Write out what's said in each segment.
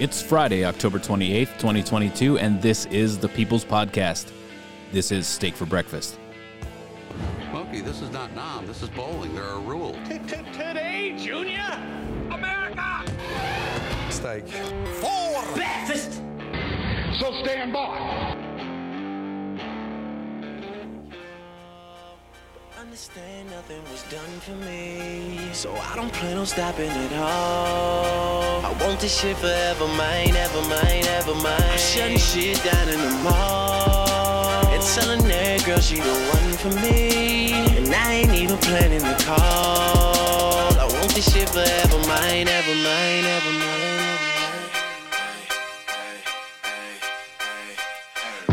It's Friday, October 28th, 2022, and this is the People's Podcast. This is Steak for Breakfast. Smokey, this is not Nam. This is bowling. There are rules. Today, Junior! America! steak. For Breakfast! So stand by. Understand nothing was done for me. So I don't plan on stopping at all. I want this shit forever, mine, ever mine, ever mine. I'm shutting shit down in the mall. And telling that girl she the one for me. And I ain't even planning the call. I want this shit forever, mine, ever mine, ever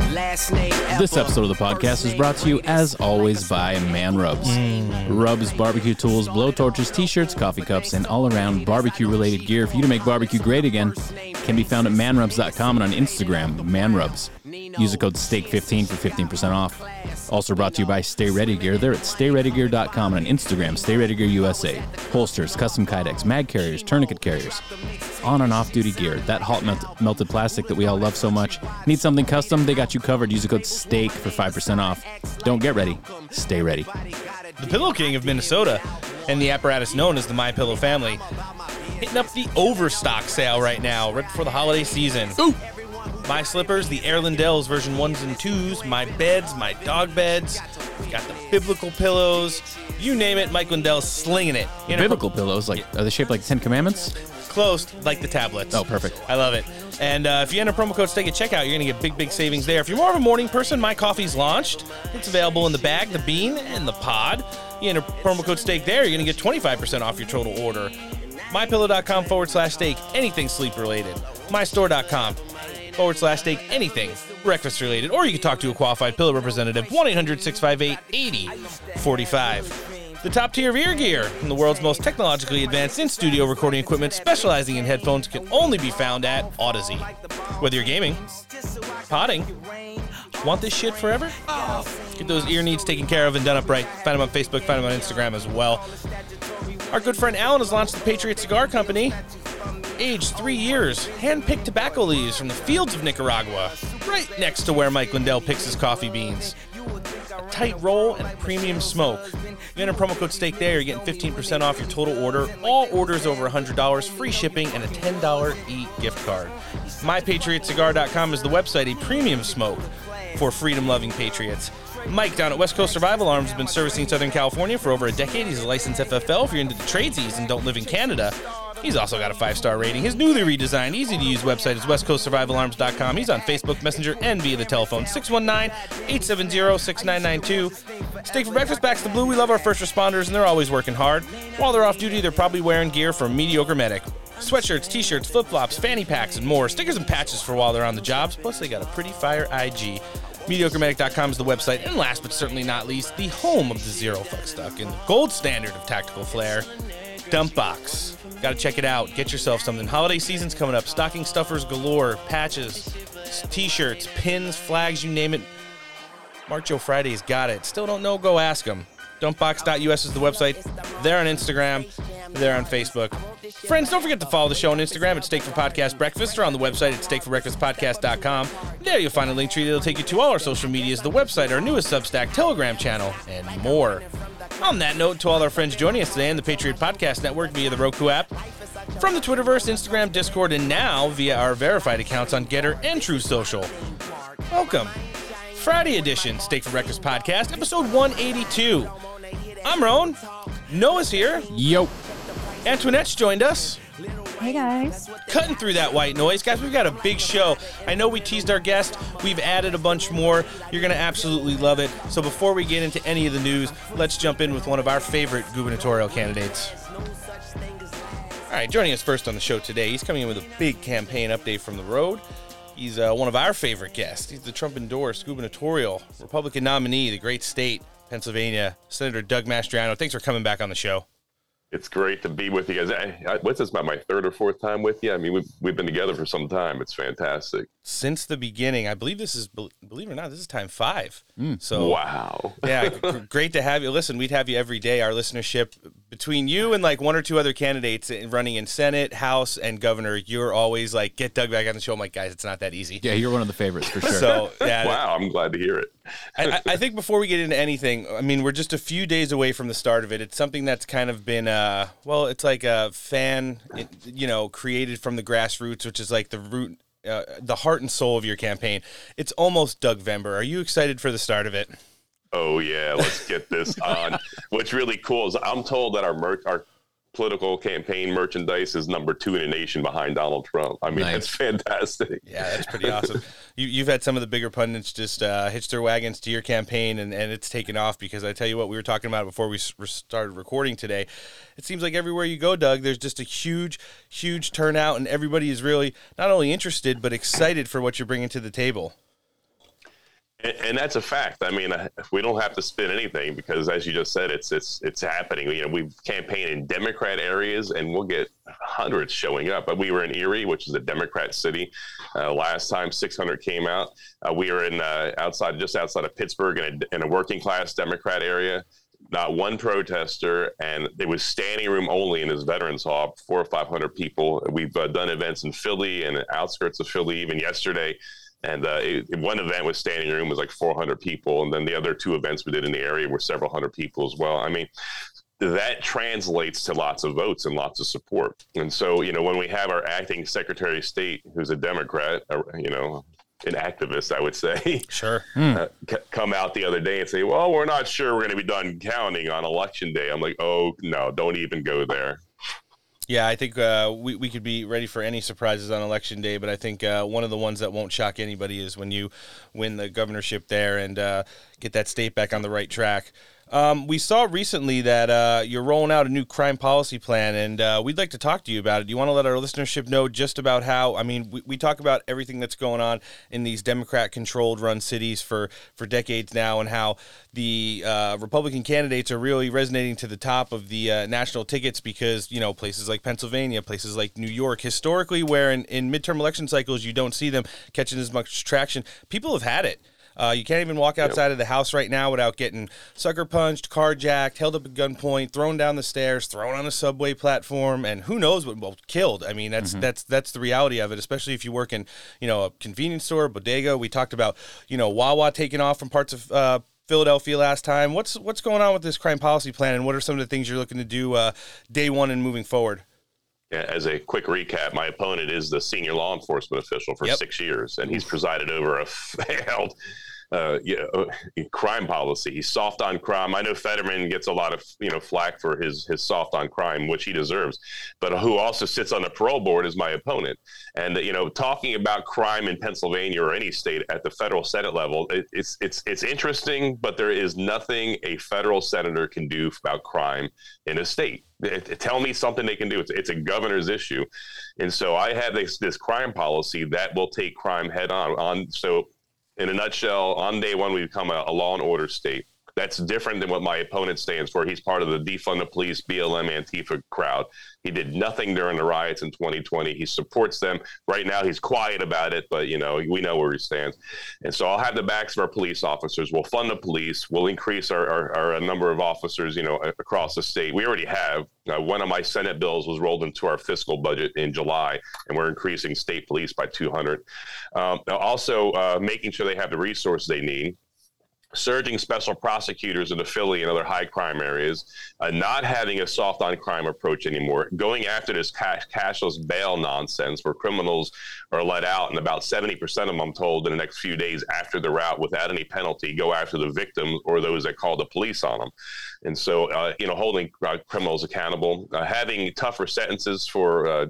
mine. Last name This episode of the podcast is brought to you, as always, by Man Rubs. Mm. Rubs barbecue tools, blow torches, t shirts, coffee cups, and all around barbecue related gear for you to make barbecue great again can be found at manrubs.com and on Instagram, manrubs. Use the code STEAK15 for 15% off. Also brought to you by Stay Ready Gear. They're at stayreadygear.com and on Instagram, Stay Ready Gear USA. Holsters, custom kydex, mag carriers, tourniquet carriers, on and off duty gear. That hot melt- melted plastic that we all love so much. Need something custom? They got you covered. Use the code STEAK for 5% off. Don't get ready. Stay ready. the Pillow King of Minnesota and the apparatus known as the My Pillow family, hitting up the overstock sale right now, right before the holiday season. Ooh. My slippers, the Air Lindells version ones and twos, my beds, my dog beds. We've got the biblical pillows. You name it, Mike Lindell's slinging it. You know, Biblical pillows, like are they shaped like Ten Commandments? Close like the tablets. Oh, perfect. I love it. And uh, if you enter promo code STEAK at checkout, you're going to get big, big savings there. If you're more of a morning person, My Coffee's launched. It's available in the bag, the bean, and the pod. You enter promo code STEAK there, you're going to get 25% off your total order. MyPillow.com forward slash steak, anything sleep related. MyStore.com forward slash steak, anything breakfast related. Or you can talk to a qualified pillow representative, 1 800 658 8045. The top tier of ear gear from the world's most technologically advanced in studio recording equipment specializing in headphones can only be found at Odyssey. Whether you're gaming, potting, want this shit forever? Get those ear needs taken care of and done up right. Find them on Facebook, find them on Instagram as well. Our good friend Alan has launched the Patriot Cigar Company. Aged three years, hand-picked tobacco leaves from the fields of Nicaragua, right next to where Mike Lindell picks his coffee beans. Tight roll and premium smoke. You enter promo code STEAK there, you're getting 15% off your total order. All orders over $100, free shipping, and a $10 e-gift card. MyPatriotCigar.com is the website, a premium smoke for freedom-loving patriots. Mike down at West Coast Survival Arms has been servicing Southern California for over a decade. He's a licensed FFL. If you're into the tradesies and don't live in Canada, he's also got a five-star rating. His newly redesigned, easy-to-use website is westcoastsurvivalarms.com. He's on Facebook Messenger and via the telephone 619-870-6992. Steak for breakfast backs the blue. We love our first responders, and they're always working hard. While they're off duty, they're probably wearing gear from Mediocre Medic. Sweatshirts, t-shirts, flip-flops, fanny packs, and more. Stickers and patches for while they're on the jobs. Plus, they got a pretty fire IG. MediocreMedic.com is the website. And last but certainly not least, the home of the zero fuck stuck and the gold standard of tactical flair, Dump Box. Got to check it out. Get yourself something. Holiday season's coming up. Stocking stuffers galore, patches, t-shirts, pins, flags, you name it. Mark Joe Friday's got it. Still don't know? Go ask him. Dumpbox.us is the website. They're on Instagram. They're on Facebook. Friends, don't forget to follow the show on Instagram at Steak for Podcast Breakfast or on the website at steakforbreakfastpodcast.com. There you'll find a link tree that'll take you to all our social medias, the website, our newest Substack, Telegram channel, and more. On that note, to all our friends joining us today on the Patriot Podcast Network via the Roku app, from the Twitterverse, Instagram, Discord, and now via our verified accounts on GETTR and Truth Social. Welcome. Friday edition Steak for Breakfast Podcast, episode 182. I'm Roan. Noah's here. Yo. Antoinette's joined us. Hey guys. Cutting through that white noise. Guys, we've got a big show. I know we teased our guest. We've added a bunch more. You're going to absolutely love it. So before we get into any of the news, let's jump in with one of our favorite gubernatorial candidates. All right, joining us first on the show today, he's coming in with a big campaign update from the road. He's uh, one of our favorite guests. He's the Trump endorsed gubernatorial Republican nominee, the great state, Pennsylvania, Senator Doug Mastriano. Thanks for coming back on the show. It's great to be with you guys. I, I, what's this about my third or fourth time with you? I mean, we've we've been together for some time. It's fantastic. Since the beginning, I believe this is believe it or not, this is time five. Mm. So wow, yeah, g- great to have you. Listen, we'd have you every day. Our listenership between you and like one or two other candidates running in Senate, House, and Governor, you're always like get Doug back on the show. I'm like, guys, it's not that easy. Yeah, you're one of the favorites for sure. So yeah, wow, I'm glad to hear it. I, I, think before we get into anything, I mean, we're just a few days away from the start of it. It's something that's kind of been, uh, well, it's like a fan, you know, created from the grassroots, which is like the root, uh, the heart and soul of your campaign. It's almost Dougvember. Are you excited for the start of it? Oh yeah, let's get this on. What's really cool is I'm told that our merch, our political campaign merchandise is number two in the nation behind Donald Trump. I mean, nice. that's fantastic. Yeah, that's pretty awesome. You, have had some of the bigger pundits just uh, hitch their wagons to your campaign, and, and it's taken off because I tell you what, we were talking about before we started recording today. It seems like everywhere you go, Doug, there's just a huge, huge turnout, and everybody is really not only interested, but excited for what you're bringing to the table. And, and, that's a fact. I mean, uh, we don't have to spin anything because, as you just said, it's it's it's happening. You know, we campaign in Democrat areas, and we'll get hundreds showing up. But we were in Erie, which is a Democrat city. Uh, last time, 600 came out. Uh, we were in uh, outside, just outside of Pittsburgh, in a, in a working class Democrat area. Not one protester, and it was standing room only in this Veterans Hall, four or five hundred people. We've uh, done events in Philly and outskirts of Philly, even yesterday and uh, it, one event was standing room was like 400 people, and then the other two events we did in the area were several hundred people as well. I mean, that translates to lots of votes and lots of support. And so, you know, when we have our acting Secretary of State, who's a Democrat, uh, you know, an activist, I would say, sure, uh, c- come out the other day and say, "Well, we're not sure we're going to be done counting on election day." I'm like, "Oh no, don't even go there." Yeah, I think uh, we, we could be ready for any surprises on election day, but I think uh, one of the ones that won't shock anybody is when you win the governorship there and uh, get that state back on the right track. Um, we saw recently that uh, you're rolling out a new crime policy plan, and uh, we'd like to talk to you about it. Do you want to let our listenership know just about how? I mean, we, we talk about everything that's going on in these Democrat-controlled run cities for for decades now, and how the uh, Republican candidates are really resonating to the top of the uh, national tickets because you know places like Pennsylvania, places like New York, historically, where in, in midterm election cycles you don't see them catching as much traction, people have had it. Uh, you can't even walk outside yep. of the house right now without getting sucker punched, carjacked, held up at gunpoint, thrown down the stairs, thrown on a subway platform, and who knows what well killed. I mean, that's mm-hmm. that's that's the reality of it. Especially if you work in you know a convenience store, bodega. We talked about you know Wawa taking off from parts of. Uh, Philadelphia last time. What's what's going on with this crime policy plan, and what are some of the things you're looking to do uh, day one and moving forward? As a quick recap, my opponent is the senior law enforcement official for yep. six years, and he's presided over a failed uh, you know, crime policy. He's soft on crime. I know Fetterman gets a lot of you know flack for his his soft on crime, which he deserves. But who also sits on the parole board is my opponent. And you know, talking about crime in Pennsylvania or any state at the federal Senate level, it, it's it's it's interesting, but there is nothing a federal senator can do about crime in a state. It, it, tell me something they can do. It's, it's a governor's issue, and so I have this this crime policy that will take crime head on. On so in a nutshell, on day one, we become a, a law and order state. That's different than what my opponent stands for. He's part of the defund the police, BLM, Antifa crowd. He did nothing during the riots in 2020. He supports them. Right now, he's quiet about it, but you know we know where he stands. And so I'll have the backs of our police officers. We'll fund the police. We'll increase our, our, our number of officers, you know, across the state. We already have. Uh, one of my Senate bills was rolled into our fiscal budget in July, and we're increasing state police by 200. Um, also, uh, making sure they have the resources they need surging special prosecutors in the Philly and other high crime areas, uh, not having a soft on crime approach anymore, going after this cash, cashless bail nonsense where criminals are let out, and about 70% of them, I'm told, in the next few days after they're out without any penalty, go after the victims or those that call the police on them. And so, uh, you know, holding uh, criminals accountable, uh, having tougher sentences for uh,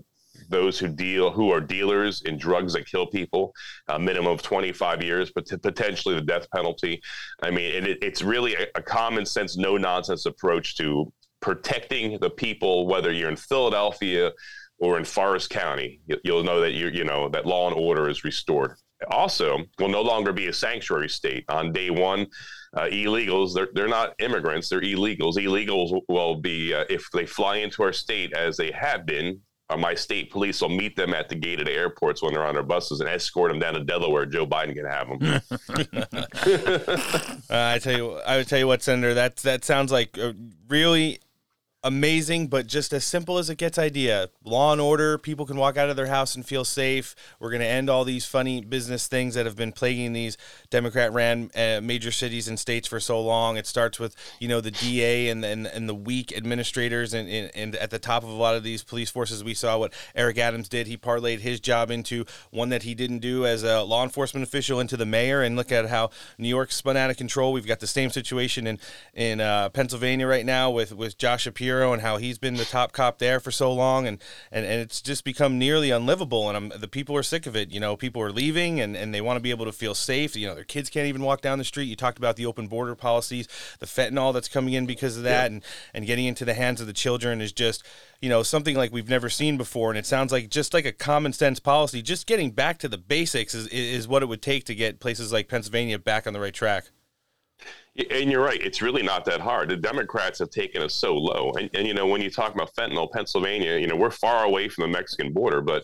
those who deal who are dealers in drugs that kill people, a minimum of 25 years, but potentially the death penalty. I mean, it, it's really a, a common sense, no nonsense approach to protecting the people, whether you're in Philadelphia or in Forest County. You'll know that you you know that law and order is restored. also will no longer be a sanctuary state on day one. Uh, illegals, they're, they're not immigrants, they're illegals. Illegals will be, uh, if they fly into our state as they have been, uh, my state police will meet them at the gated airports when they're on their buses and escort them down to Delaware. Joe Biden can have them. uh, I tell you, I would tell you what, Senator. That that sounds like a really amazing, but just as simple as it gets idea. Law and order, people can walk out of their house and feel safe. We're going to end all these funny business things that have been plaguing these Democrat ran uh, major cities and states for so long. It starts with, you know, the DA and and, and the weak administrators and, and, and at the top of a lot of these police forces, we saw what Eric Adams did. He parlayed his job into one that he didn't do as a law enforcement official into the mayor and look at how New York spun out of control. We've got the same situation in in uh, Pennsylvania right now with with Josh Shapiro Shapiro and how he's been the top cop there for so long, and and, and it's just become nearly unlivable. And I'm, the people are sick of it. You know, people are leaving, and, and they want to be able to feel safe. You know, their kids can't even walk down the street. You talked about the open border policies, the fentanyl that's coming in because of that, yeah. and and getting into the hands of the children is just you know something like we've never seen before and it sounds like just like a common sense policy just getting back to the basics is, is what it would take to get places like pennsylvania back on the right track and you're right. It's really not that hard. The Democrats have taken us so low. And, and, you know, when you talk about fentanyl, Pennsylvania, you know, we're far away from the Mexican border, but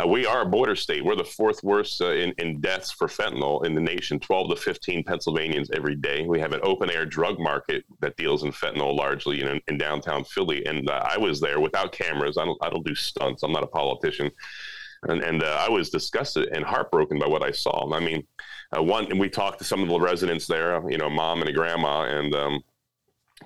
uh, we are a border state. We're the fourth worst uh, in, in deaths for fentanyl in the nation 12 to 15 Pennsylvanians every day. We have an open air drug market that deals in fentanyl largely in, in downtown Philly. And uh, I was there without cameras. I don't, I don't do stunts. I'm not a politician. And, and uh, I was disgusted and heartbroken by what I saw. I mean, uh, one, and we talked to some of the residents there, you know, mom and a grandma, and um,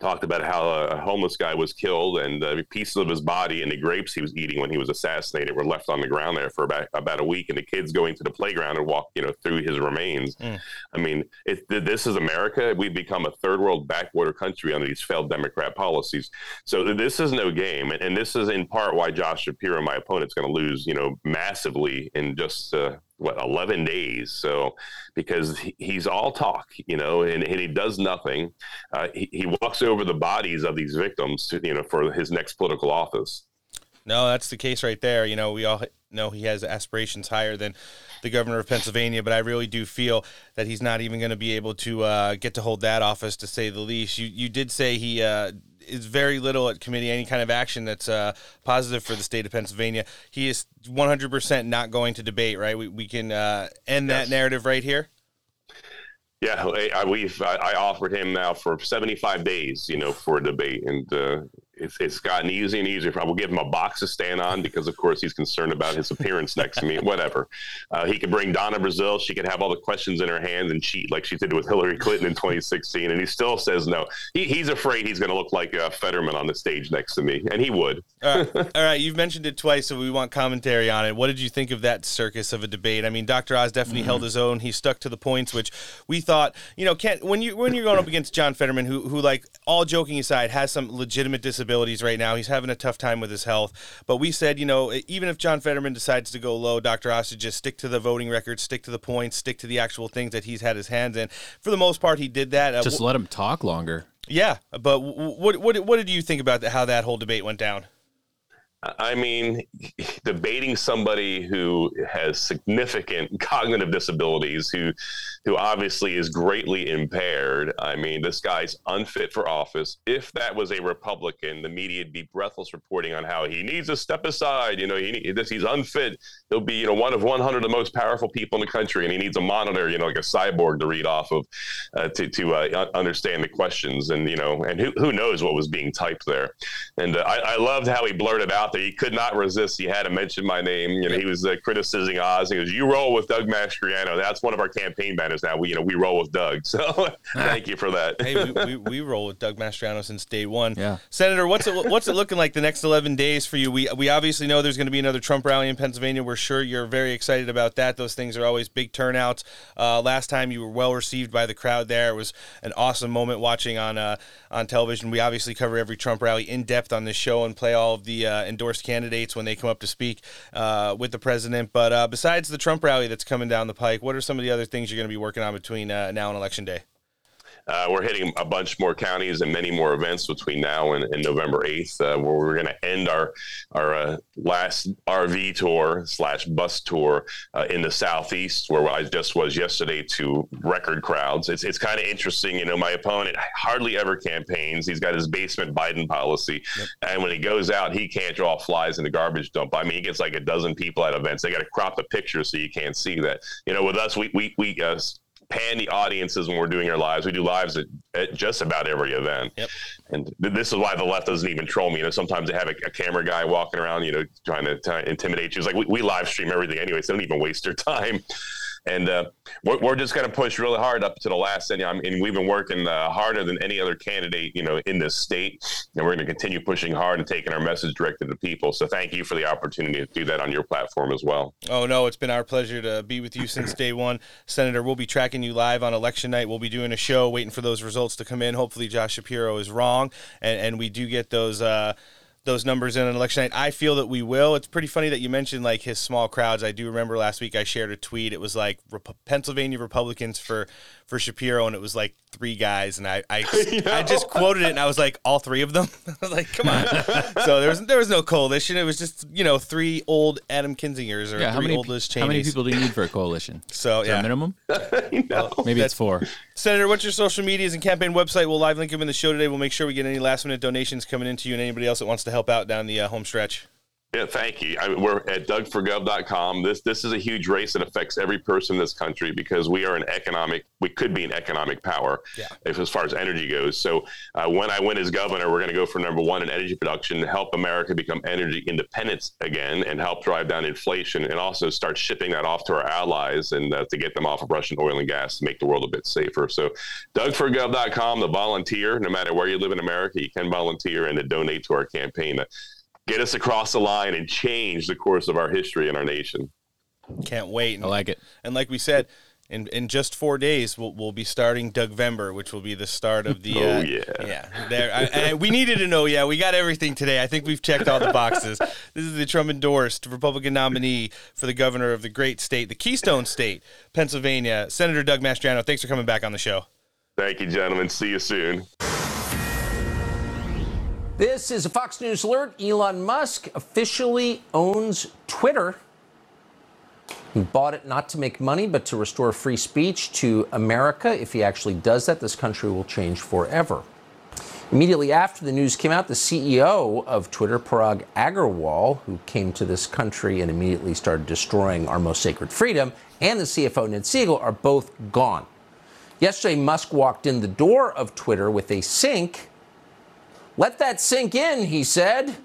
talked about how a homeless guy was killed and uh, pieces of his body and the grapes he was eating when he was assassinated were left on the ground there for about, about a week and the kids going to the playground and walk you know through his remains. Mm. i mean it, this is america. We've become a third world backwater country under these failed democrat policies. So this is no game and, and this is in part why josh shapiro my opponent is going to lose you know massively in just uh, what 11 days. So because he's all talk you know and, and he does nothing. Uh, he, he walks over the bodies of these victims to, you know for his next political office. No that's the case right there. You know we all know he has aspirations higher than the governor of Pennsylvania, but I really do feel that he's not even going to be able to uh, get to hold that office, to say the least. You you did say he uh, is very little at committee, any kind of action that's uh, positive for the state of Pennsylvania. He is 100% not going to debate, right? We, we can uh, end yes. that narrative right here. Yeah, I, we've I, I, offered him now for 75 days, you know, for a debate, and uh, it's, it's gotten easier and easier. I will give him a box to stand on because, of course, he's concerned about his appearance next to me. Whatever. Uh, he could bring Donna Brazile. She could have all the questions in her hands and cheat like she did with Hillary Clinton in 2016. And he still says no. He, he's afraid he's going to look like uh, Fetterman on the stage next to me, and he would. all, right. all right. You've mentioned it twice, so we want commentary on it. What did you think of that circus of a debate? I mean, Dr. Oz definitely mm-hmm. held his own. He stuck to the points, which we thought, you know, can't when you when you're going up against John Fetterman, who who like all joking aside has some legitimate disabilities right now. He's having a tough time with his health. But we said, you know, even if John Fetterman decides to go low, Dr. Oz just stick to the voting record, stick to the points, stick to the actual things that he's had his hands in. For the most part, he did that. Uh, just uh, let him talk longer. Yeah, but what what what did you think about the, how that whole debate went down? I mean, debating somebody who has significant cognitive disabilities, who, who obviously is greatly impaired. I mean, this guy's unfit for office. If that was a Republican, the media'd be breathless reporting on how he needs to step aside. You know, he, this, he's unfit. He'll be, you know, one of 100 of the most powerful people in the country, and he needs a monitor, you know, like a cyborg to read off of, uh, to to uh, understand the questions. And you know, and who who knows what was being typed there. And uh, I, I loved how he blurted out there. He could not resist. He had to mention my name. You know, he was uh, criticizing Oz. He goes, "You roll with Doug Mastriano." That's one of our campaign banners now. We, you know, we roll with Doug. So thank you for that. hey, we, we, we, roll with Doug Mastriano since day one. Yeah, Senator, what's it what's it looking like the next eleven days for you? We we obviously know there's going to be another Trump rally in Pennsylvania. We're sure you're very excited about that. Those things are always big turnouts. Uh, last time you were well received by the crowd there. It was an awesome moment watching on uh, on television. We obviously cover every Trump rally in depth on this show and play all of the uh, endorsed candidates when they come up to speak uh, with the president. But uh, besides the Trump rally that's coming down the pike, what are some of the other things you're going to be working on between uh, now and election day? Uh, we're hitting a bunch more counties and many more events between now and, and November 8th, uh, where we're going to end our our uh, last RV tour slash bus tour uh, in the southeast, where I just was yesterday to record crowds. It's it's kind of interesting, you know. My opponent hardly ever campaigns. He's got his basement Biden policy, yep. and when he goes out, he can't draw flies in the garbage dump. I mean, he gets like a dozen people at events. They got to crop the picture so you can't see that. You know, with us, we we we uh, pan the audiences when we're doing our lives. We do lives at, at just about every event. Yep. And th- this is why the left doesn't even troll me. You know, sometimes they have a, a camera guy walking around, you know, trying to, to intimidate you. It's like we, we live stream everything anyway, so don't even waste your time and uh, we're, we're, just going to push really hard up to the last. And, I mean, we've been working uh, harder than any other candidate, you know, in this state, and we're going to continue pushing hard and taking our message directed to people. So thank you for the opportunity to do that on your platform as well. Oh no, it's been our pleasure to be with you since day one, Senator. We'll be tracking you live on election night. We'll be doing a show, waiting for those results to come in. Hopefully, Josh Shapiro is wrong, and, and we do get those. Uh, those numbers in an election night. I feel that we will. It's pretty funny that you mentioned like his small crowds. I do remember last week I shared a tweet. It was like Pennsylvania Republicans for for Shapiro, and it was like three guys, and I I, I just quoted it, and I was like, all three of them. I was like, come on. so there was there was no coalition. It was just you know three old Adam Kinzingers or yeah, three how many, old Liz How many people do you need for a coalition? So yeah, minimum. well, maybe it's four. Senator, what's your social medias and campaign website? We'll live link them in the show today. We'll make sure we get any last minute donations coming into you and anybody else that wants to help out down the uh, home stretch. Yeah, thank you. I, we're at dougforgov.com. This this is a huge race that affects every person in this country because we are an economic, we could be an economic power yeah. if, as far as energy goes. So uh, when I win as governor, we're going to go for number one in energy production, help America become energy independent again, and help drive down inflation, and also start shipping that off to our allies and uh, to get them off of Russian oil and gas to make the world a bit safer. So dougforgov.com, the volunteer, no matter where you live in America, you can volunteer and to donate to our campaign get us across the line and change the course of our history and our nation. Can't wait. I like it. And like we said, in, in just four days, we'll, we'll be starting Doug Dougvember, which will be the start of the. Uh, oh yeah, yeah. There, I, I, we needed to know. Yeah, we got everything today. I think we've checked all the boxes. this is the Trump endorsed Republican nominee for the governor of the great state, the Keystone State, Pennsylvania, Senator Doug Mastriano. Thanks for coming back on the show. Thank you, gentlemen. See you soon. This is a Fox News alert. Elon Musk officially owns Twitter. He bought it not to make money, but to restore free speech to America. If he actually does that, this country will change forever. Immediately after the news came out, the CEO of Twitter, Parag Agrawal, who came to this country and immediately started destroying our most sacred freedom, and the CFO, Ned Segal, are both gone. Yesterday, Musk walked in the door of Twitter with a sink let that sink in, he said.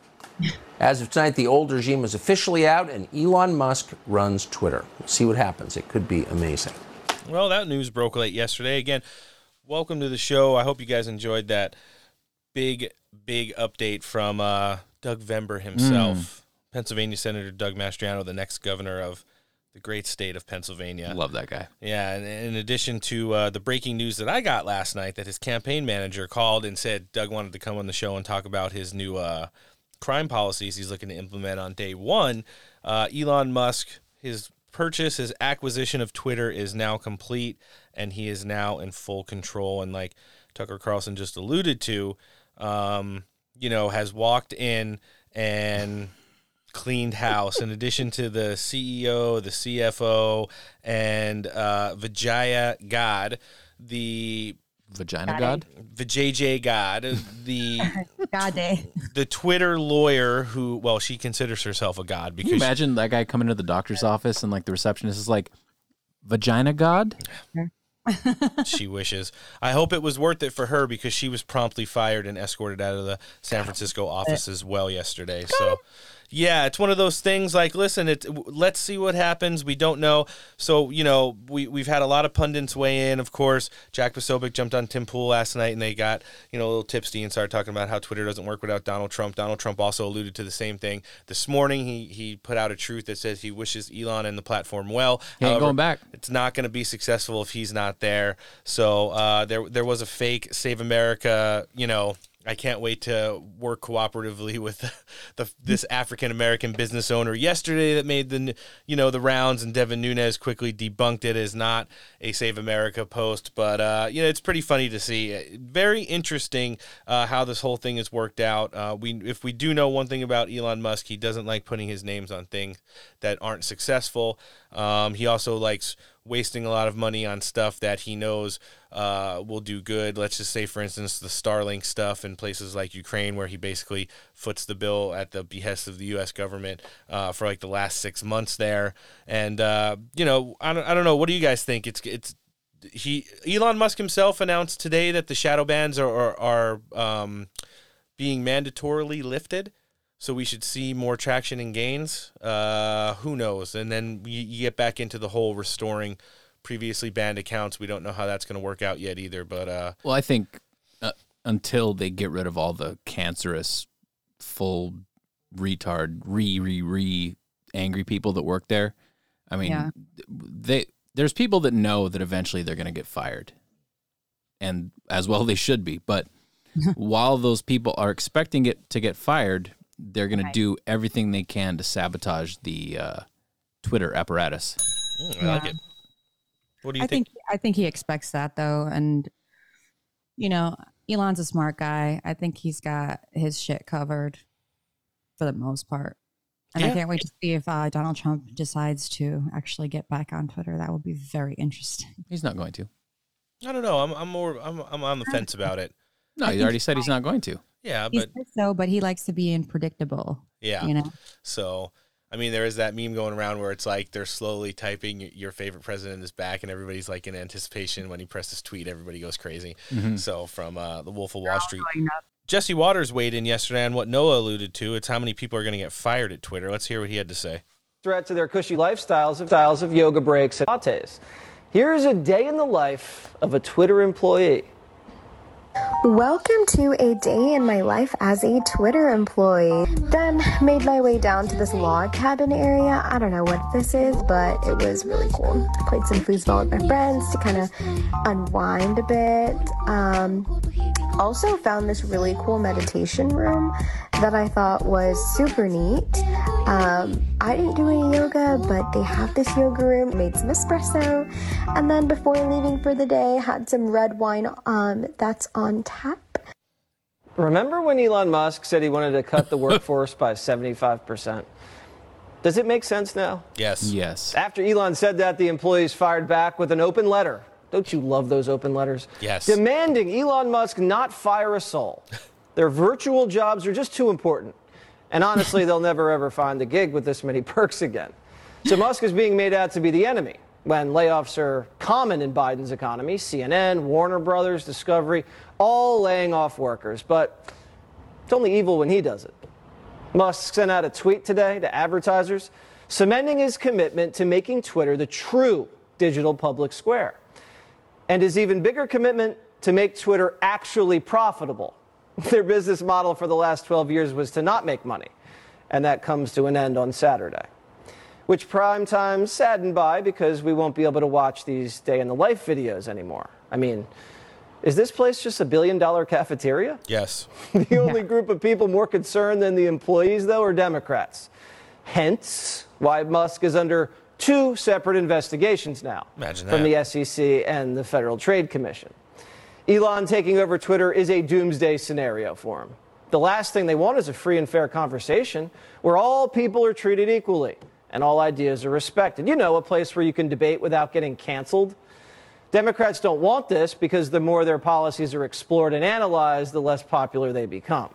As of tonight, the old regime is officially out, and Elon Musk runs Twitter. We'll see what happens. It could be amazing. Well, that news broke late yesterday. Again, welcome to the show. I hope you guys enjoyed that big, big update from uh, Dougvember himself, mm. Pennsylvania Senator Doug Mastriano, the next governor of the great state of Pennsylvania. Love that guy. Yeah, and in addition to uh, the breaking news that I got last night, that his campaign manager called and said Doug wanted to come on the show and talk about his new uh, crime policies he's looking to implement on day one. Uh, Elon Musk, his purchase, his acquisition of Twitter is now complete, and he is now in full control. And like Tucker Carlson just alluded to, um, you know, has walked in and cleaned house. In addition to the CEO, the CFO, and uh, Vijaya God, the Vagina God, Vijay God, the God day, the Twitter lawyer who, well, she considers herself a god because Can you imagine that guy coming to the doctor's office and like the receptionist is like, Vagina God. she wishes. I hope it was worth it for her because she was promptly fired and escorted out of the San Francisco office as well yesterday. So yeah, it's one of those things like, listen, it, let's see what happens. We don't know. So, you know, we, we've had a lot of pundits weigh in, of course. Jack Posobiec jumped on Tim Pool last night and they got, you know, a little tipsy and started talking about how Twitter doesn't work without Donald Trump. Donald Trump also alluded to the same thing. This morning, he, he put out a truth that says he wishes Elon and the platform well. He ain't However, going back. It's not going to be successful if he's not there. So uh, there, there was a fake Save America, you know, I can't wait to work cooperatively with the, the this African American business owner yesterday that made the you know the rounds and Devin Nunes quickly debunked it as not a Save America post, but uh, you know it's pretty funny to see. Very interesting uh, how this whole thing has worked out. Uh, we if we do know one thing about Elon Musk, he doesn't like putting his names on things that aren't successful. Um, he also likes wasting a lot of money on stuff that he knows uh, will do good. Let's just say, for instance, the Starlink stuff in places like Ukraine, where he basically foots the bill at the behest of the U.S. government uh, for like the last six months there. And uh, you know, I don't, I don't know. What do you guys think? It's it's he Elon Musk himself announced today that the shadow bans are are, are um, being mandatorily lifted. So we should see more traction and gains. Uh, who knows? And then you, you get back into the whole restoring previously banned accounts. We don't know how that's going to work out yet either. But uh, well, I think uh, until they get rid of all the cancerous, full retard, re re re angry people that work there, I mean, Yeah. they there's people that know that eventually they're going to get fired, and as well they should be. But while those people are expecting it to get fired, they're going Right. to do everything they can to sabotage the uh, Twitter apparatus. mm, I like it. What do you I think? think I think he expects that though, and you know, Elon's a smart guy. I think he's got his shit covered for the most part. And Yeah. I can't wait to see if uh, Donald Trump decides to actually get back on Twitter. That will be very interesting. He's not going to. I don't know. I'm I'm more I'm I'm on the fence about it. No, I he already said he's not going to. Yeah, He but so, but he likes to be unpredictable. yeah. You know, So, I mean, there is that meme going around where it's like they're slowly typing your favorite president is back, and everybody's like in anticipation. When he presses tweet, everybody goes crazy. Mhm. So, from uh, the Wolf of Wall Street, Jesse Watters weighed in yesterday on what Noah alluded to. It's how many people are going to get fired at Twitter. Let's hear what he had to say. threat to their cushy lifestyles of styles of yoga breaks and lattes. Here's a day in the life of a Twitter employee. Welcome to a day in my life as a Twitter employee. Then made my way down to this log cabin area. I don't know what this is, but it was really cool. Played some foosball with my friends to kind of unwind a bit. Um, also found this really cool meditation room that I thought was super neat. Um, I didn't do any yoga, but they have this yoga room. Made some espresso, and then before leaving for the day, had some red wine um, that's on tap. Remember when Elon Musk said he wanted to cut the workforce by 75%? Does it make sense now? Yes. Yes. After Elon said that, the employees fired back with an open letter. Don't you love those open letters? Yes. Demanding Elon Musk not fire a soul. Their virtual jobs are just too important. And honestly, they'll never ever find a gig with this many perks again. So Musk is being made out to be the enemy when layoffs are common in Biden's economy. CNN, Warner Brothers, Discovery, all laying off workers. But it's only evil when he does it. Musk sent out a tweet today to advertisers cementing his commitment to making Twitter the true digital public square. And his even bigger commitment to make Twitter actually profitable. Their business model for the last 12 years was to not make money, and that comes to an end on Saturday. Which prime time's saddened by because we won't be able to watch these day in the life videos anymore. I mean, is this place just a billion dollar cafeteria? Yes. The only group of people more concerned than the employees, though, are Democrats. Hence, why Musk is under two separate investigations now Imagine from that. the SEC and the Federal Trade Commission. Elon taking over Twitter is a doomsday scenario for him. The last thing they want is a free and fair conversation where all people are treated equally and all ideas are respected. You know, a place where you can debate without getting canceled. Democrats don't want this because the more their policies are explored and analyzed, the less popular they become.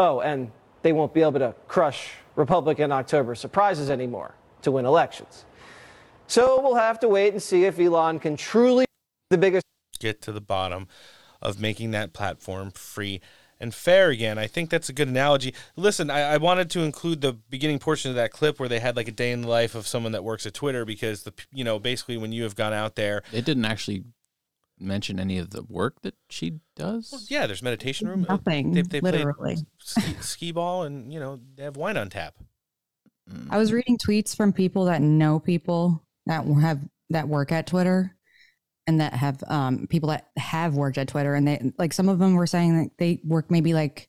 Oh, and they won't be able to crush Republican October surprises anymore to win elections. So we'll have to wait and see if Elon can truly the biggest. Get to the bottom of making that platform free and fair again. I think that's a good analogy. Listen, I, I wanted to include the beginning portion of that clip where they had like a day in the life of someone that works at Twitter because the you know basically when you have gone out there, It didn't actually mention any of the work that she does. yeah, there's meditation room. Nothing, They, they played literally. ski, skee ball and you know they have wine on tap. Hmm. I was reading tweets from people that know people that have that work at Twitter, and that have um, people that have worked at Twitter, and they like some of them were saying that they work maybe like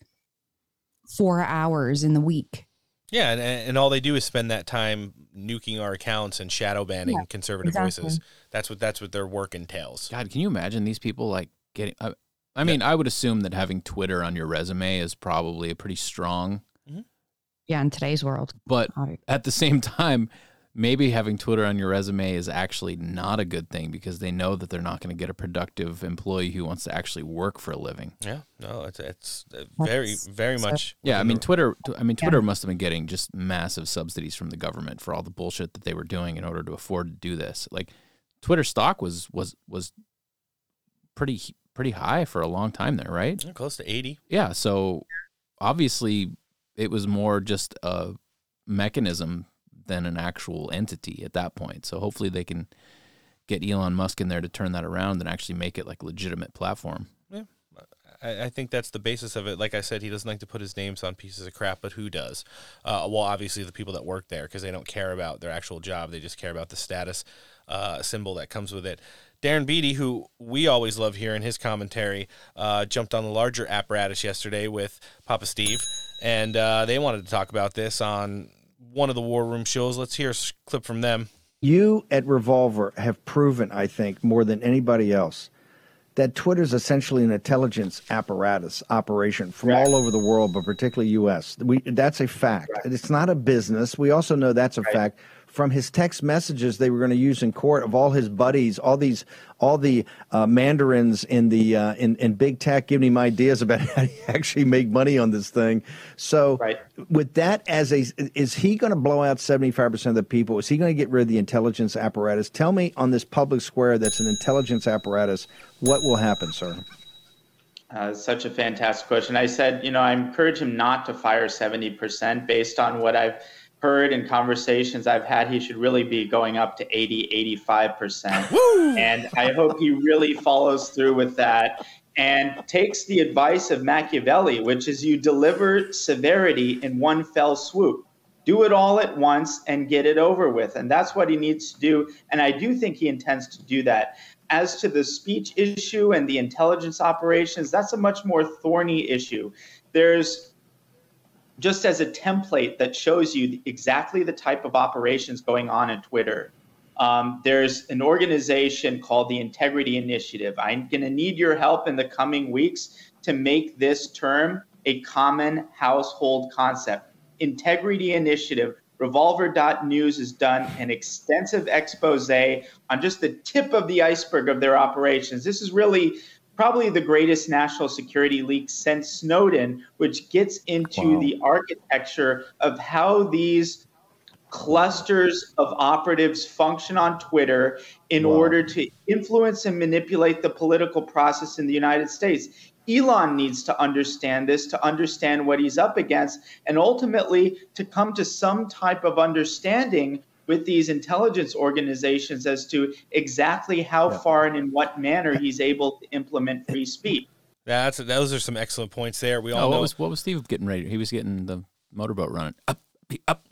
four hours in the week. Yeah, and, and all they do is spend that time nuking our accounts and shadow banning Yeah, conservative exactly. voices. That's what that's what their work entails. God, can you imagine these people like getting? I, I mean, I would assume that having Twitter on your resume is probably a pretty strong. Yeah, in today's world. But at the same time, maybe having Twitter on your resume is actually not a good thing because they know that they're not going to get a productive employee who wants to actually work for a living. Yeah, no, it's it's uh, very very much. Yeah, I mean Twitter. I mean Twitter must have been getting just massive subsidies from the government for all the bullshit that they were doing in order to afford to do this. Like Twitter stock was was was pretty pretty high for a long time there, right? Yeah, close to eighty. Yeah, so obviously it was more just a mechanism than an actual entity at that point. So hopefully they can get Elon Musk in there to turn that around and actually make it like a legitimate platform. Yeah, I, I think that's the basis of it. Like I said, he doesn't like to put his names on pieces of crap, but who does? Uh, well, obviously the people that work there because they don't care about their actual job; they just care about the status uh, symbol that comes with it. Darren Beattie, who we always love hearing his commentary, uh, jumped on the larger apparatus yesterday with Papa Steve, and uh, they wanted to talk about this on one of the War Room shows. Let's hear a clip from them. You at Revolver have proven, I think, more than anybody else, that Twitter's essentially an intelligence apparatus operation from all over the world, but particularly U.S. We that's a fact. It's not a business. We also know that's a fact from his text messages they were going to use in court of all his buddies, all these, all the uh, mandarins in the uh, in in big tech giving him ideas about how to actually make money on this thing. So, with that as a, is he going to blow out seventy five percent of the people? Is he going to get rid of the intelligence apparatus? Tell me on this public square that's an intelligence apparatus, what will happen, sir? Uh, such a fantastic question. I said, you know, I encourage him not to fire 70% based on what I've heard in conversations I've had. He should really be going up to 80, 85%. And I hope he really follows through with that and takes the advice of Machiavelli, which is you deliver severity in one fell swoop. Do it all at once and get it over with. And that's what he needs to do. And I do think he intends to do that. As to the speech issue and the intelligence operations, that's a much more thorny issue. There's just as a template that shows you exactly the type of operations going on in Twitter. Um, there's an organization called the Integrity Initiative. I'm going to need your help in the coming weeks to make this term a common household concept. Integrity Initiative. Revolver.news has done an extensive expose on just the tip of the iceberg of their operations. This is really probably the greatest national security leak since Snowden, which gets into Wow. the architecture of how these clusters of operatives function on Twitter in order to influence and manipulate the political process in the United States. Elon needs to understand this, to understand what he's up against, and ultimately to come to some type of understanding with these intelligence organizations as to exactly how far and in what manner he's able to implement free speech. That's those are some excellent points there. We all Oh, know. what was what was Steve getting ready? He was getting the motorboat running up, up.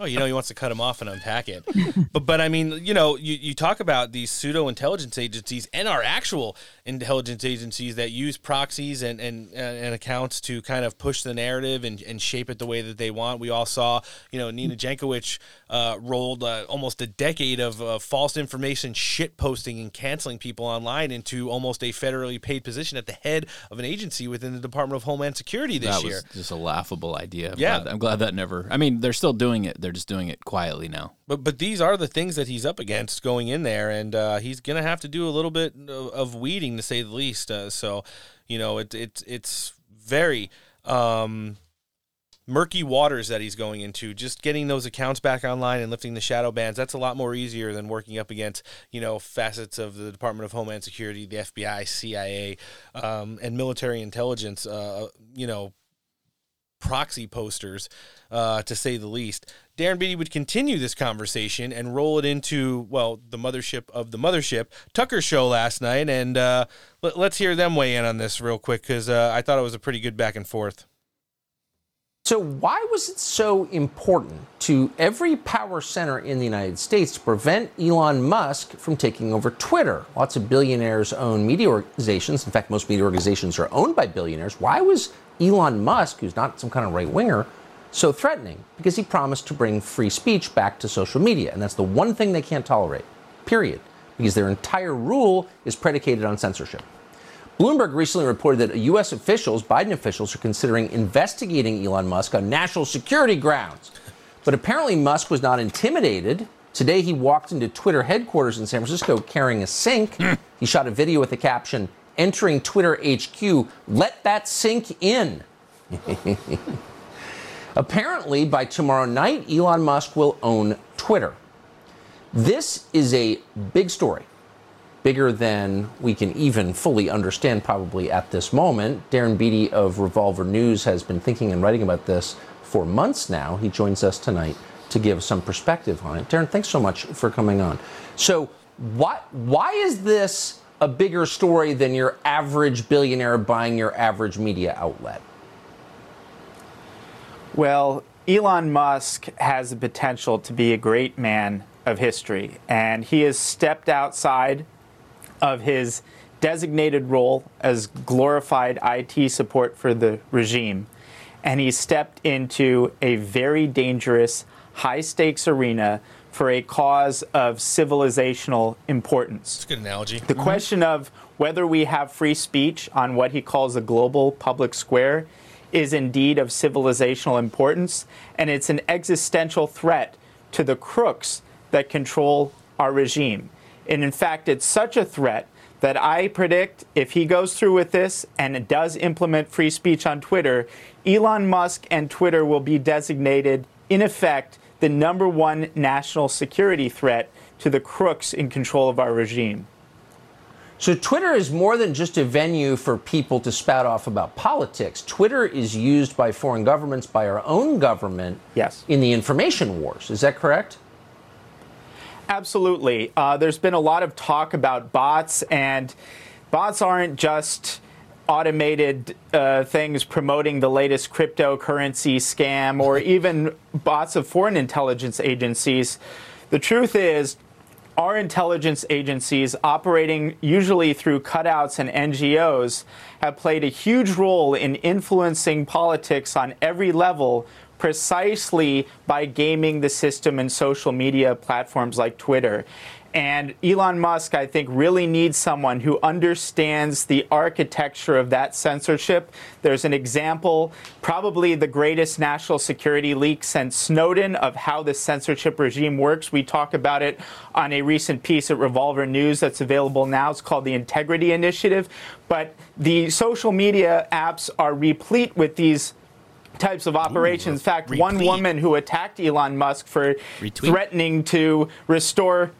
Oh, you know he wants to cut him off and unpack it. but but I mean, you know, you, you talk about these pseudo intelligence agencies and our actual intelligence agencies that use proxies and, and, and accounts to kind of push the narrative and, and shape it the way that they want. We all saw, you know, Nina Jankowicz uh, rolled uh, almost a decade of uh, false information shit posting and canceling people online into almost a federally paid position at the head of an agency within the Department of Homeland Security this that year. was just a laughable idea. I'm Yeah. glad, I'm glad that never. I mean, they're still doing it. They're just doing it quietly now. But but these are the things that he's up against going in there, and uh, he's gonna have to do a little bit of, of weeding to say the least. Uh, so, you know, it, it it's very um, murky waters that he's going into. Just getting those accounts back online and lifting the shadow bans that's a lot more easier than working up against you know facets of the Department of Homeland Security, the FBI, CIA, um, and military intelligence. Uh, you know proxy posters, uh, to say the least. Darren Beattie would continue this conversation and roll it into, well, the mothership of the mothership, Tucker show last night. And uh, let, us hear them weigh in on this real quick because uh, I thought it was a pretty good back and forth. So, why was it so important to every power center in the United States to prevent Elon Musk from taking over Twitter? Lots of billionaires own media organizations. In fact, most media organizations are owned by billionaires. Why was Elon Musk, who's not some kind of right winger, so threatening? Because he promised to bring free speech back to social media. And that's the one thing they can't tolerate, period. Because their entire rule is predicated on censorship. Bloomberg recently reported that U.S. officials, Biden officials, are considering investigating Elon Musk on national security grounds. But apparently, Musk was not intimidated. Today, he walked into Twitter headquarters in San Francisco carrying a sink. he shot a video with the caption, Entering Twitter HQ, let that sink in. apparently, by tomorrow night, Elon Musk will own Twitter. This is a big story bigger than we can even fully understand probably at this moment. Darren Beattie of Revolver News has been thinking and writing about this for months now. He joins us tonight to give some perspective on it. Darren, thanks so much for coming on. So, why, why is this a bigger story than your average billionaire buying your average media outlet? Well, Elon Musk has the potential to be a great man of history, and he has stepped outside of his designated role as glorified IT support for the regime. And he stepped into a very dangerous, high stakes arena for a cause of civilizational importance. That's a good analogy. The mm-hmm. question of whether we have free speech on what he calls a global public square is indeed of civilizational importance, and it's an existential threat to the crooks that control our regime. And in fact, it's such a threat that I predict if he goes through with this and does implement free speech on Twitter, Elon Musk and Twitter will be designated, in effect, the number one national security threat to the crooks in control of our regime. So, Twitter is more than just a venue for people to spout off about politics. Twitter is used by foreign governments, by our own government, yes. in the information wars. Is that correct? Absolutely. Uh, there's been a lot of talk about bots, and bots aren't just automated uh, things promoting the latest cryptocurrency scam or even bots of foreign intelligence agencies. The truth is, our intelligence agencies, operating usually through cutouts and NGOs, have played a huge role in influencing politics on every level precisely by gaming the system in social media platforms like Twitter. And Elon Musk, I think, really needs someone who understands the architecture of that censorship. There's an example, probably the greatest national security leak since Snowden, of how the censorship regime works. We talk about it on a recent piece at Revolver News that's available now. It's called the Integrity Initiative. But the social media apps are replete with these types of operations. In fact, one woman who attacked Elon Musk for threatening to restore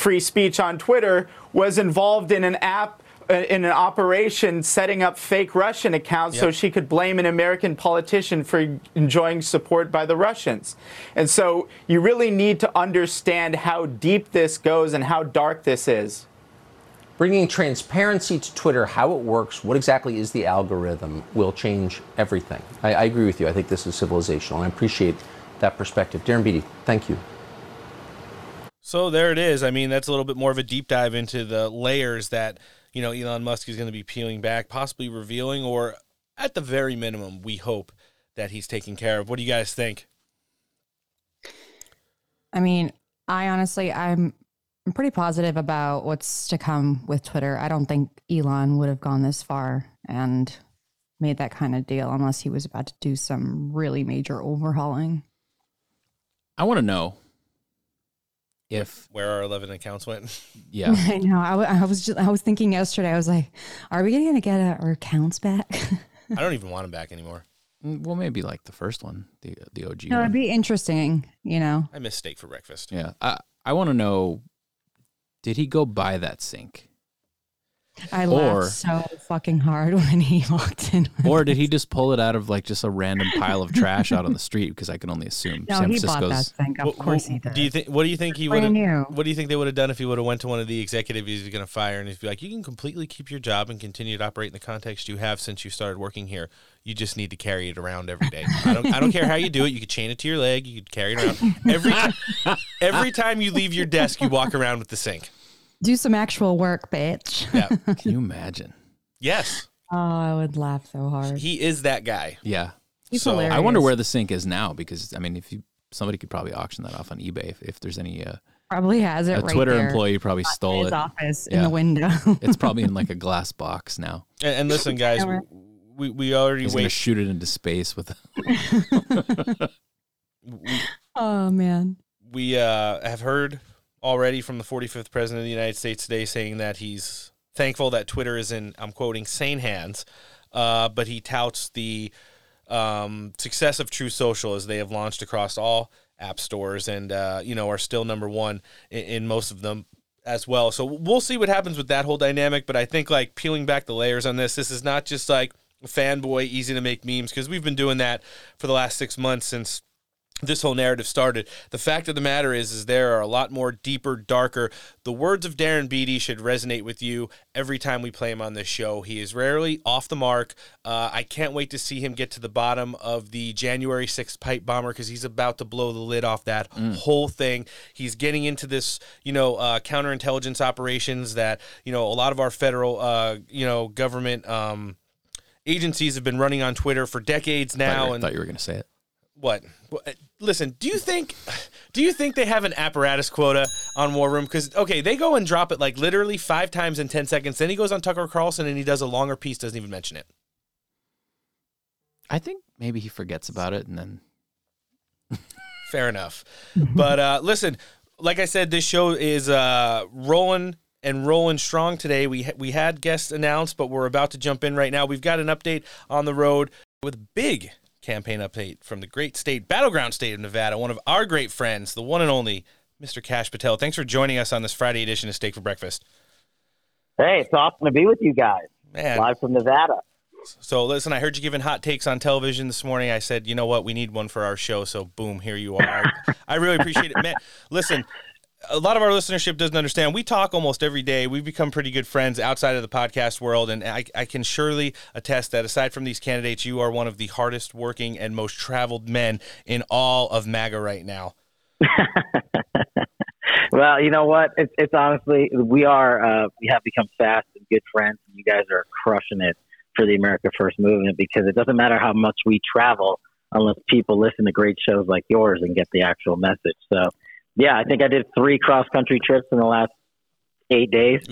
free speech on Twitter was involved in an app uh, in an operation setting up fake Russian accounts so she could blame an American politician for enjoying support by the Russians. And so you really need to understand how deep this goes and how dark this is. Bringing transparency to Twitter, how it works, what exactly is the algorithm, will change everything. I, I agree with you. I think this is civilizational, and I appreciate that perspective. Darren Beattie, thank you. So there it is. I mean, that's a little bit more of a deep dive into the layers that, you know, Elon Musk is going to be peeling back, possibly revealing, or at the very minimum, we hope that he's taking care of. What do you guys think? I mean, I honestly, I'm, I'm pretty positive about what's to come with Twitter. I don't think Elon would have gone this far and made that kind of deal unless he was about to do some really major overhauling. I want to know if Where our 11 accounts went. yeah. I know. I, w- I was just, I was thinking yesterday. I was like, are we going to get our accounts back? I don't even want them back anymore. Mm, Well, maybe like the first one, the the OG no, one. it'd be interesting. You know. I miss steak for breakfast. Yeah. I I want to know did he go buy that sink? I Or- laughed so fucking hard when he walked in. or did he just pull it out of like just a random pile of trash out on the street? Because I can only assume No, San he bought Francisco's. that thing. Of Well, course well, he did. Do you think? What do you think he would? Brand new. What do you think they would have done if he would have went to one of the executives he's going to fire and he'd be like, "You can completely keep your job and continue to operate in the context you have since you started working here. You just need to carry it around every day. I don't. I don't care how you do it. You could chain it to your leg. You could carry it around every every time you leave your desk. You walk around with the sink. Do some actual work, bitch. Yeah. Can you imagine? Yes, Oh, I would laugh so hard. he is that guy. Yeah. He's So- hilarious. I wonder where the sink is now because I mean, if you somebody could probably auction that off on eBay if, if there's any uh, Probably has it a right Twitter there. employee probably in stole his it. office in the window. it's probably in like a glass box now. And, and listen, guys, Camera. we we already He's gonna shoot it into space with. oh man. we uh, have heard already from the 45th president of the United States today saying that he's thankful that Twitter is in, I'm quoting, sane hands. Uh, but he touts the um, success of Truth Social as they have launched across all app stores and, uh, you know, are still number one in, in most of them as well. So we'll see what happens with that whole dynamic. But I think, like, peeling back the layers on this, this is not just like fanboy, easy to make memes, because we've been doing that for the last six months since this whole narrative started. The fact of the matter is, is there are a lot more deeper, darker. The words of Darren Beattie should resonate with you every time we play him on this show. He is rarely off the mark. Uh, I can't wait to see him get to the bottom of the January 6th pipe bomber because he's about to blow the lid off that whole thing. He's getting into this, you know, uh, counterintelligence operations that, you know, a lot of our federal, uh, you know, government um, agencies have been running on Twitter for decades now. I thought, you were going to say it. What? Uh, Listen, do you think do you think they have an apparatus quota on War Room? Because okay, they go and drop it like literally five times in ten seconds. Then he goes on Tucker Carlson and he does a longer piece, doesn't even mention it. I think maybe he forgets about it and then Fair enough. but uh, listen, like I said, this show is uh, rolling and rolling strong today. We ha- we had guests announced, but we're about to jump in right now. We've got an update on the road with big campaign update from the great state, battleground state of Nevada. One of our great friends, the one and only Mr. Cash Patel. Thanks for joining us on this Friday edition of Steak for Breakfast. Hey, it's awesome to be with you guys. Man. Live from Nevada. So listen, I heard you giving hot takes on television this morning. I said, you know what, we need one for our show. So boom, here you are. I, I really appreciate it, man. Listen, a lot of our listenership doesn't understand. We talk almost every day. We've become pretty good friends outside of the podcast world, and I, I can surely attest that aside from these candidates, you are one of the hardest working and most traveled men in all of MAGA right now. Well, you know what? It's, it's honestly we are uh, we have become fast and good friends, and you guys are crushing it for the America First movement because it doesn't matter how much we travel unless people listen to great shows like yours and get the actual message. So, yeah, I think I did three cross country trips in the last eight days,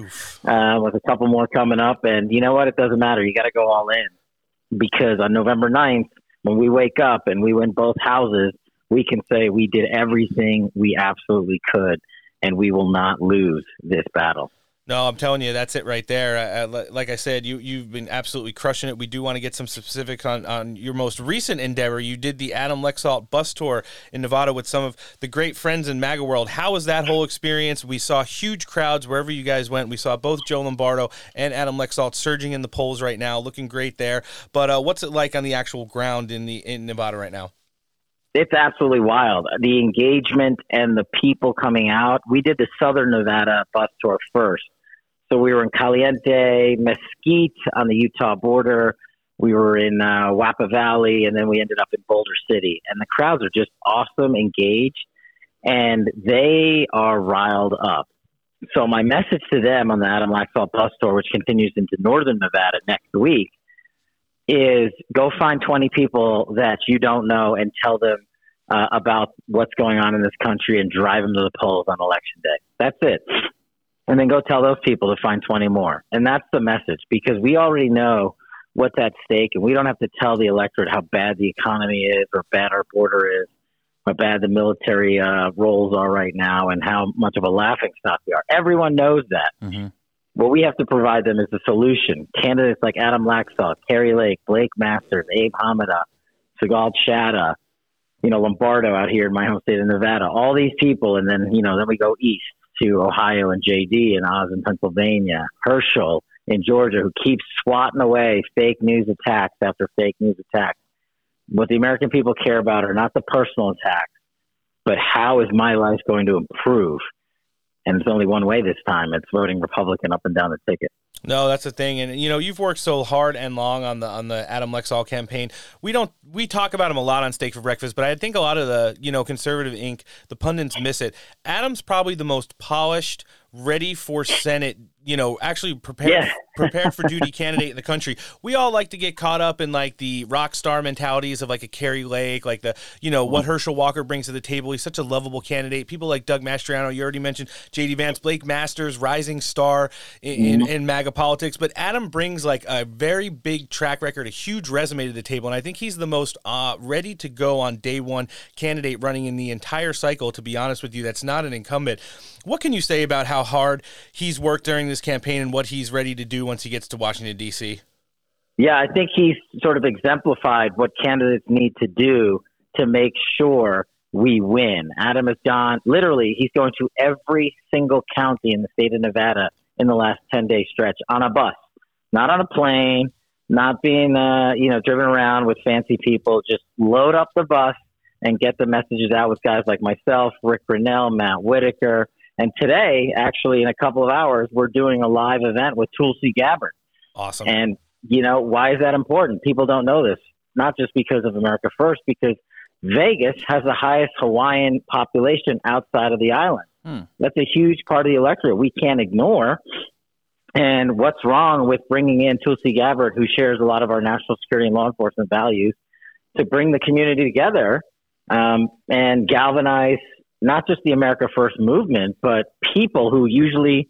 uh, with a couple more coming up. And you know what? It doesn't matter. You got to go all in because on November 9th, when we wake up and we win both houses, we can say we did everything we absolutely could, and we will not lose this battle. No, I'm telling you, that's it right there. Like I said, you you've been absolutely crushing it. We do want to get some specifics on on your most recent endeavor. You did the Adam Laxalt bus tour in Nevada with some of the great friends in MAGA world. How was that whole experience? We saw huge crowds wherever you guys went. We saw both Joe Lombardo and Adam Laxalt surging in the polls right now, looking great there. But uh, what's it like on the actual ground in the in Nevada right now? It's absolutely wild. The engagement and the people coming out. We did the Southern Nevada bus tour first. So we were in Caliente, Mesquite on the Utah border. We were in uh, Moapa Valley, and then we ended up in Boulder City. And the crowds are just awesome, engaged, and they are riled up. So my message to them on the Adam Laxalt bus tour, which continues into Northern Nevada next week, is go find 20 people that you don't know and tell them uh, about what's going on in this country and drive them to the polls on election day. That's it. And then go tell those people to find 20 more. And that's the message because we already know what's at stake and we don't have to tell the electorate how bad the economy is or bad our border is, how bad the military uh, roles are right now and how much of a laughing stock we are. Everyone knows that. What we have to provide them is a solution. Candidates like Adam Laxalt, Kari Lake, Blake Masters, Abe Hamadeh, Sigal Chattah, you know, Lombardo out here in my home state of Nevada, all these people. And then, you know, then we go east to Ohio and JD and Oz in Pennsylvania, Herschel in Georgia who keeps swatting away fake news attacks after fake news attacks. What the American people care about are not the personal attacks, but how is my life going to improve? And it's only one way this time. It's voting Republican up and down the ticket. No, that's the thing, and you know you've worked so hard and long on the on the Adam Laxalt campaign. We don't we talk about him a lot on Steak for Breakfast, but I think a lot of the you know conservative ink, the pundits miss it. Adam's probably the most polished, ready for Senate you know, actually prepared yeah. prepared for duty candidate in the country. We all like to get caught up in like the rock star mentalities of like a Kari Lake, like the you know what Herschel Walker brings to the table. He's such a lovable candidate. People like Doug Mastriano, you already mentioned JD Vance, Blake Masters, rising star in, mm-hmm. in, in MAGA politics. But Adam brings like a very big track record, a huge resume to the table, and I think he's the most uh, ready to go on day one candidate running in the entire cycle. To be honest with you, that's not an incumbent. What can you say about how hard he's worked during this campaign and what he's ready to do once he gets to Washington, D.C.? Yeah, I think he's sort of exemplified what candidates need to do to make sure we win. Adam has gone, literally, he's going to every single county in the state of Nevada in the last 10 day stretch on a bus, not on a plane, not being, uh, you know, driven around with fancy people. Just load up the bus and get the messages out with guys like myself, Rick Grenell, Matt Whitaker, and today, actually, in a couple of hours, we're doing a live event with Tulsi Gabbard. Awesome. And, you know, why is that important? People don't know this, not just because of America First, because Vegas has the highest Hawaiian population outside of the island. Hmm. That's a huge part of the electorate we can't ignore. And what's wrong with bringing in Tulsi Gabbard, who shares a lot of our national security and law enforcement values, to bring the community together um, and galvanize not just the America First movement, but people who usually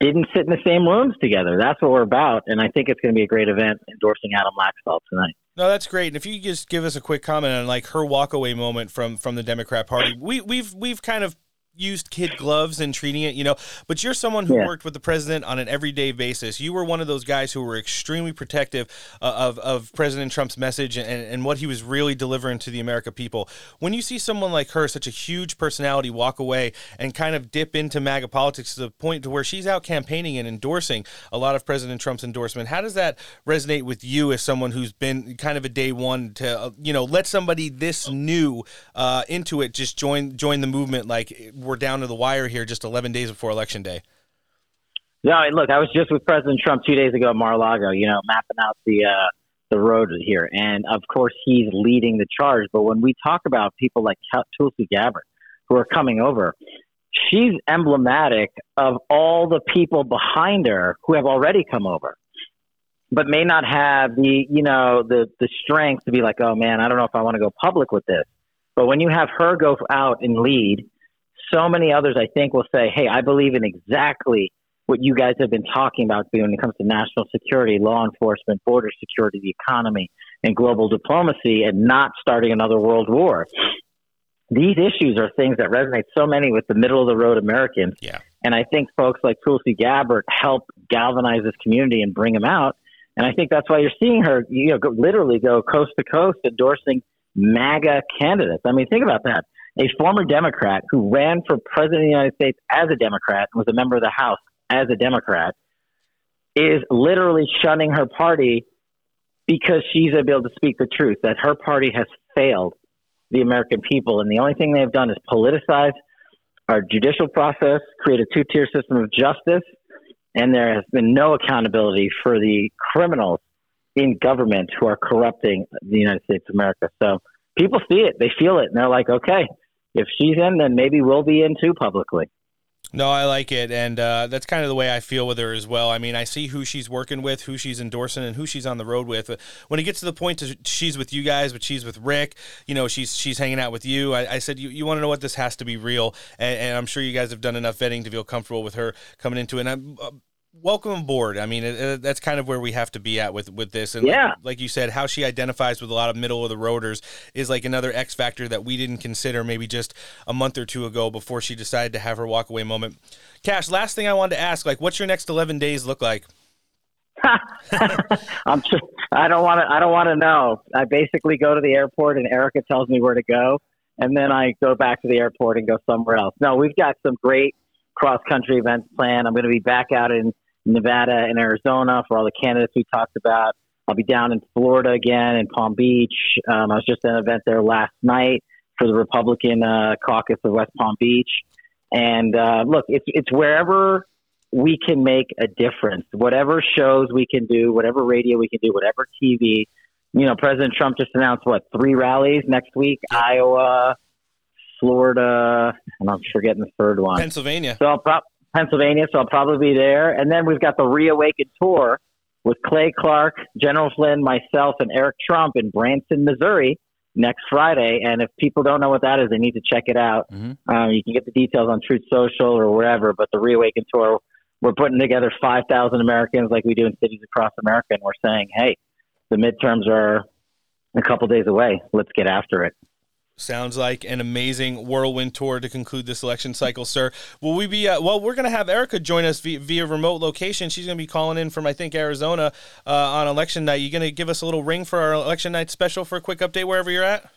didn't sit in the same rooms together. That's what we're about, and I think it's going to be a great event endorsing Adam Laxalt tonight. No, that's great. And if you could just give us a quick comment on like her walkaway moment from from the Democrat Party, we we've we've kind of used kid gloves and treating it, you know. But you're someone who yeah. worked with the president on an everyday basis. You were one of those guys who were extremely protective uh, of, of President Trump's message and, and what he was really delivering to the America people. When you see someone like her, such a huge personality, walk away and kind of dip into MAGA politics to the point to where she's out campaigning and endorsing a lot of President Trump's endorsement, how does that resonate with you as someone who's been kind of a day one to, uh, you know, let somebody this new uh, into it just join join the movement like we're down to the wire here just 11 days before election day. No, look, I was just with President Trump two days ago at Mar-a-Lago, you know, mapping out the uh, the road here, and of course he's leading the charge. But when we talk about people like Tulsi Gabbard who are coming over, she's emblematic of all the people behind her who have already come over, but may not have the you know the the strength to be like, oh man, I don't know if I want to go public with this. But when you have her go out and lead so many others, I think, will say, hey, I believe in exactly what you guys have been talking about when it comes to national security, law enforcement, border security, the economy, and global diplomacy, and not starting another world war. These issues are things that resonate so many with the middle of the road Americans. Yeah. And I think folks like Tulsi Gabbard help galvanize this community and bring them out. And I think that's why you're seeing her, you know, go, literally go coast to coast endorsing MAGA candidates. I mean, think about that a former Democrat who ran for president of the United States as a Democrat and was a member of the House as a Democrat is literally shunning her party because she's able to speak the truth that her party has failed the American people. And the only thing they've done is politicize our judicial process, create a two tier system of justice, and there has been no accountability for the criminals in government who are corrupting the United States of America. So people see it, they feel it, and they're like, okay, if she's in, then maybe we'll be in too publicly. No, I like it, and uh, that's kind of the way I feel with her as well. I mean, I see who she's working with, who she's endorsing, and who she's on the road with. When it gets to the point to she's with you guys, but she's with Rick, you know, she's she's hanging out with you. I, I said, you, you want to know what this has to be real, and, and, I'm sure you guys have done enough vetting to feel comfortable with her coming into it. And I'm, uh, welcome aboard. I mean, it, it, that's kind of where we have to be at with with this. And yeah. like, like, you said, how she identifies with a lot of middle of the roaders is like another X factor that we didn't consider maybe just a month or two ago before she decided to have her walk away moment. Cash, last thing I wanted to ask, like, what's your next eleven days look like? I'm just, I don't want to. I don't want to know. I basically go to the airport and Erica tells me where to go, and then I go back to the airport and go somewhere else. No, we've got some great cross country events planned. I'm going to be back out in Nevada and Arizona for all the candidates we talked about. I'll be down in Florida again in Palm Beach. Um, I was just at an event there last night for the Republican uh, caucus of West Palm Beach. And uh, look, it's it's wherever we can make a difference. Whatever shows we can do, whatever radio we can do, whatever TV. You know, President Trump just announced what three rallies next week: Iowa, Florida, and I'm forgetting the third one. Pennsylvania. So I'll pro- Pennsylvania. So I'll probably be there. And then we've got the Reawakened tour with Clay Clark, General Flynn, myself, and Eric Trump in Branson, Missouri next Friday. And if people don't know what that is, they need to check it out. Mm-hmm. Um, you can get the details on Truth Social or wherever. But the Reawaken tour, we're putting together 5,000 Americans like we do in cities across America, and we're saying, hey, the midterms are a couple days away. Let's get after it. Sounds like an amazing whirlwind tour to conclude this election cycle, sir. Will we be? Uh, well, we're going to have Erica join us via, via, remote location. She's going to be calling in from, I think, Arizona uh, on election night. You going to give us a little ring for our election night special for a quick update wherever you're at?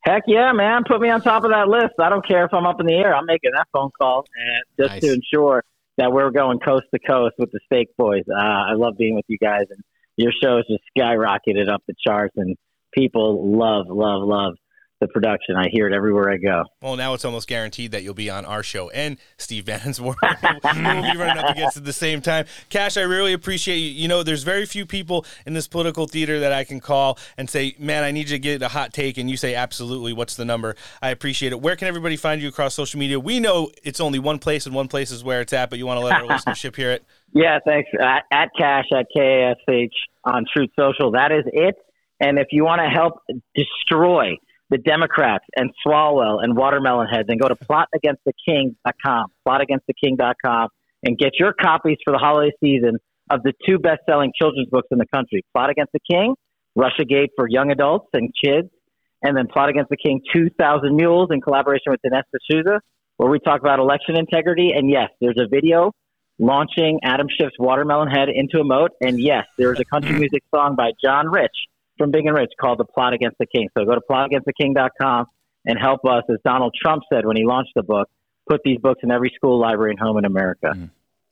Heck yeah, man! Put me on top of that list. I don't care if I'm up in the air. I'm making that phone call and just Nice. to ensure that we're going coast to coast with the Steak Boys. Uh, I love being with you guys, and your show has just skyrocketed up the charts, and people love, love, love the production. I hear it everywhere I go. Well, now it's almost guaranteed that you'll be on our show and Steve Bannon's world. we'll be running up against it at the same time. Cash, I really appreciate you. You know, there's very few people in this political theater that I can call and say, man, I need you to get a hot take. And you say, absolutely. What's the number? I appreciate it. Where can everybody find you across social media? We know it's only one place, and one place is where it's at, but you want to let our listenership hear it. Yeah, thanks. At, at Cash, at K-A-S-H on Truth Social. That is it. And if you want to help destroy the Democrats and Swalwell and Watermelon Head, then go to plotagainsttheking.com, plotagainsttheking.com, and get your copies for the holiday season of the two best-selling children's books in the country, Plot Against the King, Russia Gate for young adults and kids, and then Plot Against the King 2,000 Mules in collaboration with Dinesh D'Souza, where we talk about election integrity. And yes, there's a video launching Adam Schiff's Watermelon Head into a moat. And yes, there's a country music song by John Rich from Big and Rich called The Plot Against the King. So go to plotagainsttheking.com and help us, as Donald Trump said when he launched the book, put these books in every school, library, and home in America. Mm.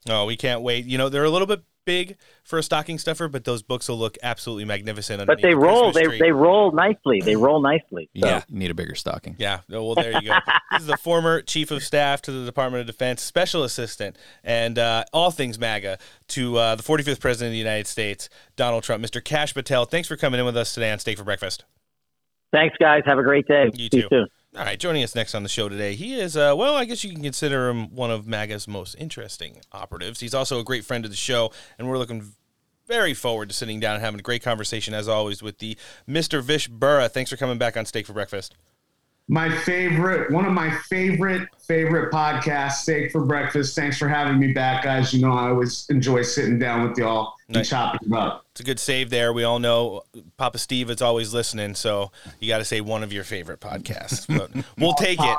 Oh, we can't wait. You know, they're a little bit big for a stocking stuffer, but those books will look absolutely magnificent. But they roll, Christmas they, tree. they roll nicely. They roll nicely. So. Yeah, you need a bigger stocking. Yeah. Well, there you go. this is the former chief of staff to the Department of Defense, special assistant, and uh, all things MAGA to uh, the 45th president of the United States, Donald Trump. Mr. Cash Patel, thanks for coming in with us today on Steak for Breakfast. Thanks, guys. Have a great day. You See too. soon. All right, joining us next on the show today, he is, uh, well, I guess you can consider him one of MAGA's most interesting operatives. He's also a great friend of the show, and we're looking very forward to sitting down and having a great conversation, as always, with the Mr. Vish Burra. Thanks for coming back on Steak for Breakfast. My favorite, one of my favorite, favorite podcasts, Steak for Breakfast. Thanks for having me back, guys. You know, I always enjoy sitting down with y'all and Nice. chopping it up. It's a good save there. We all know Papa Steve is always listening, so you got to say one of your favorite podcasts. But we'll take it.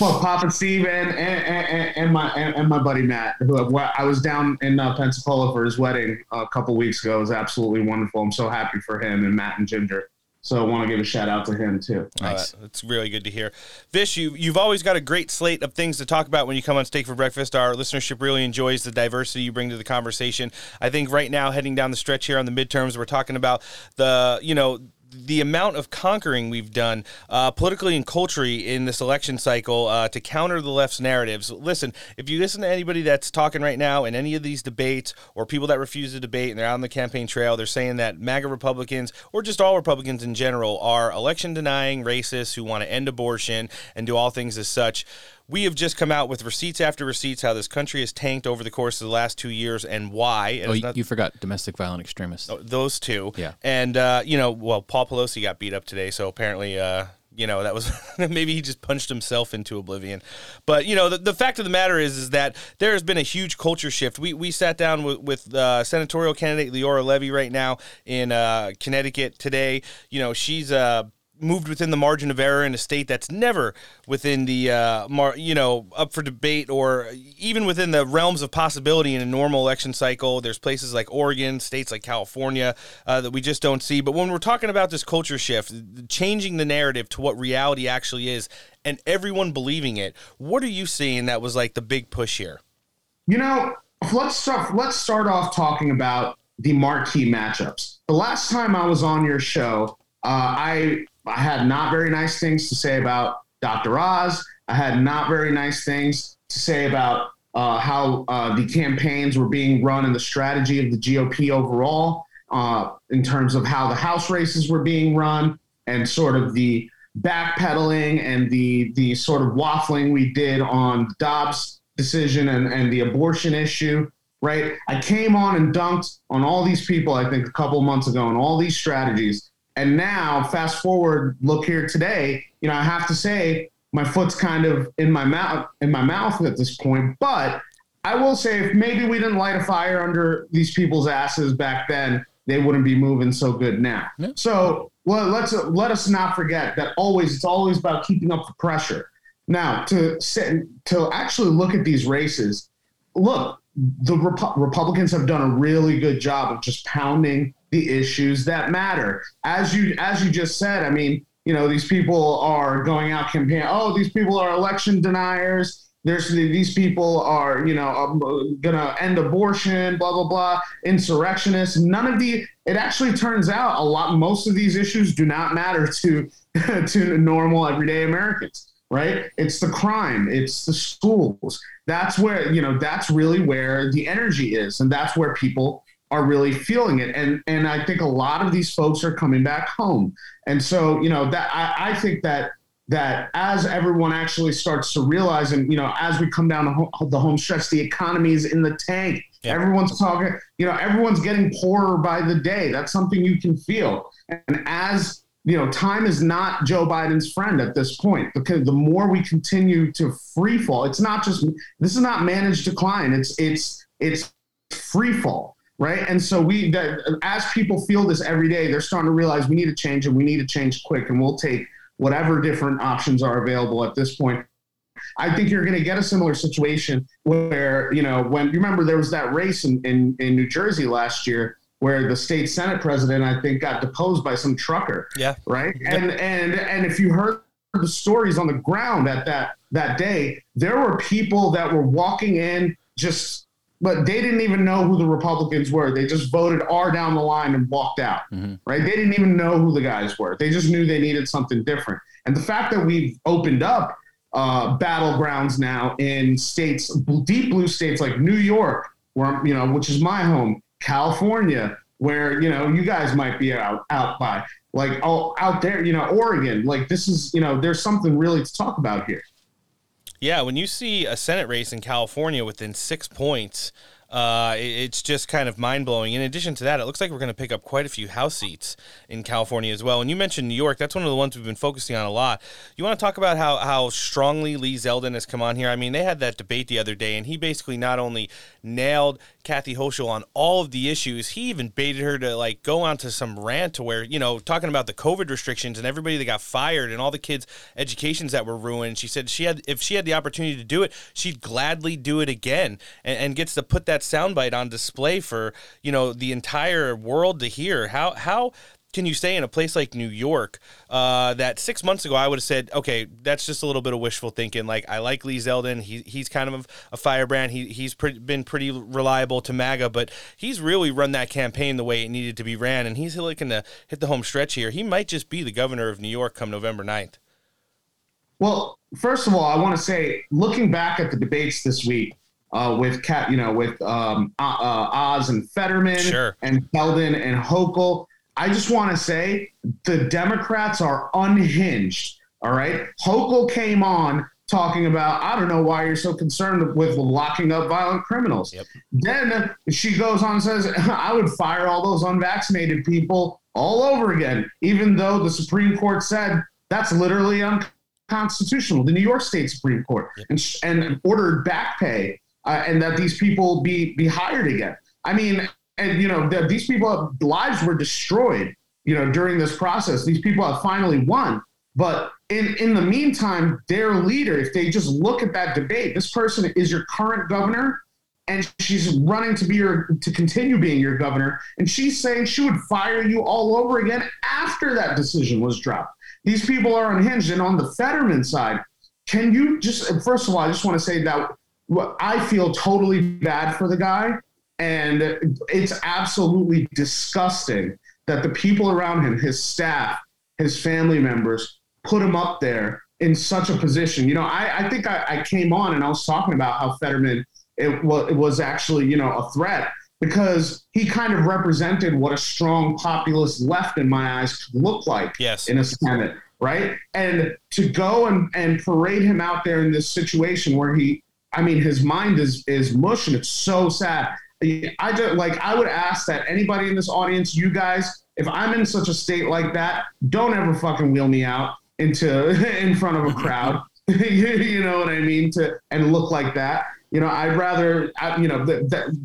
Well, Papa Steve and and, and, and my and, and my buddy Matt, who I was down in uh, Pensacola for his wedding a couple weeks ago. It was absolutely wonderful. I'm so happy for him and Matt and Ginger. So I want to give a shout out to him too. Nice. it's really good to hear. Vish, you, you've always got a great slate of things to talk about when you come on Steak for Breakfast. Our listenership really enjoys the diversity you bring to the conversation. I think right now, heading down the stretch here on the midterms, we're talking about the, you know, the amount of conquering we've done uh, politically and culturally in this election cycle uh, to counter the left's narratives. Listen, if you listen to anybody that's talking right now in any of these debates or people that refuse to debate and they're out on the campaign trail, they're saying that MAGA Republicans or just all Republicans in general are election denying racists who want to end abortion and do all things as such. We have just come out with receipts after receipts how this country has tanked over the course of the last two years and why. And Oh, you, not- you forgot domestic violent extremists. Oh, those two. Yeah. And uh, you know, well, Paul Pelosi got beat up today, so apparently, uh, you know, that was maybe he just punched himself into oblivion. But you know, the, the fact of the matter is, is that there has been a huge culture shift. We we sat down with with uh, senatorial candidate Leora Levy right now in uh, Connecticut today. You know, she's uh moved within the margin of error in a state that's never within the uh, mar- you know up for debate or even within the realms of possibility in a normal election cycle. There's places like Oregon, states like California uh, that we just don't see. But when we're talking about this culture shift, changing the narrative to what reality actually is, and everyone believing it, what are you seeing that was like the big push here? You know, let's start. Let's start off talking about the marquee matchups. The last time I was on your show, I I had not very nice things to say about Dr. Oz. I had not very nice things to say about uh, how uh, the campaigns were being run and the strategy of the GOP overall, uh, in terms of how the House races were being run and sort of the backpedaling and the the sort of waffling we did on Dobbs decision and, and the abortion issue. Right, I came on and dunked on all these people. I think a couple months ago, and all these strategies. And now, fast forward, look here today. You know, I have to say my foot's kind of in my mouth in my mouth at this point. But I will say, if maybe we didn't light a fire under these people's asses back then, they wouldn't be moving so good now. So well, let's let us not forget that always it's always about keeping up the pressure. Now to sit, to actually look at these races, look, the Rep- Republicans have done a really good job of just pounding the issues that matter. As you as you just said, I mean, you know, these people are going out campaigning. Oh, these people are election deniers. There's these people are, you know, um, gonna end abortion, blah blah blah, insurrectionists. None of the. It actually turns out a lot. Most of these issues do not matter to to normal everyday Americans. Right? It's the crime. It's the schools. That's where you know. That's really where the energy is, and that's where people are really feeling it. And and I think a lot of these folks are coming back home. And so, you know, that I, I think that that as everyone actually starts to realize, and you know, as we come down the home, the home stretch, the economy is in the tank. Yeah. Everyone's talking, you know, everyone's getting poorer by the day. That's something you can feel. And as you know, time is not Joe Biden's friend at this point because the more we continue to free fall, it's not just this is not managed decline. It's it's it's free fall right? And so we, that, as people feel this every day, they're starting to realize we need to change and we need to change quick, and we'll take whatever different options are available at this point. I think you're going to get a similar situation where, you know, when you remember there was that race in, in, in New Jersey last year where the state senate president, I think, got deposed by some trucker. Yeah. Right. And and and if you heard the stories on the ground at that that day, there were people that were walking in just but they didn't even know who the Republicans were. They just voted R down the line and walked out, mm-hmm. right? They didn't even know who the guys were. They just knew they needed something different. And the fact that we've opened up uh, battlegrounds now in states, deep blue states like New York, where you know, which is my home, California, where you know you guys might be out out by, like oh, out there, you know, Oregon. Like this is, you know, there's something really to talk about here. Yeah, when you see a Senate race in California within six points, uh, it's just kind of mind blowing. In addition to that, it looks like we're going to pick up quite a few House seats in California as well. And you mentioned New York; that's one of the ones we've been focusing on a lot. You want to talk about how how strongly Lee Zeldin has come on here? I mean, they had that debate the other day, and he basically not only nailed Kathy Hochul on all of the issues. He even baited her to like go on to some rant to where, you know, talking about the COVID restrictions and everybody that got fired and all the kids' educations that were ruined. She said she had if she had the opportunity to do it, she'd gladly do it again and, and gets to put that soundbite on display for, you know, the entire world to hear. How how can you say in a place like New York uh, that six months ago I would have said, okay, that's just a little bit of wishful thinking. Like I like Lee Zeldin, he, he's kind of a firebrand. He he's pre- been pretty reliable to MAGA, but he's really run that campaign the way it needed to be ran, and he's looking to hit the home stretch here. He might just be the governor of New York come November 9th. Well, first of all, I want to say, looking back at the debates this week, uh, with Cat, you know, with um, uh, Oz and Fetterman sure. and Zeldin and Hochul I just want to say the Democrats are unhinged. All right. Hochul came on talking about, I don't know why you're so concerned with locking up violent criminals. Yep. Then she goes on and says, I would fire all those unvaccinated people all over again, even though the Supreme Court said that's literally unconstitutional. The New York State Supreme Court yep. and, and ordered back pay uh, and that these people be, be hired again. I mean, and you know the, these people lives were destroyed you know during this process. These people have finally won. But in in the meantime their leader if they just look at that debate this person is your current governor and she's running to be your to continue being your governor and she's saying she would fire you all over again after that decision was dropped. These people are unhinged. And on the fetterman side can you just first of all i just want to say that I feel totally bad for the guy, and it's absolutely disgusting that the people around him, his staff, his family members, put him up there in such a position. You know, I, I think I, I came on and I was talking about how Fetterman it, well, it was actually you know a threat because he kind of represented what a strong populist left in my eyes could look like yes. in a Senate, right? And to go and, and parade him out there in this situation where he, I mean, his mind is is mush and it's so sad. I just like I would ask that anybody in this audience, you guys, if I'm in such a state like that, don't ever fucking wheel me out into in front of a crowd. you know what I mean? To and look like that. You know, I'd rather, you know, the, the,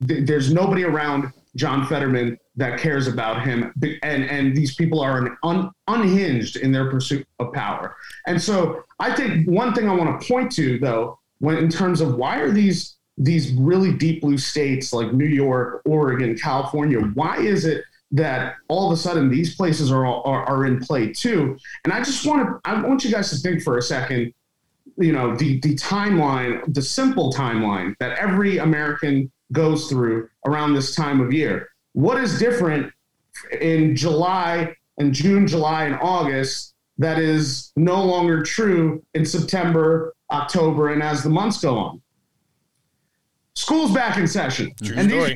the there's nobody around John Fetterman that cares about him, and and these people are un, unhinged in their pursuit of power. And so I think one thing I want to point to though, when in terms of why are these these really deep blue states like New York, Oregon, California, why is it that all of a sudden these places are, are, are in play too? And I just want to I want you guys to think for a second you know the the timeline the simple timeline that every american goes through around this time of year. What is different in July and June, July, and August that is no longer true in September, October, and as the months go on? School's back in session. True and story.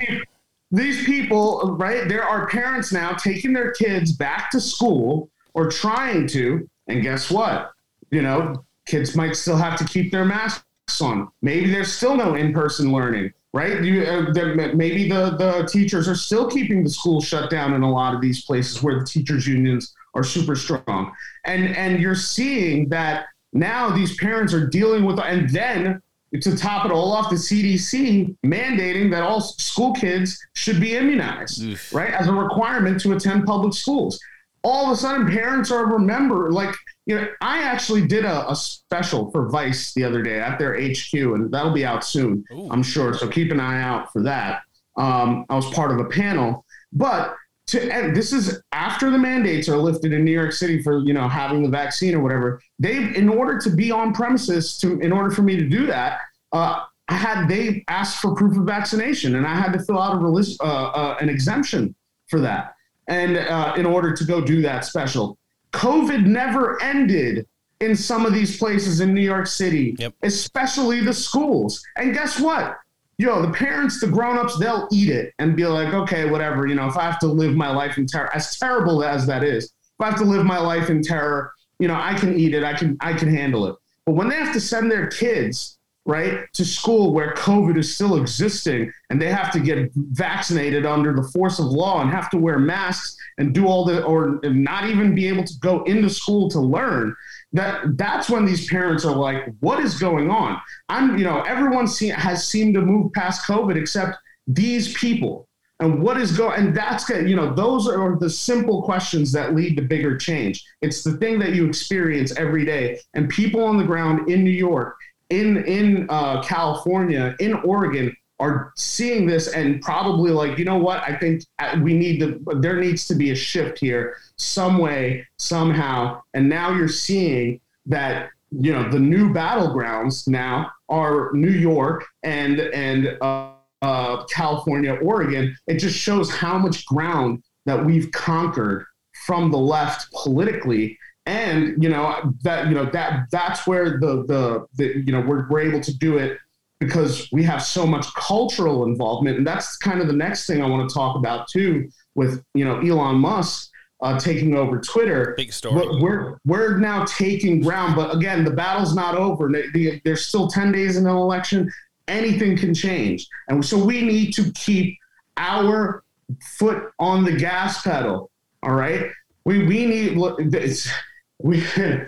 these, these people, right? There are parents now taking their kids back to school or trying to. And guess what? You know, kids might still have to keep their masks on. Maybe there's still no in person learning right? You, uh, maybe the, the teachers are still keeping the school shut down in a lot of these places where the teachers unions are super strong, and and you're seeing that now these parents are dealing with, and then to top it all off, the CDC mandating that all school kids should be immunized, right, as a requirement to attend public schools. All of a sudden, parents are remember like you know, I actually did a, a, special for Vice the other day at their HQ, and that'll be out soon, Ooh. I'm sure. So keep an eye out for that. Um, I was part of a panel, but to and this is after the mandates are lifted in New York City for you know having the vaccine or whatever. They, in order to be on premises, to in order for me to do that, uh, I had they asked for proof of vaccination, and I had to fill out a release, uh, uh, an exemption for that, and uh, in order to go do that special. COVID never ended in some of these places in New York City, yep. especially the schools. And guess what? Yo, the parents, the grown-ups, they'll eat it and be like, okay, whatever. You know, if I have to live my life in terror, as terrible as that is, if I have to live my life in terror, you know, I can eat it. I can, I can handle it. But when they have to send their kids right to school where COVID is still existing and they have to get vaccinated under the force of law and have to wear masks and do all the or not even be able to go into school to learn that that's when these parents are like what is going on? I'm you know everyone see, has seemed to move past covid except these people. And what is going and that's good. you know those are the simple questions that lead to bigger change. It's the thing that you experience every day. And people on the ground in new york in in uh, california in oregon are seeing this and probably like, you know what? I think uh, we need to, there needs to be a shift here some way, somehow. And now you're seeing that, you know, the new battlegrounds now are New York and, and, uh, uh, California, Oregon. It just shows how much ground that we've conquered from the left politically and you know that you know that that's where the the, the you know we're, we're able to do it because we have so much cultural involvement. And that's kind of the next thing I want to talk about too, with you know Elon Musk uh, taking over Twitter. Big story. We're, we're, we're now taking ground, but again, the battle's not over. There's still ten days in an election. Anything can change, and so we need to keep our foot on the gas pedal. All right, we we need it's, we.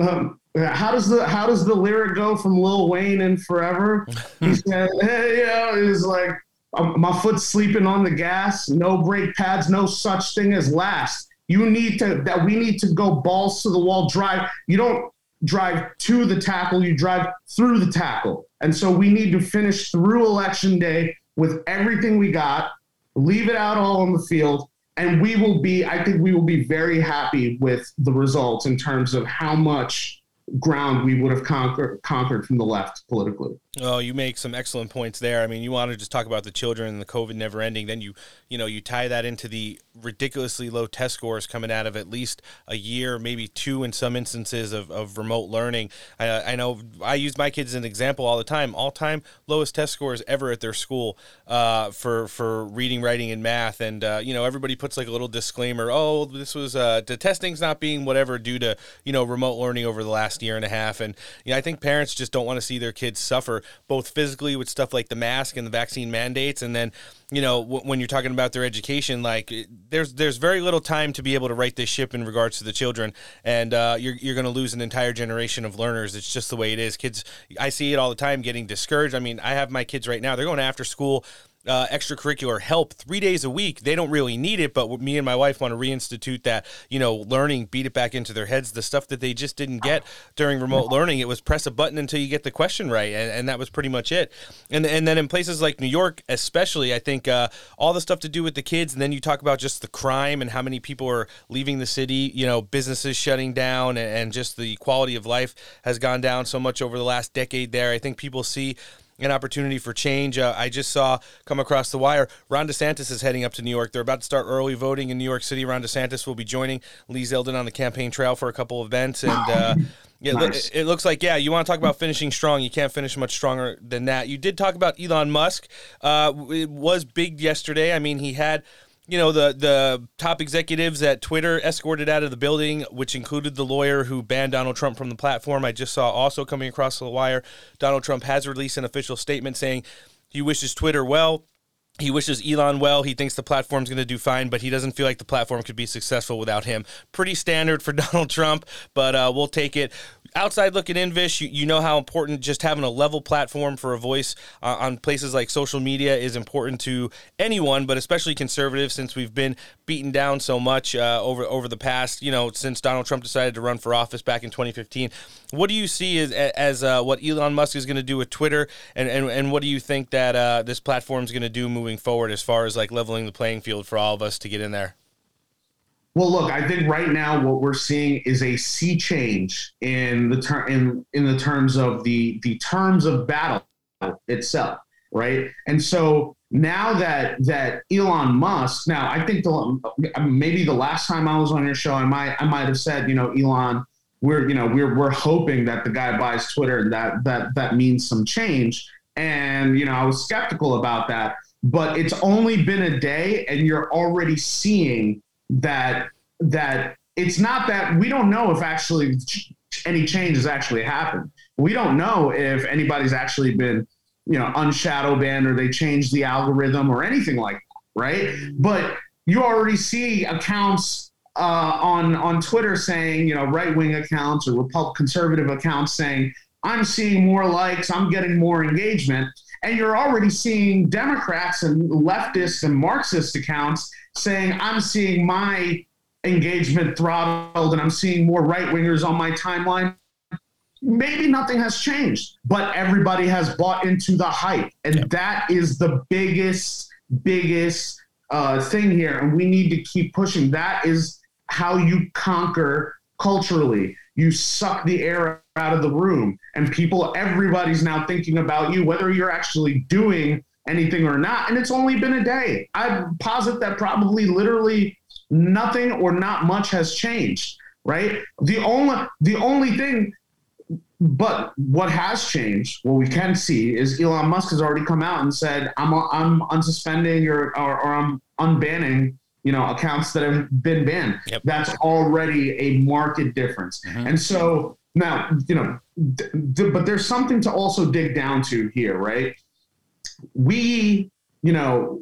Um, how does the how does the lyric go from Lil Wayne in Forever? He said, "Hey, you know, it's like um, my foot's sleeping on the gas, no brake pads, no such thing as last. You need to that we need to go balls to the wall, drive. You don't drive to the tackle, you drive through the tackle. And so we need to finish through election day with everything we got, leave it out all on the field, and we will be. I think we will be very happy with the results in terms of how much ground we would have conquered conquered from the left politically. Oh, you make some excellent points there. I mean, you want to just talk about the children and the COVID never ending. Then you, you know, you tie that into the ridiculously low test scores coming out of at least a year, maybe two in some instances of, of remote learning. I, I know I use my kids as an example all the time. All time lowest test scores ever at their school uh, for for reading, writing, and math. And uh, you know, everybody puts like a little disclaimer. Oh, this was uh, the testing's not being whatever due to you know remote learning over the last year and a half. And you know, I think parents just don't want to see their kids suffer both physically with stuff like the mask and the vaccine mandates, and then you know w- when you're talking about their education, like there's there's very little time to be able to right this ship in regards to the children, and uh, you're you're going to lose an entire generation of learners. It's just the way it is. Kids, I see it all the time, getting discouraged. I mean, I have my kids right now; they're going after school uh, extracurricular help three days a week. They don't really need it, but me and my wife want to reinstitute that, you know, learning, beat it back into their heads, the stuff that they just didn't get during remote learning. It was press a button until you get the question right, and, and that was pretty much it. And and then in places like New York, especially, I think uh, all the stuff to do with the kids, and then you talk about just the crime and how many people are leaving the city, you know, businesses shutting down, and, and just the quality of life has gone down so much over the last decade there. I think people see an opportunity for change. Uh, I just saw come across the wire. Ron DeSantis is heading up to New York. They're about to start early voting in New York City. Ron DeSantis will be joining Lee Zeldin on the campaign trail for a couple events, and uh, yeah, nice. it, it looks like yeah. You want to talk about finishing strong? You can't finish much stronger than that. You did talk about Elon Musk. Uh, it was big yesterday. I mean, he had you know the the top executives at Twitter escorted out of the building, which included the lawyer who banned Donald Trump from the platform. I just saw also coming across the wire, Donald Trump has released an official statement saying he wishes Twitter well. He wishes Elon well. He thinks the platform's going to do fine, but he doesn't feel like the platform could be successful without him. Pretty standard for Donald Trump, but uh, we'll take it outside looking in, Vish, you, you know how important just having a level platform for a voice uh, on places like social media is important to anyone, but especially conservatives, since we've been beaten down so much uh, over over the past, you know, since Donald Trump decided to run for office back in 2015. What do you see as, as uh, what Elon Musk is going to do with Twitter, and, and, and what do you think that uh, this platform is going to do moving forward as far as like leveling the playing field for all of us to get in there? Well, look, I think right now what we're seeing is a sea change in the term in in the terms of the the terms of battle itself, right? And so now that that Elon Musk, now I think the maybe the last time I was on your show, I might I might have said, you know, Elon, we're you know we're we're hoping that the guy buys Twitter and that that that means some change. And you know, I was skeptical about that, but it's only been a day, and you're already seeing that that it's not that we don't know if actually any change has actually happened. We don't know if anybody's actually been, you know, unshadow banned or they changed the algorithm or anything like that, right? But you already see accounts uh, on on Twitter saying, you know, right wing accounts or Republican conservative accounts saying, I'm seeing more likes, I'm getting more engagement. And you're already seeing Democrats and leftists and Marxist accounts saying, I'm seeing my engagement throttled and I'm seeing more right wingers on my timeline, maybe nothing has changed, but everybody has bought into the hype. And yep. that is the biggest, biggest uh, thing here. And we need to keep pushing. That is how you conquer culturally. You suck the air out of the room, and people, everybody's now thinking about you, whether you're actually doing anything or not. And it's only been a day. I posit that probably literally nothing or not much has changed, right? The only the only thing but what has changed, what we can see, is Elon Musk has already come out and said, "I'm I'm unsuspending or or, or I'm unbanning, you know, accounts that have been banned." Yep. That's already a market difference. Mm-hmm. And so now, you know, but there's something to also dig down to here, right? We, you know,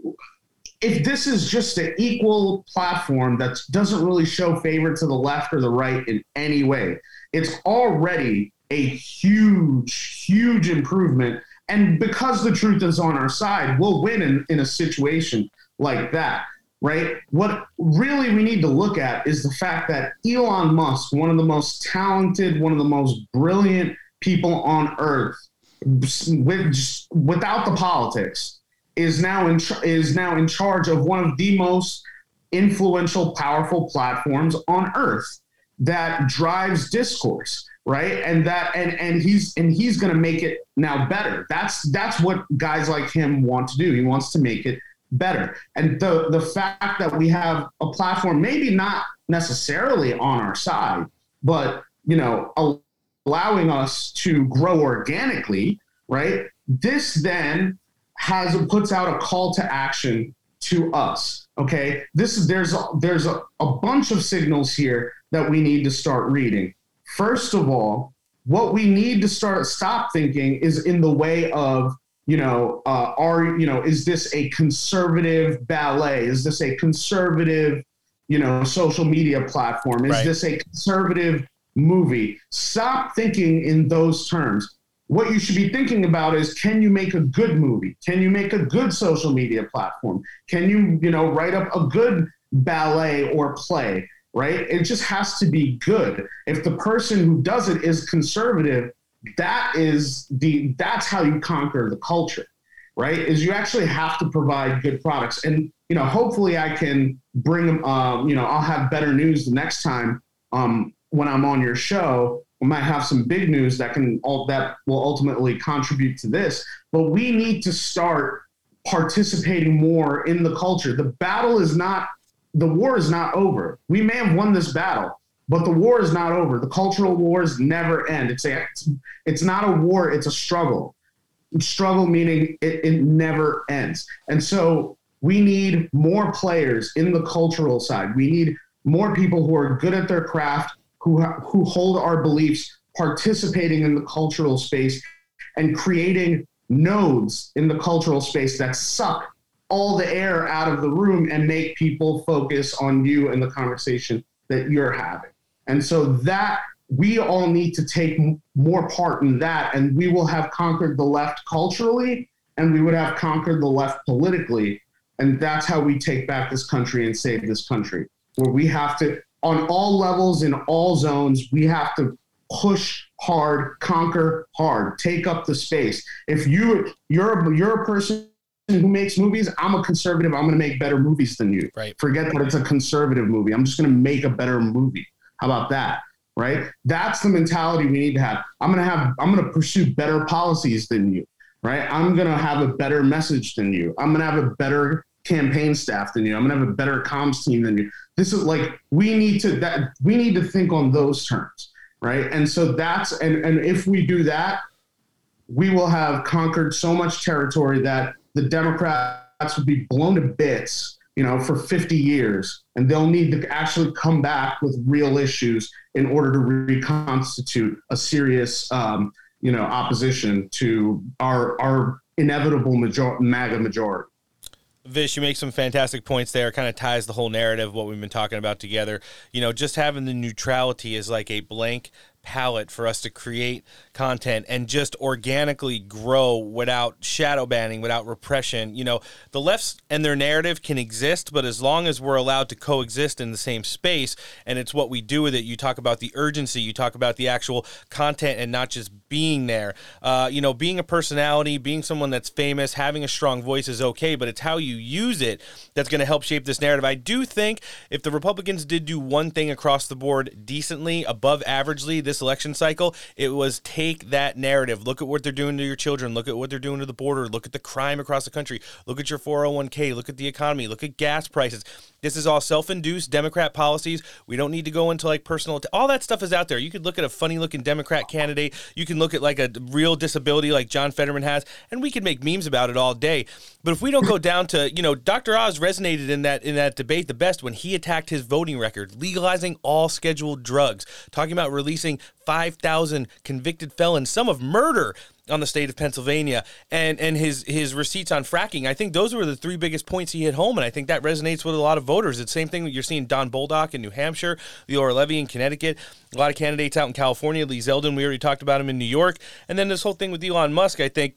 if this is just an equal platform that doesn't really show favor to the left or the right in any way, it's already a huge, huge improvement. And because the truth is on our side, we'll win in, in a situation like that, right? What really we need to look at is the fact that Elon Musk, one of the most talented, one of the most brilliant people on earth, with, without the politics, is now in is now in charge of one of the most influential, powerful platforms on earth that drives discourse, right? And that and and he's and he's going to make it now better. That's that's what guys like him want to do. He wants to make it better. And the the fact that we have a platform, maybe not necessarily on our side, but you know, allowing us to grow organically, right? This then has puts out a call to action to us. Okay, this is there's there's a, a bunch of signals here that we need to start reading. First of all, what we need to start stop thinking is in the way of you know uh, are you know is this a conservative ballet? Is this a conservative you know social media platform? Is Right. this a conservative movie? Stop thinking in those terms what you should be thinking about is can you make a good movie can you make a good social media platform can you you know write up a good ballet or play right it just has to be good if the person who does it is conservative that is the that's how you conquer the culture right? Is you actually have to provide good products. And you know hopefully i can bring them um, you know i'll have better news the next time um, when i'm on your show. We might have some big news that can all that will ultimately contribute to this but we need to start participating more in the culture. The battle is not the war is not over. We may have won this battle but the war is not over. The cultural wars never end. It's a it's, it's not a war it's a struggle. Struggle meaning it, it never ends. And so we need more players in the cultural side. We need more people who are good at their craft who who hold our beliefs participating in the cultural space and creating nodes in the cultural space that suck all the air out of the room and make people focus on you and the conversation that you're having and so that we all need to take more part in that and we will have conquered the left culturally and we would have conquered the left politically. And that's how we take back this country and save this country where we have to on all levels in all zones we have to push hard conquer hard take up the space. If you you're a, you're a person who makes movies i'm a conservative i'm going to make better movies than you. Right. Forget that it's a conservative movie i'm just going to make a better movie how about that right? That's the mentality we need to have. I'm going to have i'm going to pursue better policies than you right? I'm going to have a better message than you. I'm going to have a better campaign staff than you. I'm going to have a better comms team than you. This is like we need to that we need to think on those terms right? And so that's and and if we do that we will have conquered so much territory that the democrats would be blown to bits you know for 50 years and they'll need to actually come back with real issues in order to reconstitute a serious um, you know opposition to our our inevitable major- maga majority Vish, you make some fantastic points there. Kind of ties the whole narrative of what we've been talking about together. You know, just having the neutrality is like a blank palette for us to create content and just organically grow without shadow banning, without repression. You know, the left and their narrative can exist, but as long as we're allowed to coexist in the same space and it's what we do with it, you talk about the urgency, you talk about the actual content and not just being there. Uh, you know, being a personality, being someone that's famous, having a strong voice is okay, but it's how you use it that's going to help shape this narrative. I do think if the Republicans did do one thing across the board decently, above averagely this election cycle, it was take that narrative. Look at what they're doing to your children. Look at what they're doing to the border. Look at the crime across the country. Look at your 401k. Look at the economy. Look at gas prices. This is all self-induced Democrat policies. We don't need to go into like personal. all that stuff is out there. You could look at a funny-looking Democrat candidate. You can look at like a real disability like John Fetterman has, and we can make memes about it all day. But if we don't go down to, you know, Dr. Oz resonated in that in that debate the best when he attacked his voting record, legalizing all scheduled drugs, talking about releasing 5,000 convicted felons, some of murder on the state of Pennsylvania and and his his receipts on fracking. I think those were the three biggest points he hit home, and I think that resonates with a lot of voters. It's the same thing you're seeing Don Bolduc in New Hampshire, Leora Levy in Connecticut, a lot of candidates out in California. Lee Zeldin, we already talked about him in New York, and then this whole thing with Elon Musk. I think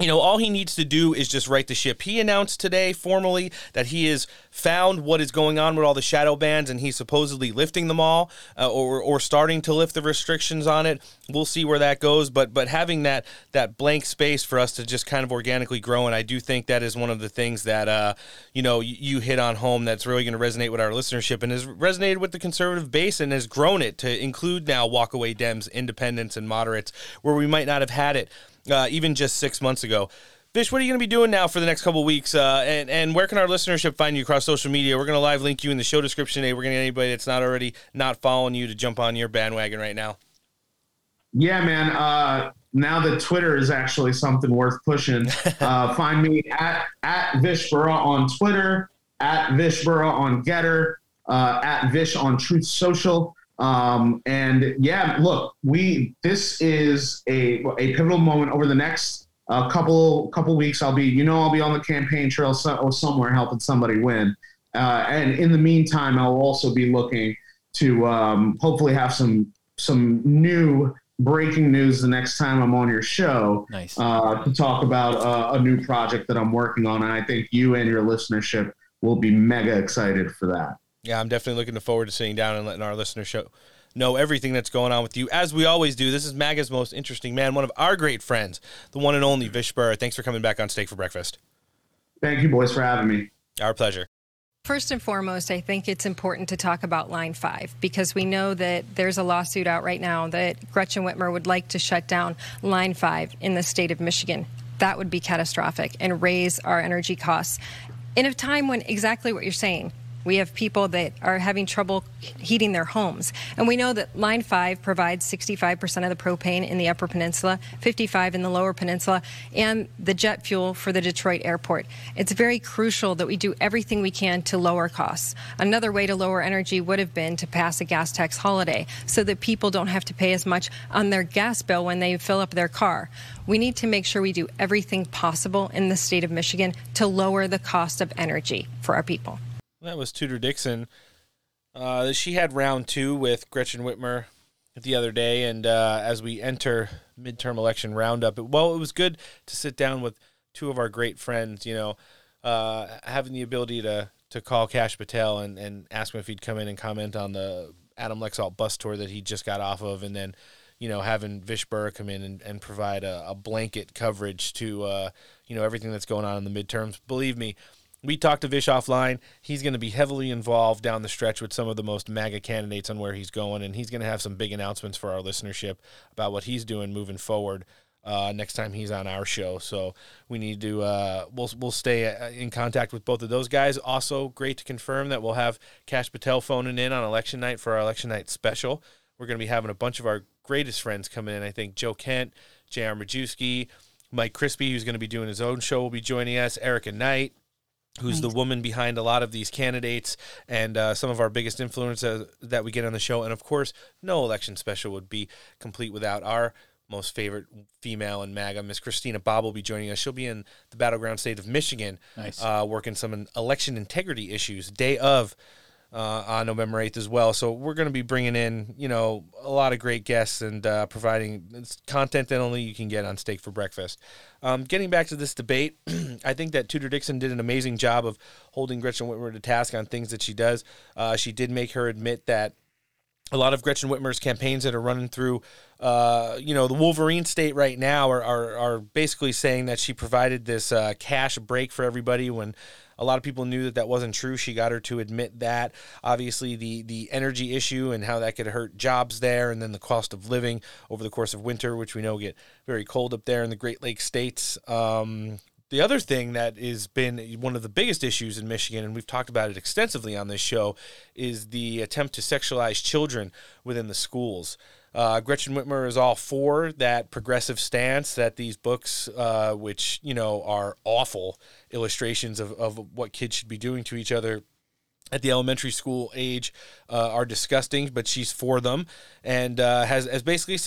you know, all he needs to do is just right the ship. He announced today formally that he has found what is going on with all the shadow bans and he's supposedly lifting them all uh, or, or starting to lift the restrictions on it. We'll see where that goes. But but having that that blank space for us to just kind of organically grow, and I do think that is one of the things that uh, you know you hit on home that's really going to resonate with our listenership and has resonated with the conservative base and has grown it to include now walkaway Dems, independents, and moderates where we might not have had it uh, even just six months ago. Vish, what are you going to be doing now for the next couple weeks? Uh, and, and where can our listenership find you across social media? We're going to live link you in the show description today. We're going to get anybody that's not already not following you to jump on your bandwagon right now. Yeah, man. Uh, now that Twitter is actually something worth pushing, uh, find me at, at VishBurra on Twitter, at VishBurra on GETTR, uh, at Vish on Truth Social. Um, and yeah, look, we this is a a pivotal moment over the next uh, couple couple weeks. I'll be, you know, I'll be on the campaign trail so, or somewhere helping somebody win. Uh, and in the meantime, I'll also be looking to um, hopefully have some some new breaking news the next time I'm on your show nice. uh, to talk about uh, a new project that I'm working on. And I think you and your listenership will be mega excited for that. Yeah, I'm definitely looking forward to sitting down and letting our listeners show know everything that's going on with you, as we always do. This is MAGA's most interesting man, one of our great friends, the one and only Vish Burra. Thanks for coming back on Steak for Breakfast. Thank you, boys, for having me. Our pleasure. First and foremost, I think it's important to talk about Line 5 because we know that there's a lawsuit out right now that Gretchen Whitmer would like to shut down Line 5 in the state of Michigan. That would be catastrophic and raise our energy costs. In a time when exactly what you're saying, we have people that are having trouble heating their homes. And we know that Line 5 provides 65% of the propane in the Upper Peninsula, 55 in the Lower Peninsula, and the jet fuel for the Detroit airport. It's very crucial that we do everything we can to lower costs. Another way to lower energy would have been to pass a gas tax holiday so that people don't have to pay as much on their gas bill when they fill up their car. We need to make sure we do everything possible in the state of Michigan to lower the cost of energy for our people. That was Tudor Dixon. Uh, she had round two with Gretchen Whitmer the other day, and uh, as we enter midterm election roundup, well, it was good to sit down with two of our great friends. You know, uh, having the ability to to call Kash Patel and, and ask him if he'd come in and comment on the Adam Laxalt bus tour that he just got off of, and then you know having Vish Burra come in and, and provide a, a blanket coverage to uh, you know everything that's going on in the midterms. Believe me we talked to Vish offline. He's going to be heavily involved down the stretch with some of the most MAGA candidates on where he's going, and he's going to have some big announcements for our listenership about what he's doing moving forward. Uh, next time he's on our show, so we need to uh, we'll we'll stay uh, in contact with both of those guys. Also, great to confirm that we'll have Kash Patel phoning in on election night for our election night special. We're going to be having a bunch of our greatest friends coming in. I think Joe Kent, J.R. Majewski, Mike Crispi, who's going to be doing his own show, will be joining us. Erica Knight, who's the woman behind a lot of these candidates and uh, some of our biggest influences that we get on the show. And of course, no election special would be complete without our most favorite female in MAGA, Miss Christina Bobb, will be joining us. She'll be in the battleground state of Michigan, Nice. uh, working some election integrity issues day of. Uh, on November 8th as well. So we're going to be bringing in, you know, a lot of great guests and uh, providing content that only you can get on Steak for Breakfast. Um, getting back to this debate, I think that Tudor Dixon did an amazing job of holding Gretchen Whitmer to task on things that she does. Uh, she did make her admit that a lot of Gretchen Whitmer's campaigns that are running through, uh, you know, the Wolverine state right now are, are, are basically saying that she provided this uh, cash break for everybody when a lot of people knew that that wasn't true. She got her to admit that. Obviously, the the energy issue and how that could hurt jobs there, and then the cost of living over the course of winter, which we know get very cold up there in the Great Lakes states. Um, the other thing that has been one of the biggest issues in Michigan, and we've talked about it extensively on this show, is the attempt to sexualize children within the schools. Uh, Gretchen Whitmer is all for that progressive stance that these books, uh, which you know are awful illustrations of, of what kids should be doing to each other at the elementary school age uh, are disgusting, but she's for them and uh, has, has basically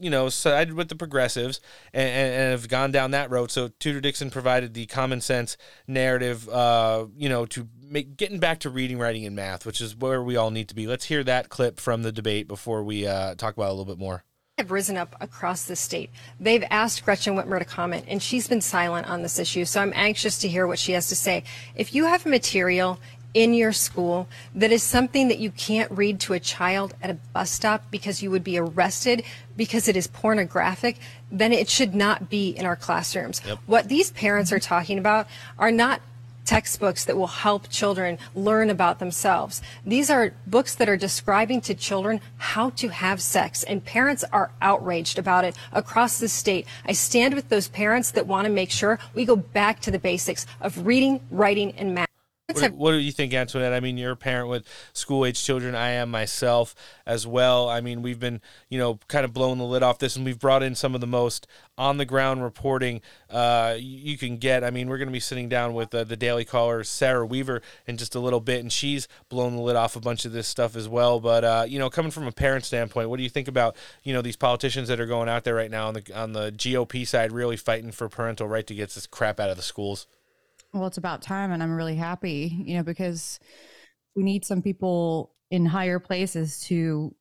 you know sided with the progressives and, and, have gone down that road. So Tudor Dixon provided the common sense narrative, uh, you know, to make getting back to reading, writing, and math, which is where we all need to be. Let's hear that clip from the debate before we uh, talk about a little bit more. have risen up across the state. They've asked Gretchen Whitmer to comment, and she's been silent on this issue. So I'm anxious to hear what she has to say. If you have material in your school that is something that you can't read to a child at a bus stop because you would be arrested because it is pornographic, then it should not be in our classrooms. Yep. What these parents are talking about are not textbooks that will help children learn about themselves. These are books that are describing to children how to have sex, and parents are outraged about it across the state. I stand with those parents that want to make sure we go back to the basics of reading, writing, and math. What, what do you think, Antoinette? I mean, you're a parent with school age children. I am myself as well. I mean, we've been, you know, kind of blowing the lid off this, and we've brought in some of the most on the ground reporting uh, you can get. I mean, we're going to be sitting down with uh, the Daily Caller, Sarah Weaver, in just a little bit, and she's blown the lid off a bunch of this stuff as well. But uh, you know, coming from a parent standpoint, what do you think about you know these politicians that are going out there right now on the on the GOP side, really fighting for parental right to get this crap out of the schools? Well, it's about time, and I'm really happy, you know, because we need some people in higher places to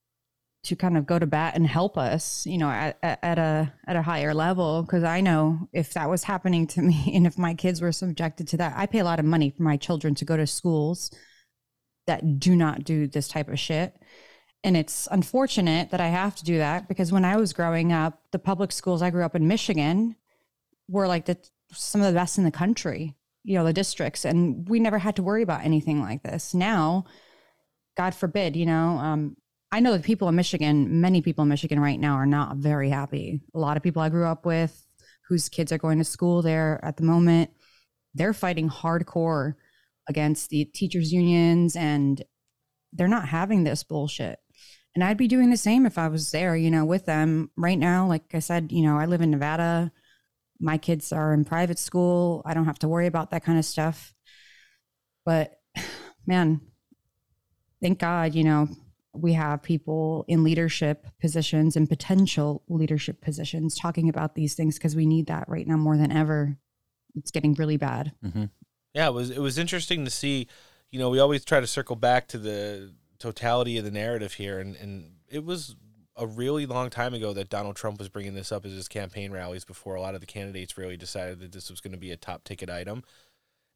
to kind of go to bat and help us, you know, at, at, a at a higher level. Because I know if that was happening to me, and if my kids were subjected to that, I pay a lot of money for my children to go to schools that do not do this type of shit. And it's unfortunate that I have to do that because when I was growing up, the public schools I grew up in Michigan were like the some of the best in the country you know the districts and we never had to worry about anything like this. Now god forbid you know um, i know that people in michigan many people in michigan right now are not very happy. A lot of people i grew up with whose kids are going to school there at the moment they're fighting hardcore against the teachers unions and they're not having this bullshit. And i'd be doing the same if i was there you know with them. Right now like i said you know i live in nevada my kids are in private school. I don't have to worry about that kind of stuff. But man, thank God, you know, we have people in leadership positions and potential leadership positions talking about these things because we need that right now more than ever. It's getting really bad. Mm-hmm. Yeah, it was it was interesting to see. You know, we always try to circle back to the totality of the narrative here, and and it was a really long time ago that Donald Trump was bringing this up as his campaign rallies before a lot of the candidates really decided that this was going to be a top ticket item.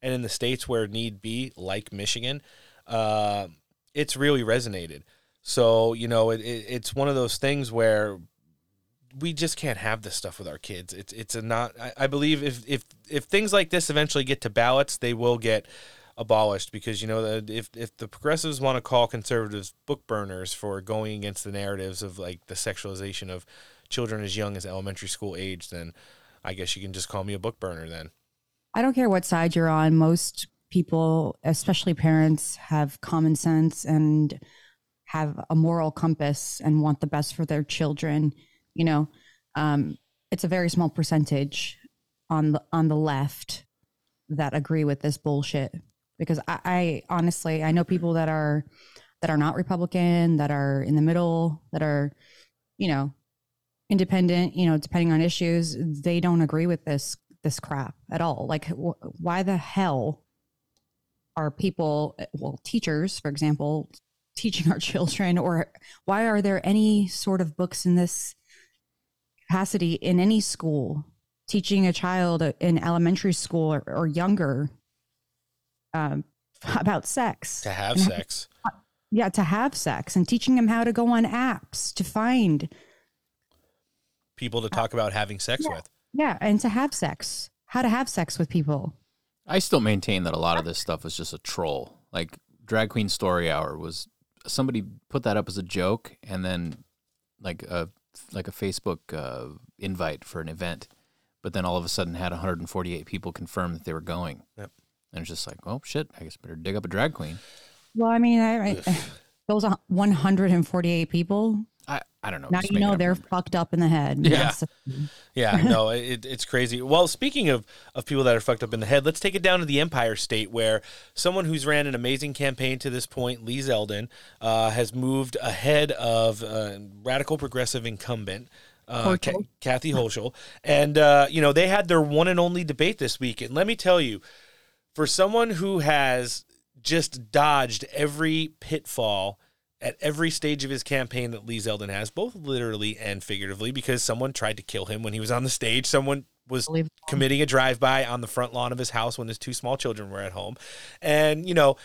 And in the states where need be, like Michigan, uh, it's really resonated. So, you know, it, it, it's one of those things where we just can't have this stuff with our kids. It's it's a not. I, I believe if if if things like this eventually get to ballots, they will get abolished because you know if if the progressives want to call conservatives book burners for going against the narratives of like the sexualization of children as young as elementary school age, then I guess you can just call me a book burner then. I don't care what side you're on. Most people, especially parents, have common sense and have a moral compass and want the best for their children. You know, um, it's a very small percentage on the on the left that agree with this bullshit because I, I honestly I know people that are that are not Republican, that are in the middle, that are, you know, independent, you know, depending on issues, they don't agree with this this crap at all. Like wh- why the hell are people well, teachers, for example, teaching our children or why are there any sort of books in this capacity in any school teaching a child in elementary school or, or younger um, about sex. To have sex. yeah, to have sex and teaching them how to go on apps to find people to talk about having sex yeah, with. Yeah, and to have sex, how to have sex with people. I still maintain that a lot of this stuff is just a troll. Like Drag Queen Story Hour was somebody put that up as a joke, and then like a like a Facebook uh, invite for an event, but then all of a sudden had 148 people confirm that they were going. Yep. And it's just like, oh shit, I guess I better dig up a drag queen. Well, I mean, I, I, those 148 people. I, I don't know. Now you know they're fucked up in the head. Yeah. Yeah, no, it, it's crazy. Well, speaking of, of people that are fucked up in the head, let's take it down to the Empire State, where someone who's ran an amazing campaign to this point, Lee Zeldin, uh, has moved ahead of uh, radical progressive incumbent. Uh, Kathy Hochul. And, uh, you know, they had their one and only debate this week. And let me tell you, for someone who has just dodged every pitfall at every stage of his campaign that Lee Zeldin has, both literally and figuratively, because someone tried to kill him when he was on the stage. Someone was committing a drive-by on the front lawn of his house when his two small children were at home. And, you know,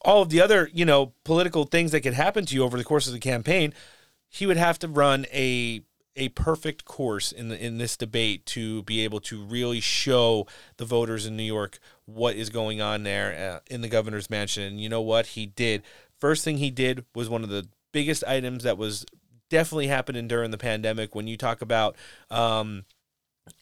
all of the other, you know, political things that could happen to you over the course of the campaign, he would have to run a a perfect course in the in this debate to be able to really show the voters in New York what is going on there uh, in the governor's mansion. And you know what? He did. First thing he did was one of the biggest items that was definitely happening during the pandemic. When you talk about um,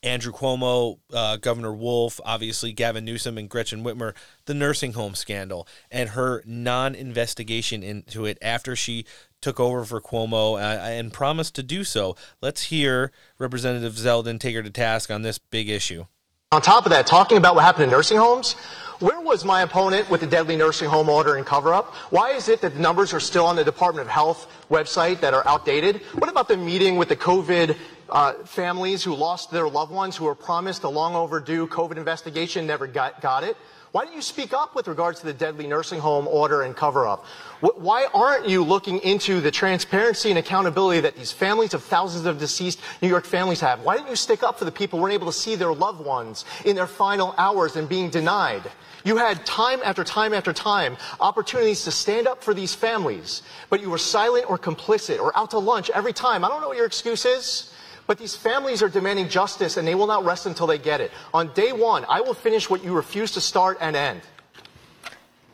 Andrew Cuomo, uh, Governor Wolf, obviously Gavin Newsom and Gretchen Whitmer, the nursing home scandal, and her non investigation into it after she took over for Cuomo uh, and promised to do so. Let's hear Representative Zeldin take her to task on this big issue. On top of that, talking about what happened in nursing homes, where was my opponent with the deadly nursing home order and cover up? Why is it that the numbers are still on the Department of Health website that are outdated? What about the meeting with the COVID uh, families who lost their loved ones who were promised a long overdue COVID investigation, never got, got it? Why didn't you speak up with regards to the deadly nursing home order and cover up? Why aren't you looking into the transparency and accountability that these families of thousands of deceased New York families have? Why didn't you stick up for the people who weren't able to see their loved ones in their final hours and being denied? You had time after time after time opportunities to stand up for these families, but you were silent or complicit or out to lunch every time. I don't know what your excuse is. But these families are demanding justice and they will not rest until they get it. On day one, I will finish what you refuse to start and end.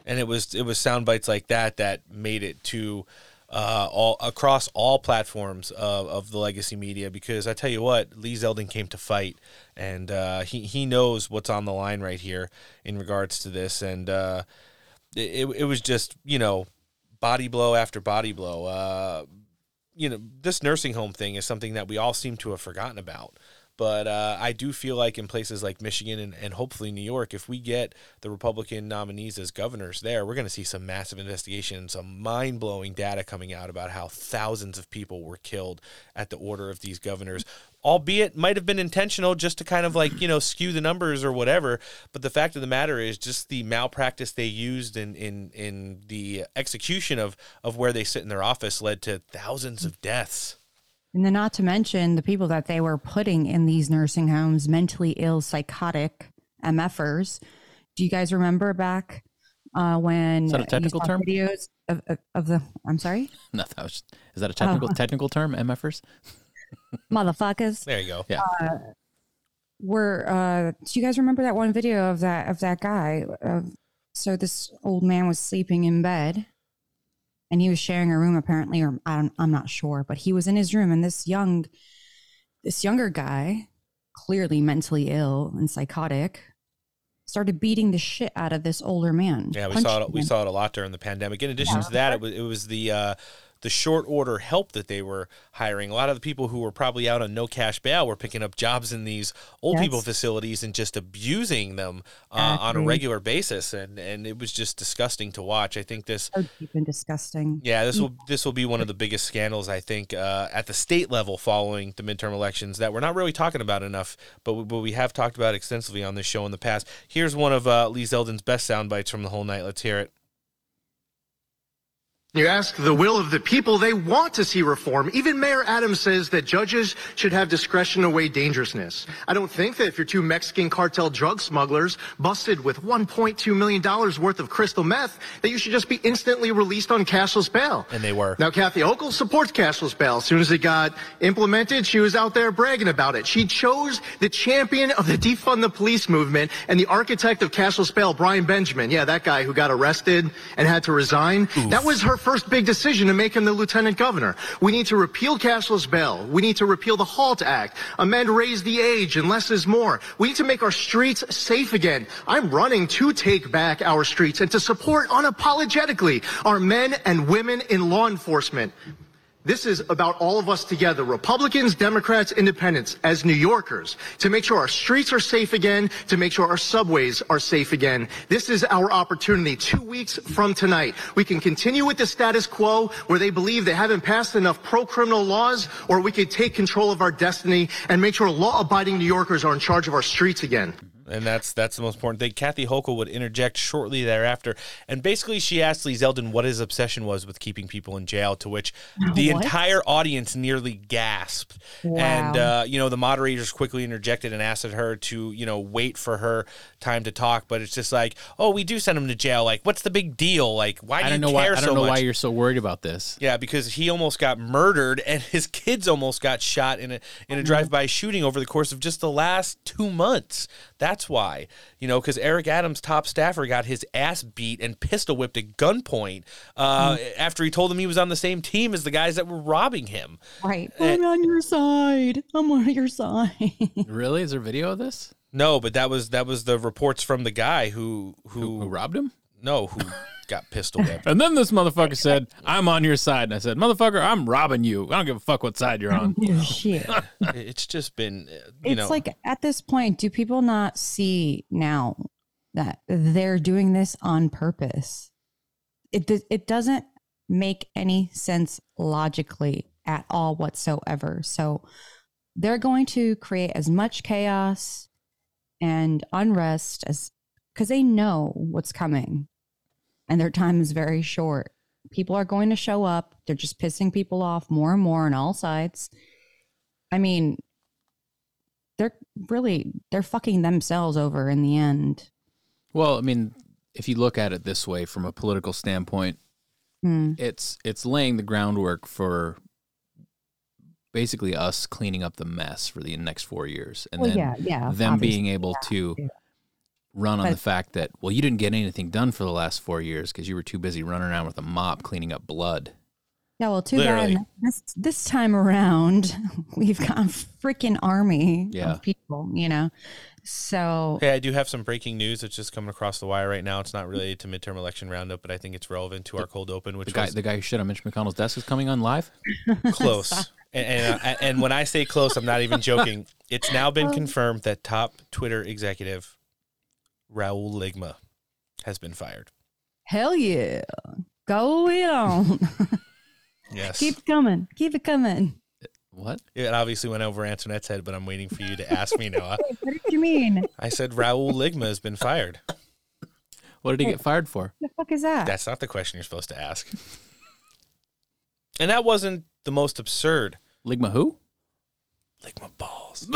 And it was it was sound bites like that that made it to uh, all across all platforms of, of the legacy media because I tell you what, Lee Zeldin came to fight, and uh, he he knows what's on the line right here in regards to this, and uh, it it was just you know body blow after body blow. You know, this nursing home thing is something that we all seem to have forgotten about. But uh, I do feel like in places like Michigan and, and hopefully New York, if we get the Republican nominees as governors there, we're going to see some massive investigation some mind blowing data coming out about how thousands of people were killed at the order of these governors albeit might have been intentional just to kind of like you know skew the numbers or whatever but the fact of the matter is just the malpractice they used in in in the execution of of where they sit in their office led to thousands of deaths. And then not to mention the people that they were putting in these nursing homes mentally ill psychotic mfers do you guys remember back uh, when is that a technical term? videos of, of, of, the i'm sorry? No that was is that a technical oh. technical term mfers motherfuckers. There you go. Yeah. Uh, were uh, do you guys remember that one video of that of that guy? Uh, so this old man was sleeping in bed, and he was sharing a room apparently, or I don't, I'm not sure, but he was in his room, and this young, this younger guy, clearly mentally ill and psychotic, started beating the shit out of this older man. Yeah, we saw it. We saw it a lot during the pandemic. In addition yeah. to that, it was it was the uh, the short order help that they were hiring. A lot of the people who were probably out on no cash bail were picking up jobs in these old yes. people facilities and just abusing them uh, on a regular basis, and and it was just disgusting to watch. I think this so deep and disgusting. Yeah, this will this will be one of the biggest scandals I think uh, at the state level following the midterm elections that we're not really talking about enough, but we, but we have talked about extensively on this show in the past. Here's one of uh, Lee Zeldin's best sound bites from the whole night. Let's hear it. You ask the will of the people, they want to see reform. Even Mayor Adams says that judges should have discretion to weigh dangerousness. I don't think that if you're two Mexican cartel drug smugglers busted with $1.2 million worth of crystal meth, that you should just be instantly released on cashless bail. And they were. Now, Kathy Hochul supports cashless bail. As soon as it got implemented, she was out there bragging about it. She chose the champion of the defund the police movement and the architect of cashless bail, Brian Benjamin. Yeah, that guy who got arrested and had to resign. Oof. That was her first big decision to make him the lieutenant governor. We need to repeal cashless bail. We need to repeal the HALT Act, amend raise the age, and less is more. We need to make our streets safe again. I'm running to take back our streets and to support unapologetically our men and women in law enforcement. This is about all of us together, Republicans, Democrats, Independents, as New Yorkers, to make sure our streets are safe again, to make sure our subways are safe again. This is our opportunity. Two weeks from tonight, we can continue with the status quo where they believe they haven't passed enough pro-criminal laws, or we could take control of our destiny and make sure law-abiding New Yorkers are in charge of our streets again. And that's that's the most important thing. Kathy Hochul would interject shortly thereafter, and basically she asked Lee Zeldin what his obsession was with keeping people in jail, to which the What? entire audience nearly gasped. And uh, you know the moderators quickly interjected and asked her to you know wait for her time to talk, but it's just like, oh, we do send him to jail. Like, what's the big deal? Like, why do I don't you know why. I don't so know much? why you're so worried about this. Yeah, because he almost got murdered and his kids almost got shot in a Mm-hmm. in a drive-by shooting over the course of just the last 2 months. That's why. You know, cuz Eric Adams top staffer got his ass beat and pistol whipped at gunpoint uh, Mm. after he told them he was on the same team as the guys that were robbing him. Right. Eh. I'm on your side. I'm on your side. Really? Is there video of this? No, but that was that was the reports from the guy who who, Who robbed him? No, who got pistol whipped. And then this motherfucker said, "I'm on your side," and I said, "Motherfucker, I'm robbing you. I don't give a fuck what side you're on." Shit. it's just been uh, you it's know like at this point, do people not see now that they're doing this on purpose? It do- it doesn't make any sense logically at all whatsoever. So they're going to create as much chaos and unrest as because they know what's coming and their time is very short. People are going to show up. They're just pissing people off more and more on all sides. I mean, they're really they're fucking themselves over in the end. Well, I mean, if you look at it this way from a political standpoint, Hmm. it's it's laying the groundwork for basically us cleaning up the mess for the next four years, and Well, then yeah, yeah, them being able to run on But- the fact that well, you didn't get anything done for the last four years because you were too busy running around with a mop cleaning up blood. Yeah, well, too Literally. bad this this time around we've got a freaking army Yeah. of people, you know. So Hey, I do have some breaking news that's just coming across the wire right now. It's not related to midterm election roundup, but I think it's relevant to our cold open, which The guy, was the guy who shit on Mitch McConnell's desk is coming on live. close. and, and, uh, and when I say close, I'm not even joking. It's now been confirmed that top Twitter executive Raul Ligma has been fired. hell yeah, go it on. Yes. Keep it coming, keep it coming. What? It obviously went over Antoinette's head, but I'm waiting for you to ask me, Noah. What did you mean? I said Raul Ligma has been fired. What did he get fired for? The fuck is that? That's not the question you're supposed to ask. And that wasn't the most absurd. Ligma who? Ligma balls.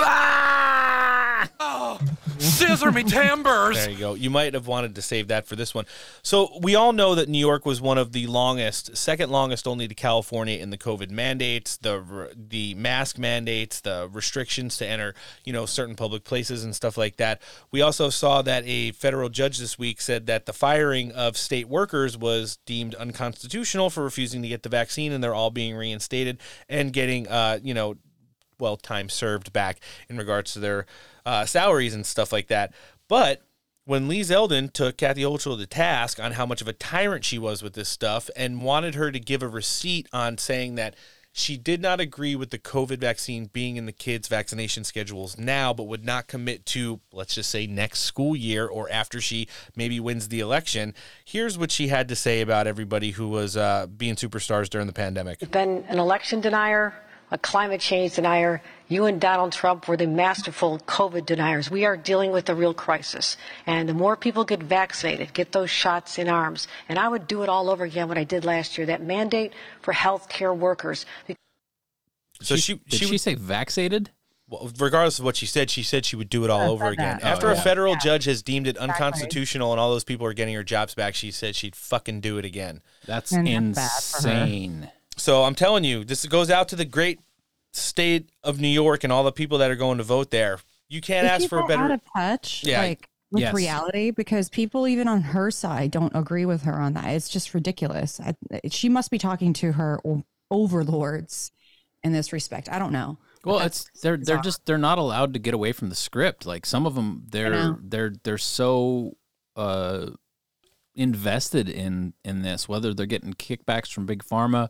Oh, scissor me timbers. There you go. You might have wanted to save that for this one. So we all know that New York was one of the longest, second longest only to California in the COVID mandates, the the mask mandates, the restrictions to enter, you know, certain public places and stuff like that. We also saw that a federal judge this week said that the firing of state workers was deemed unconstitutional for refusing to get the vaccine, and they're all being reinstated and getting, uh, you know, well time served back in regards to their uh, salaries and stuff like that. But when Lee Zeldin took Kathy Hochul to task on how much of a tyrant she was with this stuff and wanted her to give a receipt on saying that she did not agree with the COVID vaccine being in the kids' vaccination schedules now, but would not commit to, let's just say, next school year or after she maybe wins the election. Here's what she had to say about everybody who was uh, being superstars during the pandemic. been an election denier, a climate change denier. You and Donald Trump were the masterful COVID deniers. We are dealing with a real crisis. And the more people get vaccinated, get those shots in arms, and I would do it all over again what I did last year, that mandate for healthcare workers. So she, Did she, say vaccinated? Well, regardless of what she said, she said she would do it all over again. that. After Oh, a yeah. federal judge has deemed it unconstitutional and all those people are getting her jobs back, she said she'd fucking do it again. That's And that's bad for her. insane. So I'm telling you, this goes out to the great state of New York and all the people that are going to vote there. You can't Is ask for a better. out of touch, Yeah. like with Yes. reality, because people even on her side don't agree with her on that. It's just ridiculous. I, she must be talking to her overlords in this respect. I don't know. Well, it's they're they're just they're not allowed to get away from the script. Like some of them, they're they're they're so uh, invested in in this, whether they're getting kickbacks from big pharma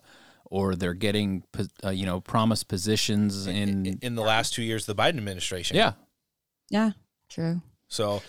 or they're getting uh, you know promised positions in in the last two years of the Biden administration. yeah. Yeah, true. So,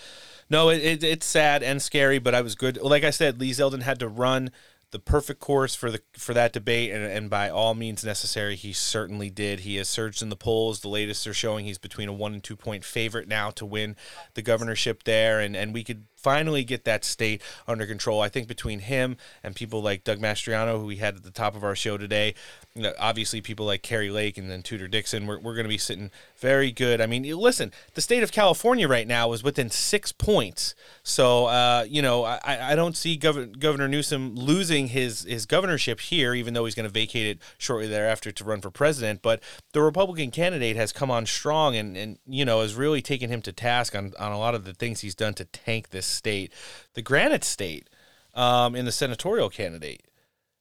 no, it, it, it's sad and scary, but I was good. Like I said, Lee Zeldin had to run the perfect course for the for that debate, and, and by all means necessary, he certainly did. He has surged in the polls. The latest are showing he's between a one and two point favorite now to win the governorship there, and and we could finally get that state under control. I think between him and people like Doug Mastriano, who we had at the top of our show today, you know, obviously people like Kari Lake and then Tudor Dixon, we're, we're going to be sitting very good. I mean, listen, the state of California right now is within six points. So, uh, you know, I, I don't see Gov- Governor Newsom losing his, his governorship here, even though he's going to vacate it shortly thereafter to run for president. But the Republican candidate has come on strong and, and you know, has really taken him to task on, on a lot of the things he's done to tank this state. The Granite State um, in the senatorial candidate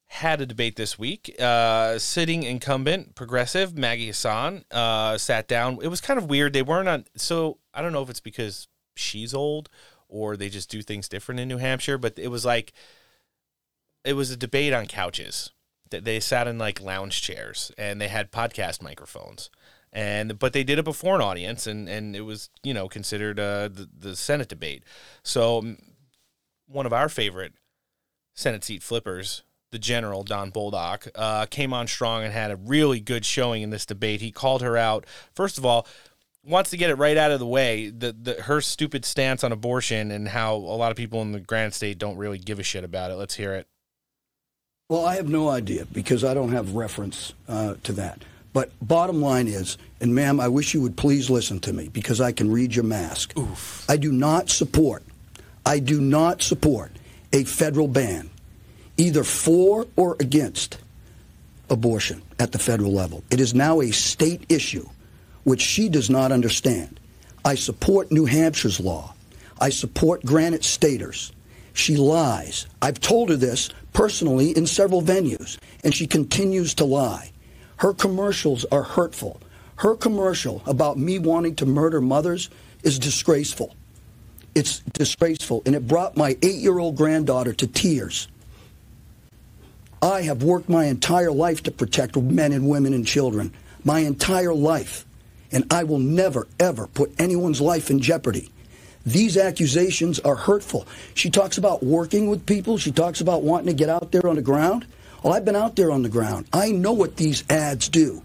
had a debate this week. Uh, sitting incumbent progressive Maggie Hassan uh, sat down. It was kind of weird. They weren't on. So I don't know if it's because she's old or they just do things different in New Hampshire, but it was like it was a debate on couches. They sat in like lounge chairs and they had podcast microphones. And but they did it before an audience and and it was, you know, considered uh, the the Senate debate. So mm, one of our favorite Senate seat flippers, the general Don Bolduc, uh, came on strong and had a really good showing in this debate. He called her out. First of all, wants to get it right out of the way. The, the her stupid stance on abortion and how a lot of people in the Granite State don't really give a shit about it. Let's hear it. Well, I have no idea because I don't have reference uh, to that. But bottom line is, and ma'am, I wish you would please listen to me because I can read your mask. I do not support, I do not support a federal ban, either for or against abortion at the federal level. It is now a state issue, which she does not understand. I support New Hampshire's law. I support Granite Staters. She lies. I've told her this personally in several venues, and she continues to lie. Her commercials are hurtful. Her commercial about me wanting to murder mothers is disgraceful. It's disgraceful, and it brought my eight year old granddaughter to tears. I have worked my entire life to protect men and women and children, my entire life, and I will never, ever put anyone's life in jeopardy. These accusations are hurtful. She talks about working with people. She talks about wanting to get out there on the ground. Well, I've been out there on the ground. I know what these ads do.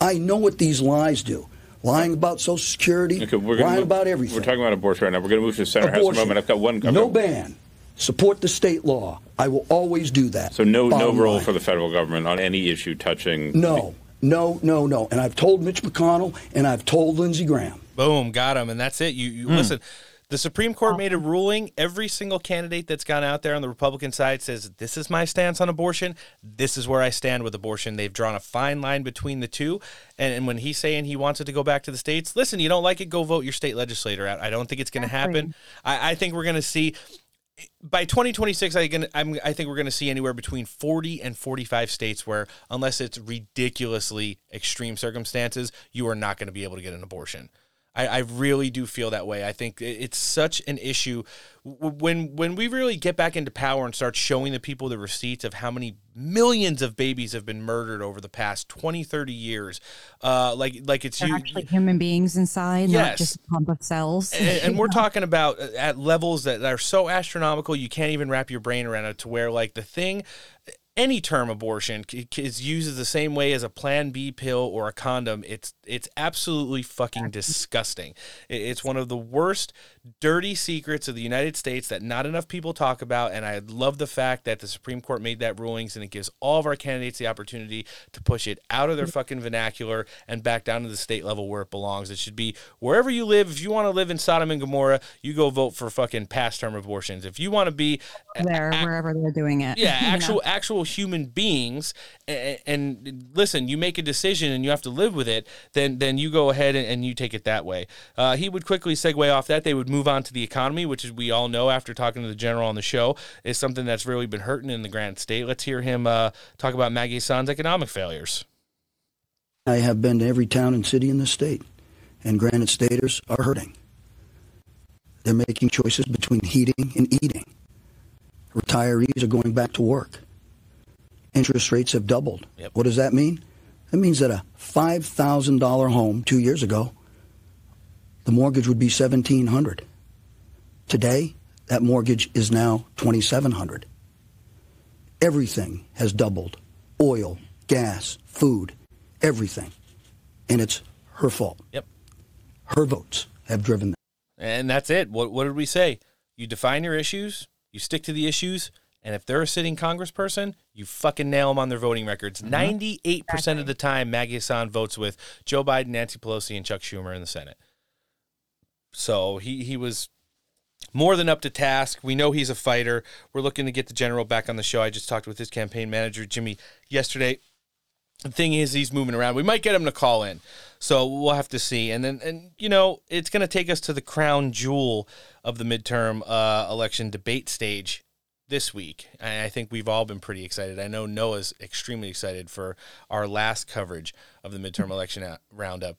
I know what these lies do. Lying about Social Security, Okay, we're lying move- about everything. We're talking about abortion right now. We're going to move to the center house in a moment. I've got one. I've no got- ban. Support the state law. I will always do that. So no, no role line. for the federal government on any issue touching. No, no, no, no. And I've told Mitch McConnell and I've told Lindsey Graham. Boom, got him, and that's it. You, you Hmm. listen. The Supreme Court made a ruling. Every single candidate that's gone out there on the Republican side says, This is my stance on abortion. This is where I stand with abortion. They've drawn a fine line between the two. And, and when he's saying he wants it to go back to the states, listen, you don't like it, go vote your state legislator out. I don't think it's going to happen. I, I think we're going to see by 2026 I, gonna, I'm, I think we're going to see anywhere between 40 and 45 states where unless it's ridiculously extreme circumstances you are not going to be able to get an abortion I, I really do feel that way. I think it's such an issue when when we really get back into power and start showing the people the receipts of how many millions of babies have been murdered over the past 20 30 years uh, like like it's you, actually human beings inside, not just a pump of cells. and, and we're talking about uh, at levels that are so astronomical you can't even wrap your brain around it to where like the thing any term abortion is used the same way as a plan b pill or a condom it's it's absolutely fucking disgusting. It's one of the worst dirty secrets of the united states that not enough people talk about and i love the fact that the supreme court made that rulings and it gives all of our candidates the opportunity to push it out of their mm-hmm. fucking vernacular and back down to the state level where it belongs. It should be wherever you live if you want to live in sodom and gomorrah you go vote for fucking past term abortions. If you want to be there, wherever they're doing it. yeah know? actual actual human beings and, and listen you make a decision and you have to live with it then then you go ahead and, and you take it that way uh, he would quickly segue off that they would move on to the economy which is we all know after talking to the general on the show is something that's really been hurting in the Granite State let's hear him uh, talk about maggie Hassan's economic failures I have been to every town and city in the state, and Granite Staters are hurting. They're making choices between heating and eating. Retirees are going back to work. Interest rates have doubled. What does that mean? That means that a $5,000 home two years ago, the mortgage would be 1700 Today, that mortgage is now 2700 Everything has doubled oil, gas, food, everything. And it's her fault. Yep. Her votes have driven that. And that's it. What what did we say? You define your issues, you stick to the issues, and if they're a sitting congressperson, you fucking nail them on their voting records. 98% of the time, Maggie Hassan votes with Joe Biden, Nancy Pelosi, and Chuck Schumer in the Senate. So he, he was more than up to task. We know he's a fighter. We're looking to get the general back on the show. I just talked with his campaign manager, Jimmy, yesterday. The thing is, he's moving around. We might get him to call in, so we'll have to see. And then, and you know, it's going to take us to the crown jewel of the midterm uh, election debate stage this week. And I think we've all been pretty excited. I know Noah's extremely excited for our last coverage of the midterm hmm. election out- roundup.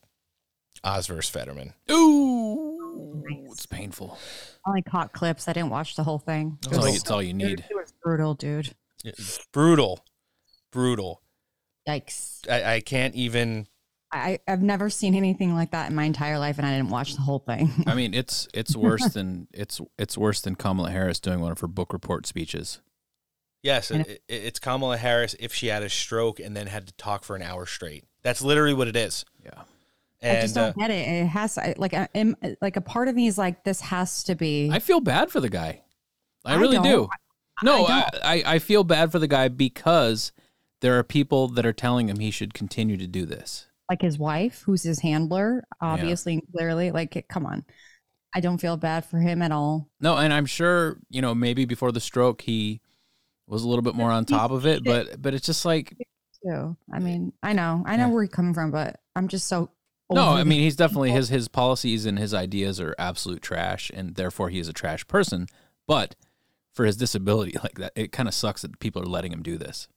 Oz versus Fetterman. Ooh, it's painful. I only caught clips. I didn't watch the whole thing. It's, That's all, was- you, all you need. It was brutal, dude. Brutal, brutal. Yikes. I, I can't even. I, I've never seen anything like that in my entire life, and I didn't watch the whole thing. I mean, it's it's worse than it's it's worse than Kamala Harris doing one of her book report speeches. Yes, it, it- it's Kamala Harris if she had a stroke and then had to talk for an hour straight. That's literally what it is. Yeah. I just don't uh, get it. It has I- like I am like a part of me is like this has to be. I feel bad for the guy. I I really don't. do. No, I I. I, I feel bad for the guy because there are people that are telling him he should continue to do this. Like his wife, who's his handler, obviously and clearly. Like, come on, I don't feel bad for him at all. No, and I'm sure you know maybe before the stroke he was a little bit more on top of it, but but it's just like Too. I mean, I know, I know where you're coming from, but I'm just so. no, I mean he's definitely his his policies and his ideas are absolute trash, and therefore he is a trash person. But for his disability like that, it kind of sucks that people are letting him do this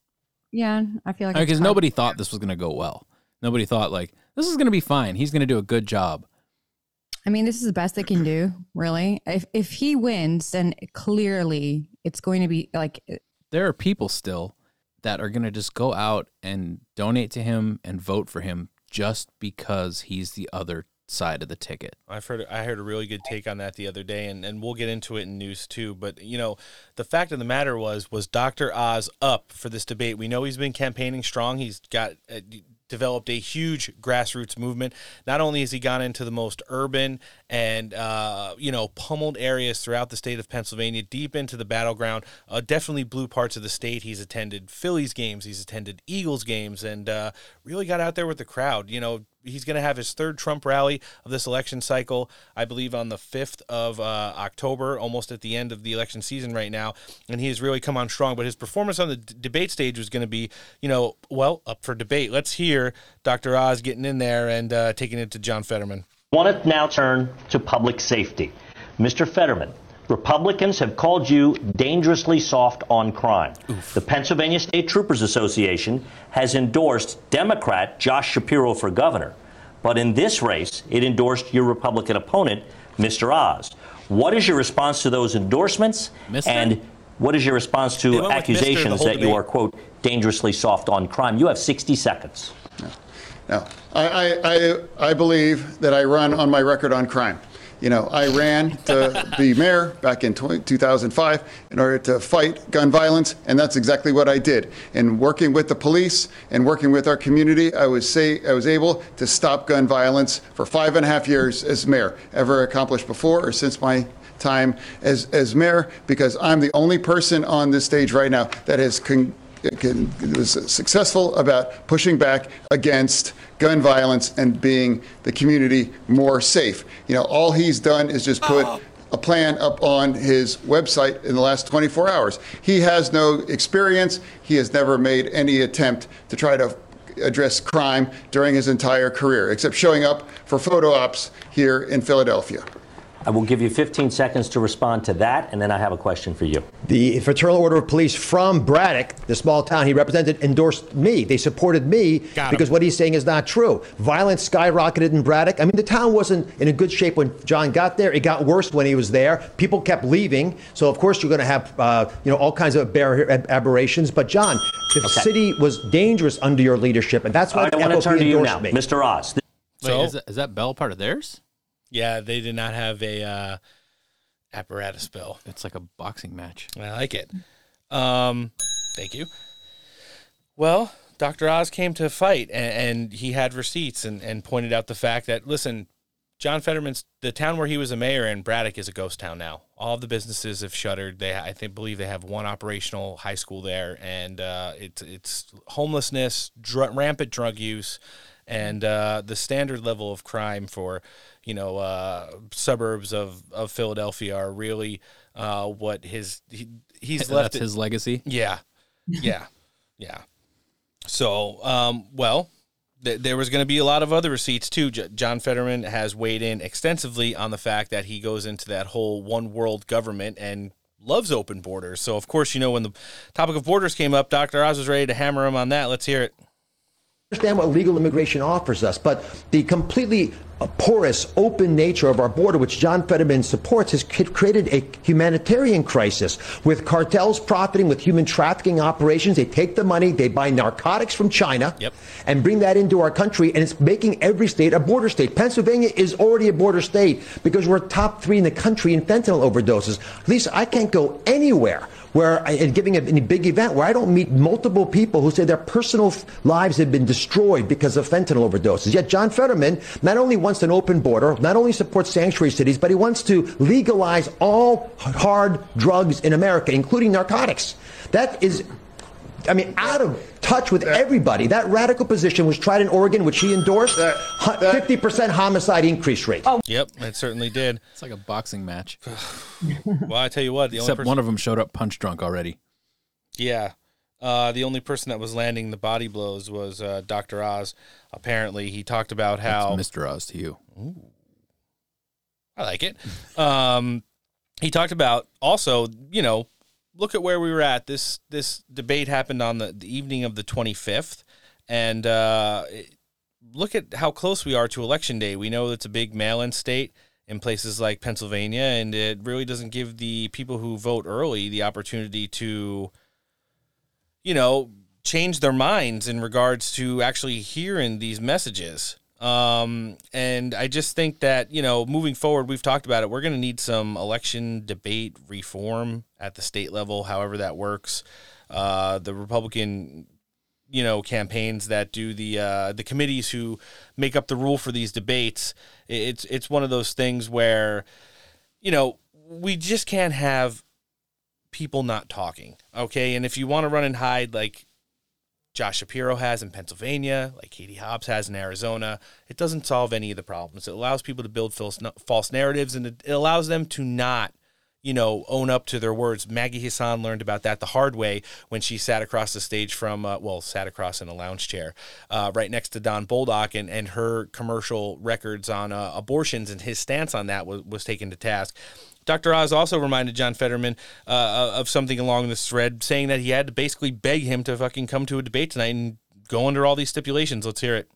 Yeah, I feel like because hard- nobody thought this was going to go well. Nobody thought like this is going to be fine. He's going to do a good job. I mean, this is the best they can do, really. If if he wins, then clearly it's going to be like there are people still that are going to just go out and donate to him and vote for him just because he's the other side of the ticket. I've heard I heard a really good take on that the other day, and, and we'll get into it in news too. But you know, the fact of the matter was was Dr. Oz up for this debate? We know he's been campaigning strong. He's got uh, d- developed a huge grassroots movement. Not only has he gone into the most urban and uh, you know pummeled areas throughout the state of Pennsylvania, deep into the battleground, uh, definitely blue parts of the state. He's attended Phillies games, he's attended Eagles games, and uh, really got out there with the crowd. You know, he's going to have his third Trump rally of this election cycle, I believe, on the 5th of uh, October, almost at the end of the election season right now. And he has really come on strong. But his performance on the d- debate stage was going to be, you know, well, up for debate. Let's hear Dr. Oz getting in there and uh, taking it to John Fetterman. I want to now turn to public safety. Mr. Fetterman, Republicans have called you dangerously soft on crime. The Pennsylvania State Troopers Association has endorsed Democrat Josh Shapiro for governor. But in this race, it endorsed your Republican opponent, Mr. Oz. What is your response to those endorsements? And what is your response to went with Mr. the accusations that you are, quote, dangerously soft on crime? You have 60 seconds. No, I, I, I, I believe that I run on my record on crime. You know, I ran to be mayor back in 20, 2005 in order to fight gun violence, and that's exactly what I did. And working with the police and working with our community, I was say I was able to stop gun violence for five and a half years as mayor. Ever accomplished before or since my time as as mayor? Because I'm the only person on this stage right now that has. Con- can, was successful about pushing back against gun violence and being the community more safe. You know, all he's done is just put ah. a plan up on his website in the last 24 hours. He has no experience. He has never made any attempt to try to address crime during his entire career, except showing up for photo ops here in Philadelphia. I will give you 15 seconds to respond to that, and then I have a question for you. The Fraternal Order of Police from Braddock, the small town he represented, endorsed me. They supported me because what he's saying is not true. Violence skyrocketed in Braddock. I mean, the town wasn't in a good shape when John got there. It got worse when he was there. People kept leaving. So, of course, you're going to have uh, you know all kinds of aberr- aberrations. But, John, the Okay. city was dangerous under your leadership, and that's why right, I want to turn to you now, me. Mr. Oz. Wait, is, that, is that bell part of theirs? Yeah, they did not have a uh, apparatus bill. It's like a boxing match. I like it. Um, Thank you. Well, Dr. Oz came to fight, and, and he had receipts and, and pointed out the fact that listen, John Fetterman's the town where he was a mayor in Braddock is a ghost town now. All of the businesses have shuttered. They, I think, believe they have one operational high school there, and uh, it's it's homelessness, dr- rampant drug use, and uh, the standard level of crime for you know uh, suburbs of, of Philadelphia are really uh, what his he, he's That's left. it- his legacy? Yeah, yeah, yeah. So, um, well, th- there was going to be a lot of other receipts too. J- John Fetterman has weighed in extensively on the fact that he goes into that whole one world government and loves open borders. So, of course, you know when the topic of borders came up, Dr. Oz was ready to hammer him on that. Let's hear it. Understand what legal immigration offers us, but the completely porous, open nature of our border, which John Fetterman supports, has created a humanitarian crisis with cartels profiting with human trafficking operations. They take the money, they buy narcotics from China, and bring that into our country, and it's making every state a border state. Pennsylvania is already a border state because we're top three in the country in fentanyl overdoses. Lisa, I can't go anywhere where I, and giving a, a big event where I don't meet multiple people who say their personal f- lives have been destroyed because of fentanyl overdoses. Yet John Fetterman not only wants an open border, not only supports sanctuary cities, but he wants to legalize all hard drugs in America, including narcotics. That is, I mean, out of touch with everybody. That radical position was tried in Oregon, which he endorsed. 50% homicide increase rate. Oh. Yep, it certainly did. It's like a boxing match. well, I tell you what, the only Except person- one of them showed up punch drunk already. Yeah. Uh, the only person that was landing the body blows was uh, Dr. Oz. Apparently, he talked about how That's Mr. Oz to you. Ooh, I like it. Um, he talked about also, you know, look at where we were at. This this debate happened on the, the evening of the 25th, and uh, look at how close we are to election day. We know it's a big mail-in state in places like Pennsylvania, and it really doesn't give the people who vote early the opportunity to, you know, change their minds in regards to actually hearing these messages. Um, and I just think that, you know, moving forward, we've talked about it. We're going to need some election debate reform at the state level, however that works. Uh, the Republican, you know, campaigns that do the uh, the committees who make up the rule for these debates. It's it's one of those things where, you know, we just can't have people not talking. Okay, and if you want to run and hide like Josh Shapiro has in Pennsylvania, like Katie Hobbs has in Arizona, it doesn't solve any of the problems. It allows people to build false, narratives and it, it allows them to not, you know, own up to their words. Maggie Hassan learned about that the hard way when she sat across the stage from, uh, well, sat across in a lounge chair uh, right next to Don Bolduc, and, and her commercial records on uh, abortions and his stance on that was, was taken to task. Dr. Oz also reminded John Fetterman uh, of something along this thread, saying that he had to basically beg him to fucking come to a debate tonight and go under all these stipulations. Let's hear it.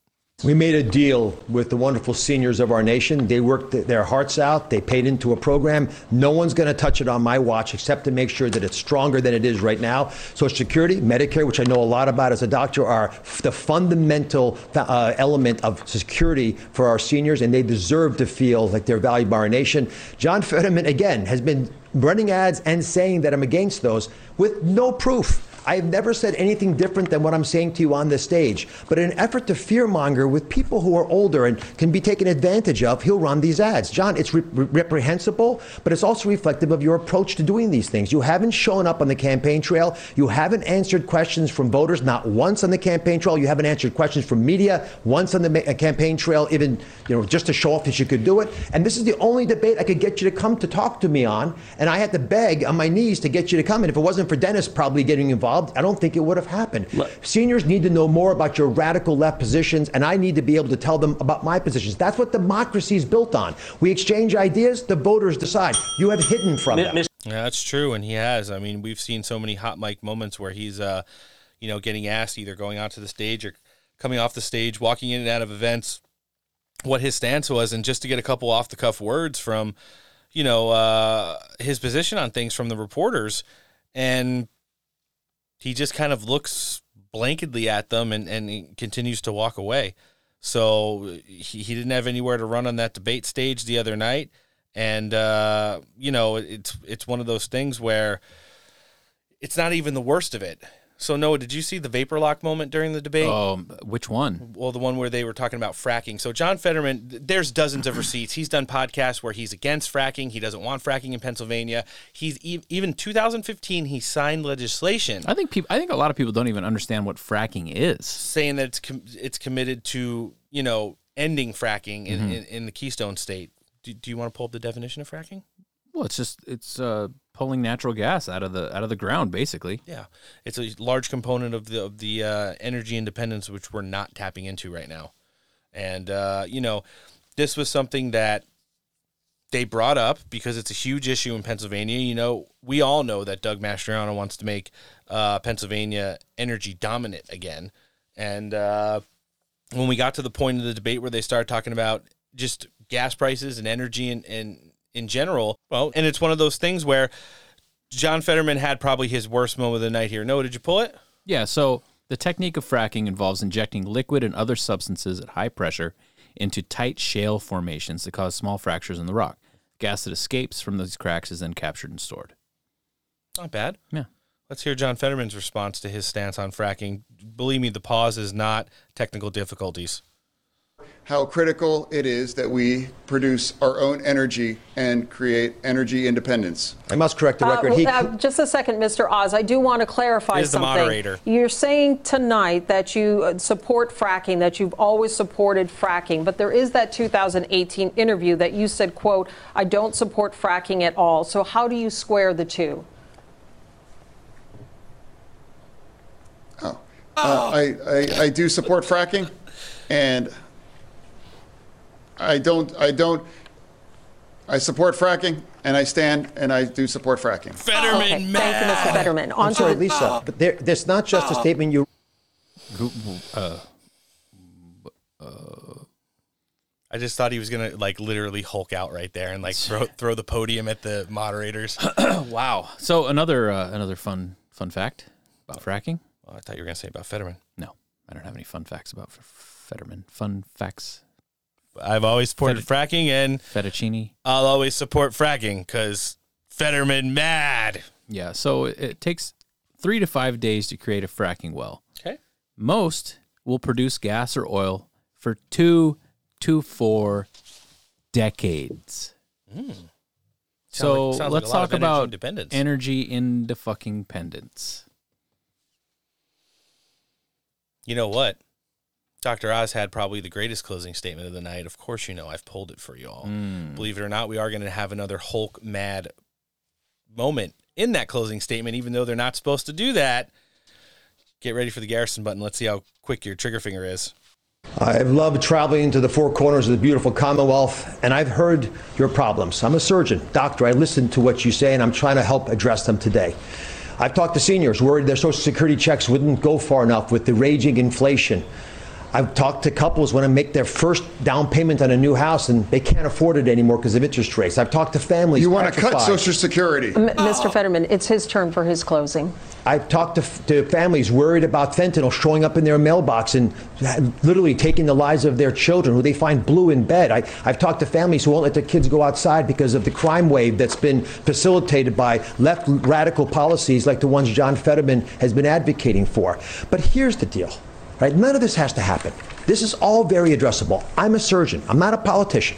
We made a deal with the wonderful seniors of our nation. They worked their hearts out. They paid into a program. No one's going to touch it on my watch except to make sure that it's stronger than it is right now. Social Security, Medicare, which I know a lot about as a doctor, are the fundamental uh, element of security for our seniors, and they deserve to feel like they're valued by our nation. John Fetterman, again, has been running ads and saying that I'm against those with no proof. I've never said anything different than what I'm saying to you on this stage. But in an effort to fearmonger with people who are older and can be taken advantage of, he'll run these ads. John, it's re- re- reprehensible, but it's also reflective of your approach to doing these things. You haven't shown up on the campaign trail. You haven't answered questions from voters, not once on the campaign trail. You haven't answered questions from media once on the ma- campaign trail, even you know just to show off that you could do it. And this is the only debate I could get you to come to talk to me on. And I had to beg on my knees to get you to come. And if it wasn't for Dennis probably getting involved, I don't think it would have happened. Seniors need to know more about your radical left positions, and I need to be able to tell them about my positions. That's what democracy is built on. We exchange ideas, the voters decide. You have hidden from them. Yeah, that's true, and he has. I mean, we've seen so many hot mic moments where he's, uh, you know, getting asked either going onto the stage or coming off the stage, walking in and out of events, what his stance was, and just to get a couple off the cuff words from, you know, uh, his position on things from the reporters, and he just kind of looks blanketly at them and, and continues to walk away. So he, he didn't have anywhere to run on that debate stage the other night. And uh, you know, it's it's one of those things where it's not even the worst of it. So Noah, did you see the vapor lock moment during the debate? Um, which one? Well, the one where they were talking about fracking. So John Fetterman, there's dozens of receipts. He's done podcasts where he's against fracking. He doesn't want fracking in Pennsylvania. He's even 2015 he signed legislation I think people. I think a lot of people don't even understand what fracking is. saying that it's com- it's committed to you know ending fracking in, Mhm. in, in the Keystone State. Do, do you want to pull up the definition of fracking? Well, it's just it's uh, pulling natural gas out of the out of the ground, basically. Yeah, it's a large component of the of the uh, energy independence which we're not tapping into right now, and uh, you know, this was something that they brought up because it's a huge issue in Pennsylvania. You know, we all know that Doug Mastriano wants to make uh, Pennsylvania energy dominant again, and uh, when we got to the point of the debate where they started talking about just gas prices and energy and, and in general, well, and it's one of those things where John Fetterman had probably his worst moment of the night here. Noah, did you pull it? Yeah. So the technique of fracking involves injecting liquid and other substances at high pressure into tight shale formations that cause small fractures in the rock. Gas that escapes from these cracks is then captured and stored. Not bad. Yeah. Let's hear John Fetterman's response to his stance on fracking. Believe me, the pause is not technical difficulties. How critical it is that we produce our own energy and create energy independence. I must correct the Uh, record. well, he, uh, just a second, Mr. Oz. I do want to clarify Is the something. moderator. You're saying tonight that you uh, support fracking, that you've always supported fracking, but there is that 2018 interview that you said, "quote I don't support fracking at all." So how do you square the two? Uh, I, I, I do support fracking, and I don't I don't I support fracking, and I stand and I do support fracking. Fetterman, Okay, thank you, Mr. Fetterman. On I'm to sorry, Lisa, but there, there's not just a statement you. Uh, I just thought he was gonna like literally Hulk out right there and like throw throw the podium at the moderators. wow. So another uh, another fun fun fact about fracking. Well, I thought you were gonna say about Fetterman. No, I don't have any fun facts about F- Fetterman. Fun facts. I've always supported fracking, and fettuccine. I'll always support fracking because Fetterman mad. Yeah. So it, it takes three to five days to create a fracking well. Okay. Most will produce gas or oil for two to four decades. Mm. So Sounds like- sounds like let's a lot talk of energy about independence. energy into fucking pendants. You know what? Dr. Oz had probably the greatest closing statement of the night. Of course, you know I've pulled it for you all. Mm. Believe it or not, we are going to have another Hulk mad moment in that closing statement, even though they're not supposed to do that. Get ready for the Garrison button. Let's see how quick your trigger finger is. I've loved traveling to the four corners of the beautiful Commonwealth, and I've heard your problems. I'm a surgeon, doctor. I listen to what you say, and I'm trying to help address them today. I've talked to seniors worried their Social Security checks wouldn't go far enough with the raging inflation. I've talked to couples when to make their first down payment on a new house and they can't afford it anymore because of interest rates. I've talked to families. You want to cut. Social Security? M- Mr. Fetterman, it's his turn for his closing. I've talked to, to families worried about fentanyl showing up in their mailbox and uh, literally taking the lives of their children who they find blue in bed. I, I've talked to families who won't let their kids go outside because of the crime wave that's been facilitated by left radical policies like the ones John Fetterman has been advocating for. But here's the deal. Right? None of this has to happen. This is all very addressable. I'm a surgeon. I'm not a politician.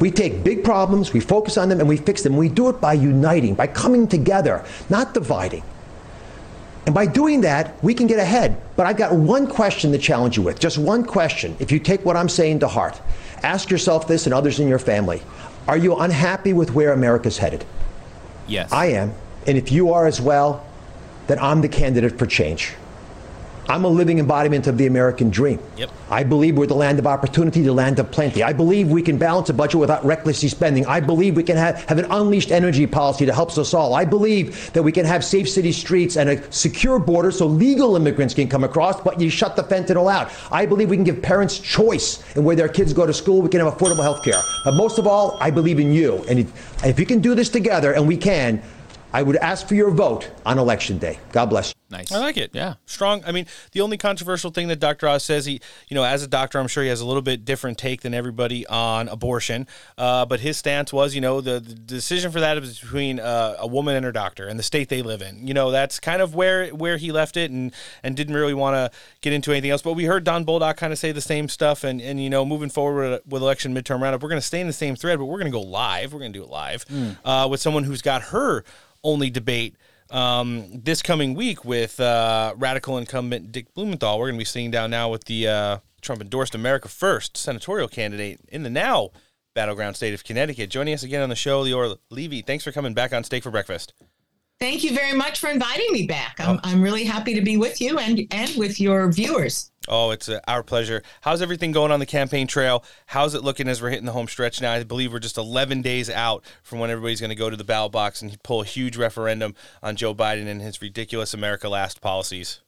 We take big problems, we focus on them, and we fix them. We do it by uniting, by coming together, not dividing. And by doing that, we can get ahead. But I've got one question to challenge you with. Just one question. If you take what I'm saying to heart, ask yourself this and others in your family Are you unhappy with where America's headed? Yes. I am. And if you are as well, then I'm the candidate for change. I'm a living embodiment of the American dream. Yep. I believe we're the land of opportunity, the land of plenty. I believe we can balance a budget without recklessly spending. I believe we can have, have an unleashed energy policy that helps us all. I believe that we can have safe city streets and a secure border so legal immigrants can come across, but you shut the fentanyl out. I believe we can give parents choice in where their kids go to school. We can have affordable health care. But most of all, I believe in you. And if, if you can do this together, and we can, I would ask for your vote on election day. God bless you. Nice. I like it. Yeah. Strong. I mean, the only controversial thing that Dr. Oz says, he, you know, as a doctor, I'm sure he has a little bit different take than everybody on abortion. Uh, but his stance was, you know, the, the decision for that is between uh, a woman and her doctor and the state they live in. You know, that's kind of where where he left it and, and didn't really want to get into anything else. But we heard Don Bolduc kind of say the same stuff. And, and you know, moving forward with, with election midterm roundup, we're going to stay in the same thread, but we're going to go live. We're going to do it live Mm. uh, with someone who's got her only debate um, this coming week with uh, radical incumbent Dick Blumenthal. We're going to be sitting down now with the uh, Trump endorsed America First senatorial candidate in the now battleground state of Connecticut. Joining us again on the show, Leora Levy. Thanks for coming back on Steak for Breakfast. Thank you very much for inviting me back. I'm, I'm really happy to be with you and, and with your viewers. Oh, it's uh, our pleasure. How's everything going on the campaign trail? How's it looking as we're hitting the home stretch now? I believe we're just 11 days out from when everybody's going to go to the ballot box and pull a huge referendum on Joe Biden and his ridiculous America Last policies.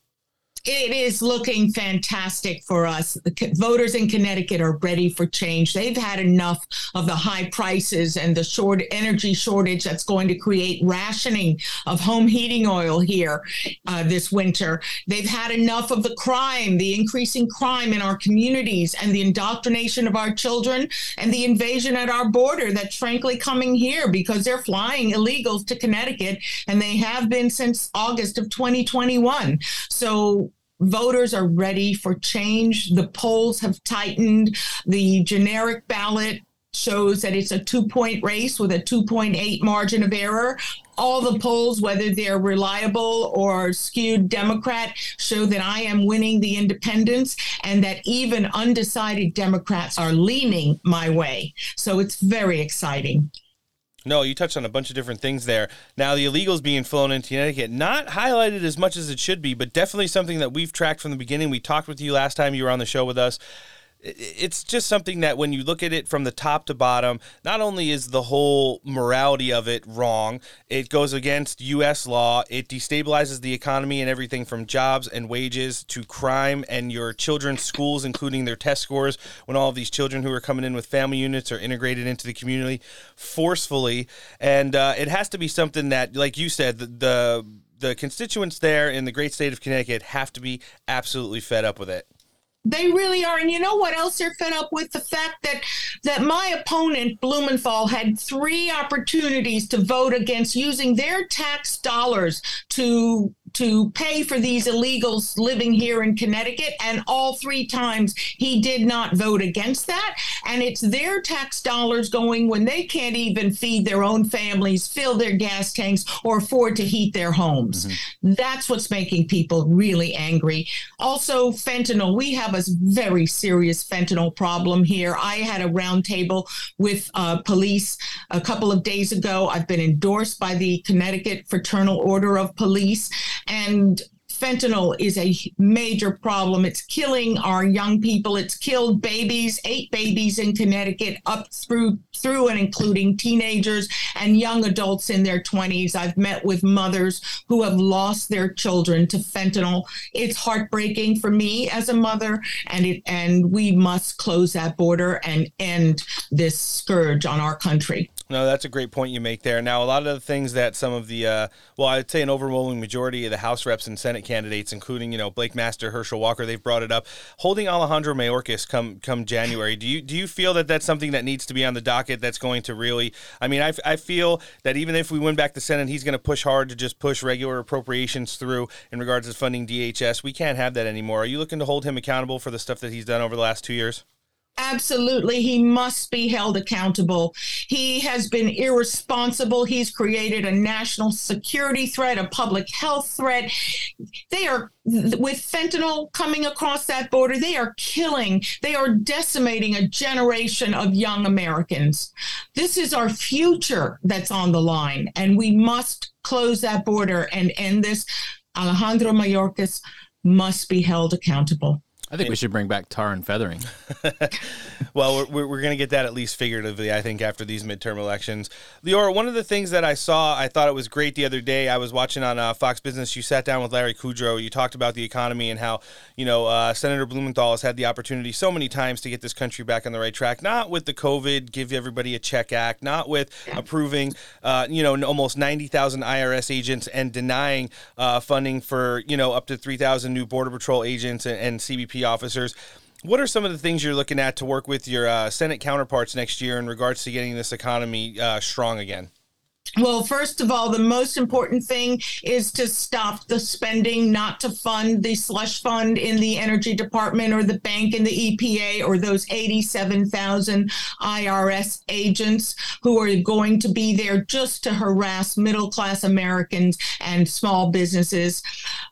It is looking fantastic for us. The voters in Connecticut are ready for change. They've had enough of the high prices and the short energy shortage that's going to create rationing of home heating oil here uh, this winter. They've had enough of the crime, the increasing crime in our communities, and the indoctrination of our children, and the invasion at our border that's frankly coming here because they're flying illegals to Connecticut, and they have been since August of 2021. So voters are ready for change. The polls have tightened. The generic ballot shows that it's a two point race with a 2.8 margin of error. All the polls, whether they're reliable or skewed Democrat, show that I am winning the independents and that even undecided Democrats are leaning my way. So it's very exciting. No, you touched on a bunch of different things there. Now, the illegals being flown into Connecticut, not highlighted as much as it should be, but definitely something that we've tracked from the beginning. We talked with you last time you were on the show with us. It's just something that when you look at it from the top to bottom, not only is the whole morality of it wrong, it goes against U.S. law. It destabilizes the economy and everything from jobs and wages to crime and your children's schools, including their test scores, when all of these children who are coming in with family units are integrated into the community forcefully. And uh, it has to be something that, like you said, the, the the constituents there in the great state of Connecticut have to be absolutely fed up with it. They really are. And you know what else they're fed up with? The fact that that my opponent, Blumenthal, had three opportunities to vote against using their tax dollars to to pay for these illegals living here in Connecticut. And all three times he did not vote against that. And it's their tax dollars going when they can't even feed their own families, fill their gas tanks, or afford to heat their homes. That's what's making people really angry. Also, fentanyl. We have a very serious fentanyl problem here. I had a roundtable with uh, police a couple of days ago. I've been endorsed by the Connecticut Fraternal Order of Police, and fentanyl is a major problem. It's killing our young people. It's killed babies, eight babies in Connecticut, up through through and including teenagers and young adults in their 20s. I've met with mothers who have lost their children to fentanyl. It's heartbreaking for me as a mother, and it and we must close that border and end this scourge on our country. No, that's a great point you make there. Now, a lot of the things that some of the, uh, well, I'd say an overwhelming majority of the House reps and Senate candidates, including you know Blake Master, Herschel Walker, they've brought it up. Holding Alejandro Mayorkas come come January. Do you do you feel that that's something that needs to be on the docket? That's going to really. I mean, I, I feel that even if we win back the Senate, he's going to push hard to just push regular appropriations through in regards to funding DHS. We can't have that anymore. Are you looking to hold him accountable for the stuff that he's done over the last two years? Absolutely. He must be held accountable. He has been irresponsible. He's created a national security threat, a public health threat. They are, with fentanyl coming across that border, they are killing, they are decimating a generation of young Americans. This is our future that's on the line, and we must close that border and end this. Alejandro Mayorkas must be held accountable. I think we should bring back tar and feathering. well, we're, we're going to get that at least figuratively, I think, after these midterm elections. Leora, one of the things that I saw, I thought it was great the other day. I was watching on uh, Fox Business. You sat down with Larry Kudlow. You talked about the economy and how, you know, uh, Senator Blumenthal has had the opportunity so many times to get this country back on the right track, not with the COVID, give everybody a check act, not with approving, uh, you know, almost 90,000 IRS agents and denying uh, funding for, you know, up to 3,000 new Border Patrol agents and, and CBP officers. What are some of the things you're looking at to work with your uh, Senate counterparts next year in regards to getting this economy uh, strong again? Well, first of all, the most important thing is to stop the spending, not to fund the slush fund in the energy department or the bank in the EPA or those 87,000 IRS agents who are going to be there just to harass middle class Americans and small businesses.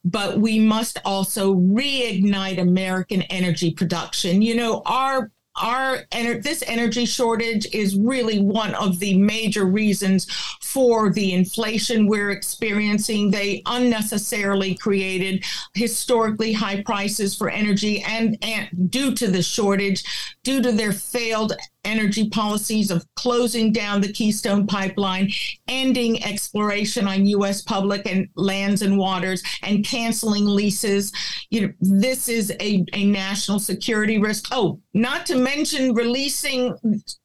But we must also reignite American energy production. You know, our our this energy shortage is really one of the major reasons for the inflation we're experiencing. They unnecessarily created historically high prices for energy and, and due to the shortage, due to their failed energy policies of closing down the Keystone Pipeline, ending exploration on U.S. public and lands and waters, and canceling leases. You know, this is a, a national security risk. Oh, not to mention releasing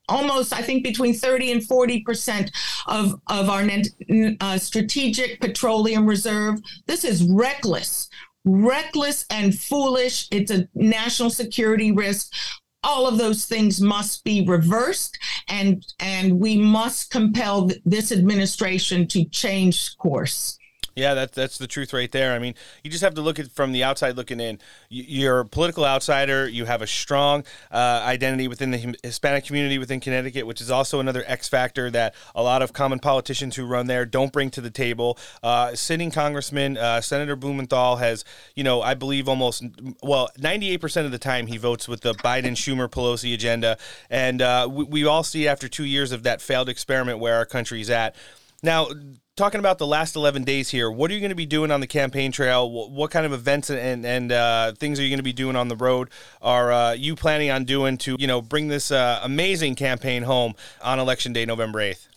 almost, I think, between 30 and 40 percent of, of our uh, strategic petroleum reserve. This is reckless reckless and foolish. It's a national security risk all of those things must be reversed and and we must compel this administration to change course yeah, that's that's the truth right there. I mean, you just have to look at from the outside looking in. You're a political outsider. You have a strong uh, identity within the Hispanic community within Connecticut, which is also another X factor that a lot of common politicians who run there don't bring to the table. Uh, sitting Congressman uh, Senator Blumenthal has, you know, I believe almost well, 98 percent of the time he votes with the Biden Schumer Pelosi agenda, and uh, we, we all see after two years of that failed experiment where our country's at. Now, talking about the last 11 days here, what are you going to be doing on the campaign trail? What, what kind of events and, and uh, things are you going to be doing on the road? Are uh, you planning on doing to, you know, bring this uh, amazing campaign home on election day, November 8th?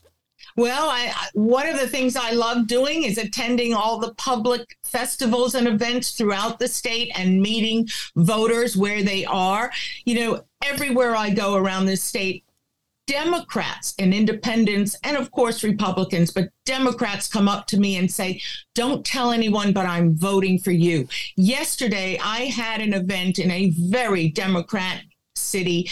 Well, I, one of the things I love doing is attending all the public festivals and events throughout the state and meeting voters where they are. You know, everywhere I go around this state, Democrats and independents, and of course Republicans, but Democrats come up to me and say, Don't tell anyone, but I'm voting for you. Yesterday, I had an event in a very Democrat city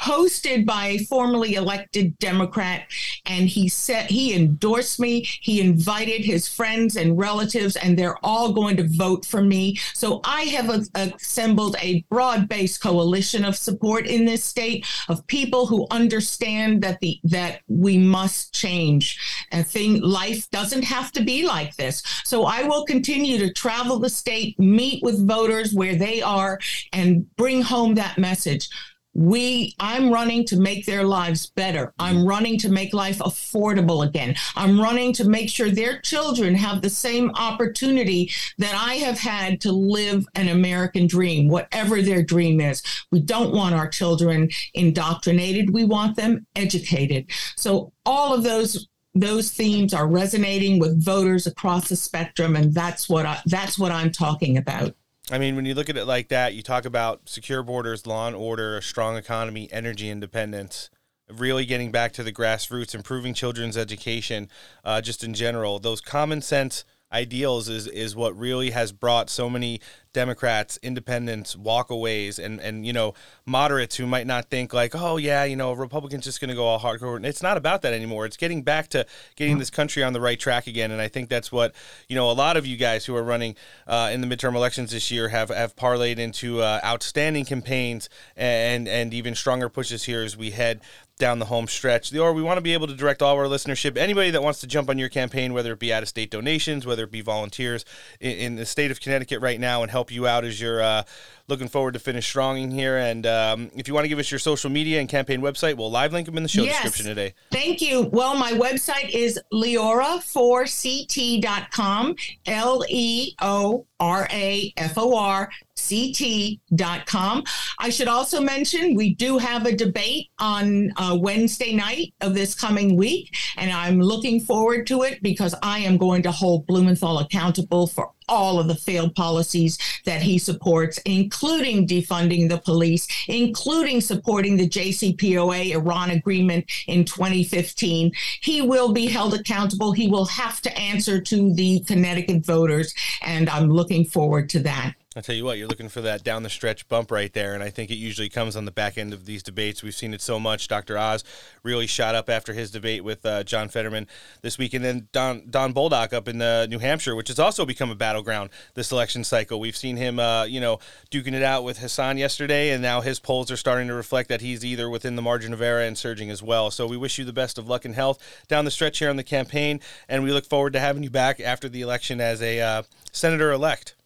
hosted by a formerly elected Democrat. And he said he endorsed me. He invited his friends and relatives, and they're all going to vote for me. So I have a, assembled a broad based coalition of support in this state of people who understand that the that we must change. A thing life doesn't have to be like this. So I will continue to travel the state, meet with voters where they are, and bring home that message we i'm running to make their lives better. I'm mm-hmm. running to make life affordable again. I'm running to make sure their children have the same opportunity that i have had to live an american dream whatever their dream is. We don't want our children indoctrinated. We want them educated. So all of those those themes are resonating with voters across the spectrum and that's what I, that's what i'm talking about I mean, when you look at it like that, you talk about secure borders, law and order, a strong economy, energy independence, really getting back to the grassroots, improving children's education, uh, just in general. Those common sense ideals is is what really has brought so many Democrats, independents, walkaways, and and you know moderates who might not think like, oh yeah, you know, Republicans just going to go all hardcore. It's not about that anymore. It's getting back to getting this country on the right track again, and I think that's what you know a lot of you guys who are running uh, in the midterm elections this year have have parlayed into uh, outstanding campaigns and and even stronger pushes here as we head down the home stretch. Or we want to be able to direct all our listenership, anybody that wants to jump on your campaign, whether it be out of state donations, whether it be volunteers in, in the state of Connecticut right now, and help you out as you're uh, looking forward to finish strong in here. And um, if you want to give us your social media and campaign website, we'll live link them in the show Yes. description today. Thank you. Well, my website is leora4ct.com, L E O R A F O R C T.com. I should also mention we do have a debate on uh, Wednesday night of this coming week, and I'm looking forward to it because I am going to hold Blumenthal accountable for all of the failed policies that he supports, including defunding the police, including supporting the JCPOA Iran agreement in 2015. He will be held accountable. He will have to answer to the Connecticut voters, and I'm looking forward to that. I tell you what, you're looking for that down the stretch bump right there, and I think it usually comes on the back end of these debates. We've seen it so much. Dr. Oz really shot up after his debate with uh, John Fetterman this week, and then Don Don Bolduc up in uh, New Hampshire, which has also become a battleground this election cycle. We've seen him, uh, you know, duking it out with Hassan yesterday, and now his polls are starting to reflect that he's either within the margin of error and surging as well. So we wish you the best of luck and health down the stretch here on the campaign, and we look forward to having you back after the election as a uh, senator elect.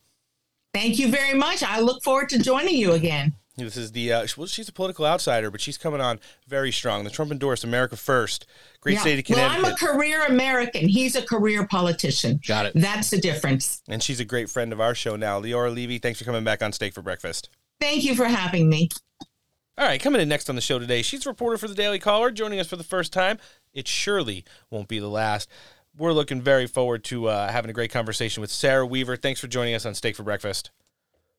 Thank you very much. I look forward to joining you again. This is the uh, well, she's a political outsider, but she's coming on very strong. The Trump endorsed America First, great Yeah. state of Well, I'm a career American. He's a career politician. Got it. That's the difference. and she's a great friend of our show now. Leora Levy, thanks for coming back on Steak for Breakfast. Thank you for having me. All right, coming in next on the show today, she's a reporter for the Daily Caller, joining us for the first time. It surely won't be the last. We're looking very forward to uh, having a great conversation with Sarah Weaver. Thanks for joining us on Steak for Breakfast.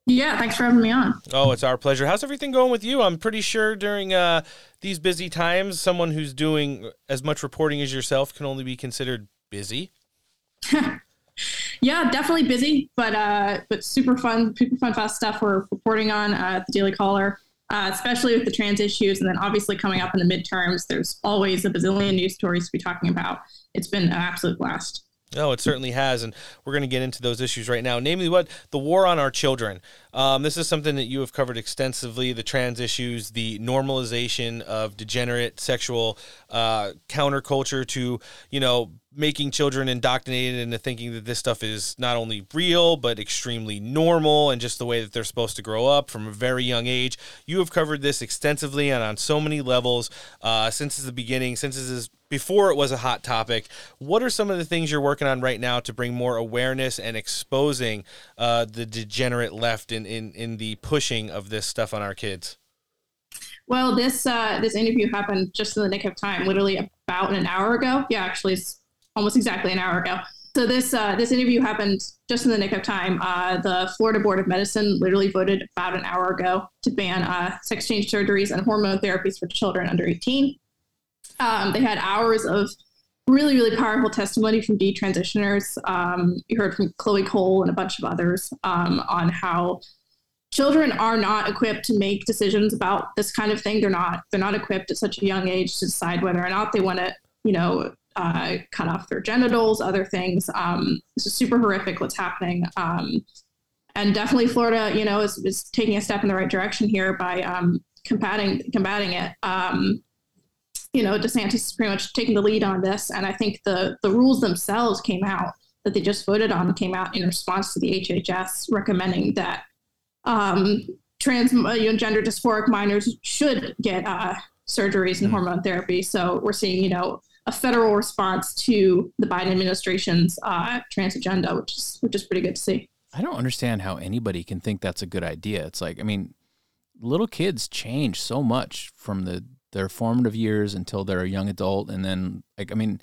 Yeah, thanks for having me on. Oh, it's our pleasure. How's everything going with you? I'm pretty sure during uh, these busy times, someone who's doing as much reporting as yourself can only be considered busy. Yeah, definitely busy, but uh, but super fun, super fun, fast stuff we're reporting on uh, at the Daily Caller, uh, especially with the trans issues, and then obviously coming up in the midterms, there's always a bazillion news stories to be talking about. It's been an absolute blast. No, it certainly has, and we're going to get into those issues right now. Namely, what the war on our children. Um, this is something that you have covered extensively: the trans issues, the normalization of degenerate sexual uh, counterculture to you know making children indoctrinated into thinking that this stuff is not only real but extremely normal and just the way that they're supposed to grow up from a very young age. You have covered this extensively and on so many levels uh, since the beginning, since this is before it was a hot topic. What are some of the things you're working on right now to bring more awareness and exposing uh, the degenerate left in, in, in the pushing of this stuff on our kids? Well, this uh, this interview happened just in the nick of time, literally about an hour ago. Yeah, actually, it's almost exactly an hour ago. So this uh, this interview happened just in the nick of time. Uh, the Florida Board of Medicine literally voted about an hour ago to ban uh, sex change surgeries and hormone therapies for children under 18. Um, they had hours of really, really powerful testimony from detransitioners. Um, you heard from Chloe Cole and a bunch of others um, on how children are not equipped to make decisions about this kind of thing. They're not. They're not equipped at such a young age to decide whether or not they want to, you know, uh, cut off their genitals, other things. Um, this is super horrific. What's happening? Um, and definitely, Florida, you know, is, is taking a step in the right direction here by um, combating combating it. Um, you know, DeSantis is pretty much taking the lead on this, and I think the the rules themselves came out that they just voted on came out in response to the HHS recommending that um, trans uh, you know, gender dysphoric minors should get uh, surgeries and hormone therapy. So we're seeing, you know, a federal response to the Biden administration's uh, trans agenda, which is which is pretty good to see. I don't understand how anybody can think that's a good idea. It's like, I mean, little kids change so much from the their formative years until they're a young adult, and then like, I mean,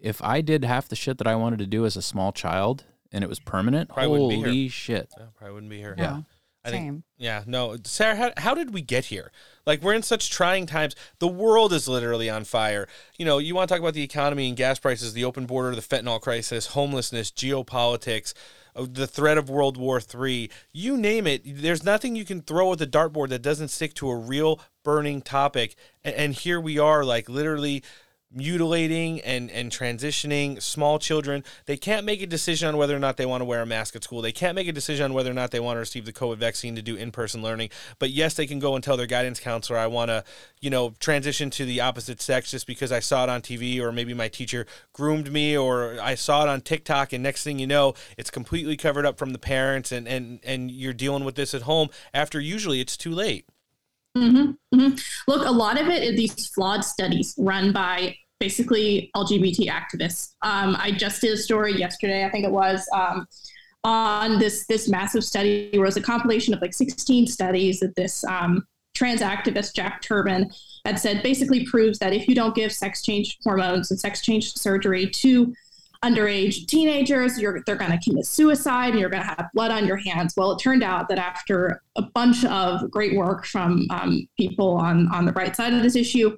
if I did half the shit that I wanted to do as a small child and it was permanent, Probably wouldn't be holy here. shit! Yeah, probably wouldn't be here. Yeah. I think, Same. yeah, no, Sarah, how, how did we get here? Like, we're in such trying times. The world is literally on fire. You know, you want to talk about the economy and gas prices, the open border, the fentanyl crisis, homelessness, geopolitics, the threat of World War III. You name it. There's nothing you can throw at the dartboard that doesn't stick to a real burning topic. And, and here we are, like, literally mutilating and, and transitioning small children. They can't make a decision on whether or not they want to wear a mask at school. They can't make a decision on whether or not they want to receive the COVID vaccine to do in person learning. But yes, they can go and tell their guidance counselor, I want to, you know, transition to the opposite sex just because I saw it on TV or maybe my teacher groomed me or I saw it on TikTok and next thing you know, it's completely covered up from the parents and, and, and you're dealing with this at home after usually it's too late. Mm-hmm, mm-hmm. Look, a lot of it is these flawed studies run by basically LGBT activists. Um, I just did a story yesterday, I think it was, um, on this this massive study. It was a compilation of like 16 studies that this um, trans activist Jack Turban had said basically proves that if you don't give sex change hormones and sex change surgery to underage teenagers, you're, they're going to commit suicide and you're going to have blood on your hands. Well, it turned out that after a bunch of great work from um, people on, on the right side of this issue,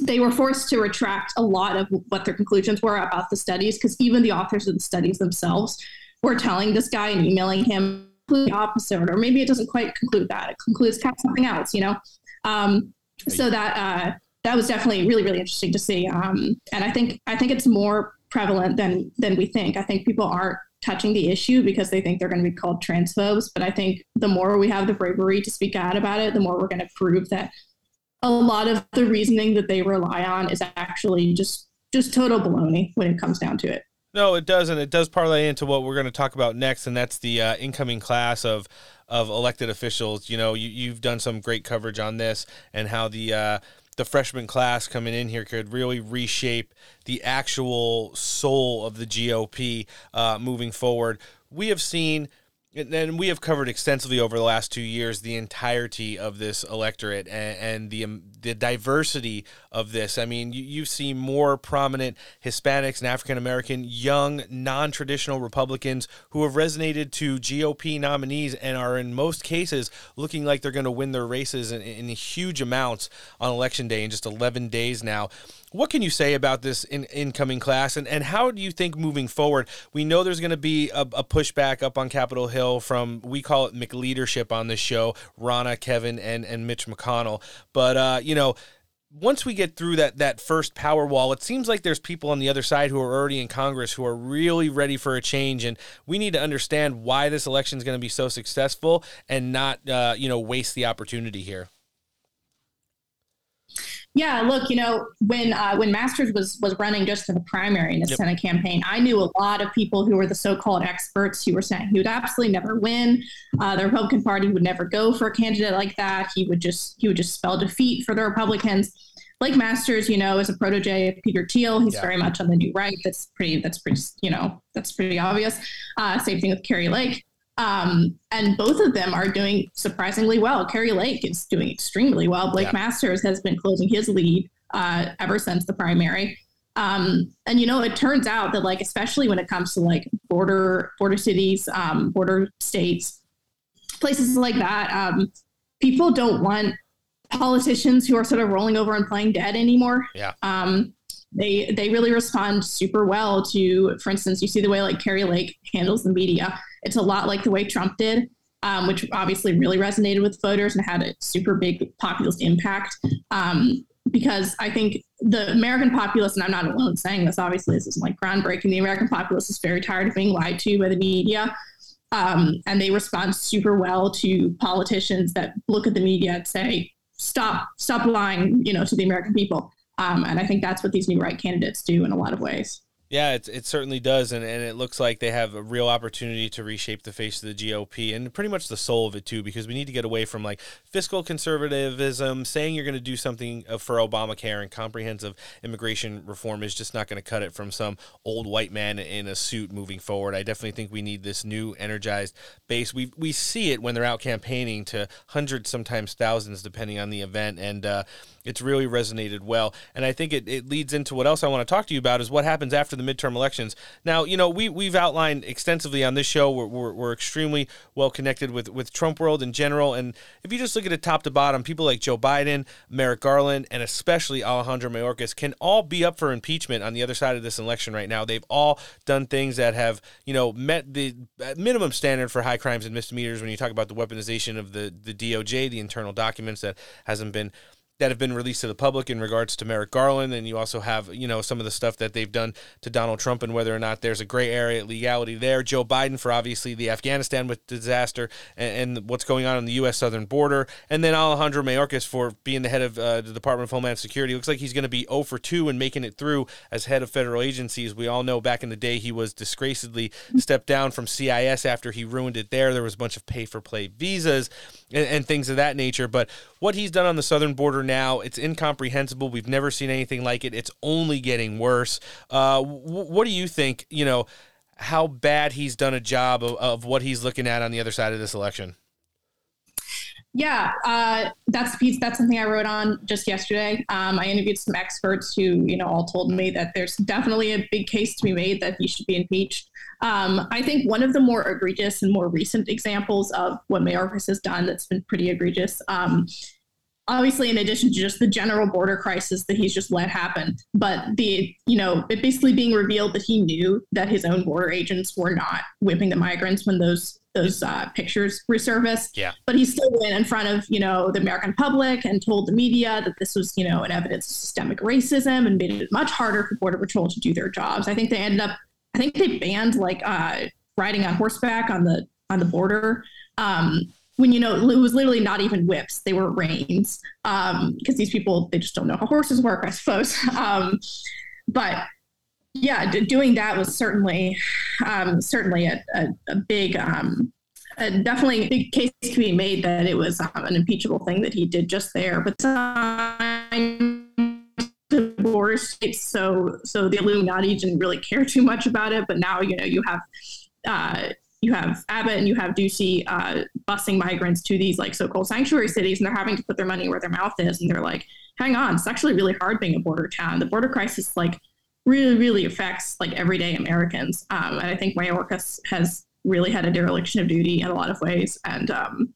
they were forced to retract a lot of what their conclusions were about the studies because even the authors of the studies themselves were telling this guy and emailing him the opposite, or maybe it doesn't quite conclude that. It concludes kind of something else, you know. Um, so that uh, that was definitely really really interesting to see, um, and I think I think it's more prevalent than than we think. I think people aren't touching the issue because they think they're going to be called transphobes, but I think the more we have the bravery to speak out about it, the more we're going to prove that a lot of the reasoning that they rely on is actually just just total baloney when it comes down to it. No, it does, and it does parlay into what we're going to talk about next, and that's the uh, incoming class of of elected officials. You know, you, you've done some great coverage on this and how the uh, the freshman class coming in here could really reshape the actual soul of the GOP uh, moving forward. We have seen and we have covered extensively over the last two years the entirety of this electorate and, and the um, the diversity of this. I mean, you, you see more prominent Hispanics and African American, young, non traditional Republicans who have resonated to GOP nominees and are in most cases looking like they're going to win their races in, in huge amounts on election day in just 11 days now. What can you say about this in, incoming class, and, and how do you think moving forward? We know there's going to be a, a, pushback up on Capitol Hill from we call it McLeadership on this show, Ronna, Kevin, and and Mitch McConnell. But uh, you know, once we get through that that first power wall, it seems like there's people on the other side who are already in Congress who are really ready for a change, and we need to understand why this election is going to be so successful and not uh, you know waste the opportunity here. Yeah, look, you know, when uh, when Masters was was running just for the primary in the yep. Senate campaign, I knew a lot of people who were the so-called experts who were saying he would absolutely never win. Uh, the Republican Party would never go for a candidate like that. He would just he would just spell defeat for the Republicans. Blake Masters, you know, is a protege of Peter Thiel. He's yeah. very much on the new right. That's pretty. That's pretty. You know, that's pretty obvious. Uh, same thing with Kari Lake. Um, and both of them are doing surprisingly well. Kari Lake is doing extremely well. Blake yeah. Masters has been closing his lead uh, ever since the primary. Um, and you know, it turns out that like, especially when it comes to like border border cities, um, border states, places like that, um, people don't want politicians who are sort of rolling over and playing dead anymore. Yeah. Um, they they really respond super well to, for instance, you see the way like Kari Lake handles the media. It's a lot like the way Trump did, um, which obviously really resonated with voters and had a super big populist impact. Um, because I think the American populace, and I'm not alone saying this, obviously, this is like groundbreaking. The American populace is very tired of being lied to by the media. Um, and they respond super well to politicians that look at the media and say, stop, stop lying, you know, to the American people. Um, and I think that's what these new right candidates do in a lot of ways. Yeah, it, it certainly does. And, and it looks like they have a real opportunity to reshape the face of the GOP and pretty much the soul of it, too, because we need to get away from like fiscal conservatism. Saying you're going to do something uh, for Obamacare and comprehensive immigration reform is just not going to cut it from some old white man in a suit moving forward. I definitely think we need this new, energized base. We, we see it when they're out campaigning to hundreds, sometimes thousands, depending on the event. And, uh, it's really resonated well. And I think it, it leads into what else I want to talk to you about is what happens after the midterm elections. Now, you know, we, we've outlined extensively on this show, we're, we're, we're extremely well connected with, with Trump world in general. And if you just look at it top to bottom, people like Joe Biden, Merrick Garland, and especially Alejandro Mayorkas can all be up for impeachment on the other side of this election right now. They've all done things that have, you know, met the uh, minimum standard for high crimes and misdemeanors when you talk about the weaponization of the, the DOJ, the internal documents that hasn't been that have been released to the public in regards to Merrick Garland, and you also have you know some of the stuff that they've done to Donald Trump and whether or not there's a gray area legality there. Joe Biden for obviously the Afghanistan with disaster and, and what's going on on the U.S. southern border, and then Alejandro Mayorkas for being the head of uh, the Department of Homeland Security. Looks like he's going to be 0 for 2 and making it through as head of federal agencies. We all know back in the day he was disgracedly stepped down from CIS after he ruined it there. There was a bunch of pay for play visas and, and things of that nature, but what he's done on the southern border now, it's incomprehensible. We've never seen anything like it. It's only getting worse. Uh, w- what do you think? You know, how bad he's done a job of, of what he's looking at on the other side of this election? Yeah, uh, that's piece. That's something I wrote on just yesterday. Um, I interviewed some experts who, you know, all told me that there's definitely a big case to be made that he should be impeached. Um, I think one of the more egregious and more recent examples of what Mayorkas has done that's been pretty egregious. Um, obviously, in addition to just the general border crisis that he's just let happen, but the, you know, it basically being revealed that he knew that his own border agents were not whipping the migrants when those those uh, pictures resurfaced. Yeah. But he still went in front of, you know, the American public and told the media that this was, you know, an evidence of systemic racism and made it much harder for Border Patrol to do their jobs. I think they ended up, I think they banned like uh, riding on horseback on the on the border. Um, when you know it was literally not even whips; they were reins. Because um, these people, they just don't know how horses work, I suppose. Um, but yeah, d- doing that was certainly um, certainly a, a, a big, um, a definitely a big case to be made that it was um, an impeachable thing that he did just there. But border states, so so the Illuminati didn't really care too much about it. But now you know you have. Uh, you have Abbott and you have Ducey uh, busing migrants to these like so-called sanctuary cities, and they're having to put their money where their mouth is, and they're like, "Hang on, it's actually really hard being a border town. The border crisis, like, really, really affects like everyday Americans. Um, and I think Mayorkas has really had a dereliction of duty in a lot of ways. And, um,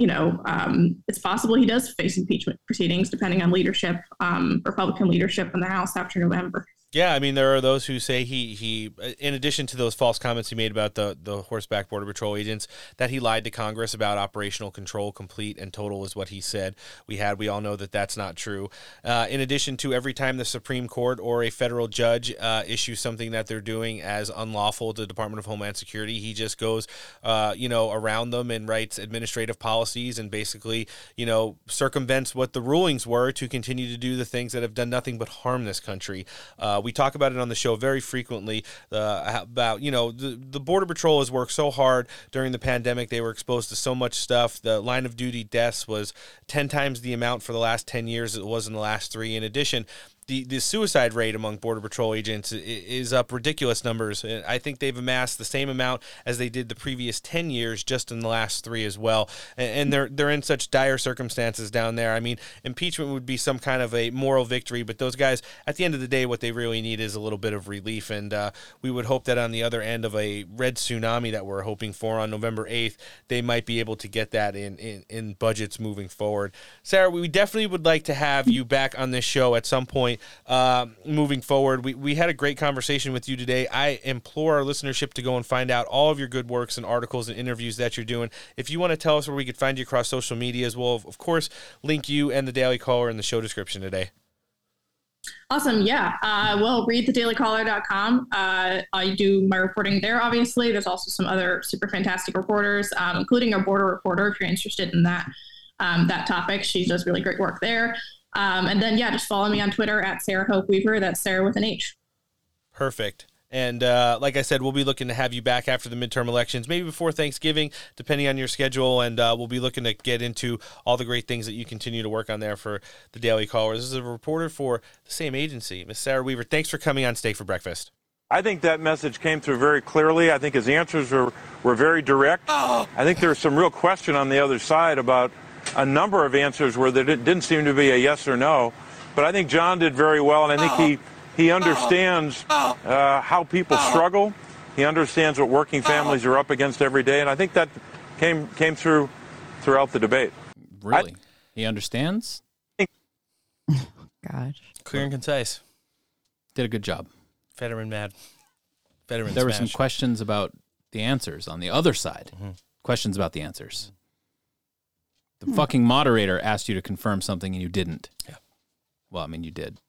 you know, um, it's possible he does face impeachment proceedings depending on leadership, um, Republican leadership in the House after November. Yeah, I mean, there are those who say he he, in addition to those false comments he made about the the horseback border patrol agents, that he lied to Congress about operational control, complete and total is what he said. We had, we all know that that's not true. Uh, in addition to every time the Supreme Court or a federal judge uh, issues something that they're doing as unlawful to the Department of Homeland Security, he just goes, uh, you know, around them and writes administrative policies and basically, you know, circumvents what the rulings were to continue to do the things that have done nothing but harm this country. Uh, we talk about it on the show very frequently uh, about you know the, the border patrol has worked so hard during the pandemic. They were exposed to so much stuff. The line of duty deaths was ten times the amount for the last ten years it was in the last three. In addition, the, the suicide rate among Border Patrol agents is up ridiculous numbers. I think they've amassed the same amount as they did the previous 10 years just in the last three as well. And they're, they're in such dire circumstances down there. I mean, impeachment would be some kind of a moral victory, but those guys, at the end of the day, what they really need is a little bit of relief. And uh, we would hope that on the other end of a red tsunami that we're hoping for on November 8th, they might be able to get that in, in, in budgets moving forward. Sarah, we definitely would like to have you back on this show at some point uh, moving forward. We, we had a great conversation with you today. I implore our listenership to go and find out all of your good works and articles and interviews that you're doing. If you want to tell us where we could find you across social media as well, of course, link you and the Daily Caller in the show description today. Awesome. Yeah. Uh, well, read. Uh, I do my reporting there, obviously. There's also some other super fantastic reporters, um, including our border reporter, if you're interested in that, um, that topic. She does really great work there. Um, and then, yeah, just follow me on Twitter at Sarah Hope Weaver. That's Sarah with an H. Perfect. And uh, like I said, we'll be looking to have you back after the midterm elections, maybe before Thanksgiving, depending on your schedule. And uh, we'll be looking to get into all the great things that you continue to work on there for the Daily Caller. This is a reporter for the same agency, Miss Sarah Weaver. Thanks for coming on Steak for Breakfast. I think that message came through very clearly. I think his answers were, were very direct. I think there's some real question on the other side about a number of answers where there didn't seem to be a yes or no. But I think John did very well, and I think he, he understands uh, how people struggle. He understands what working families are up against every day, and I think that came came through throughout the debate. Really, I, he understands. Gosh, clear and concise. Did a good job. Fetterman mad. Fetterman. There smash. were some questions about the answers on the other side. Mm-hmm. Questions about the answers. The fucking moderator asked you to confirm something and you didn't. Yeah. Well, I mean, you did.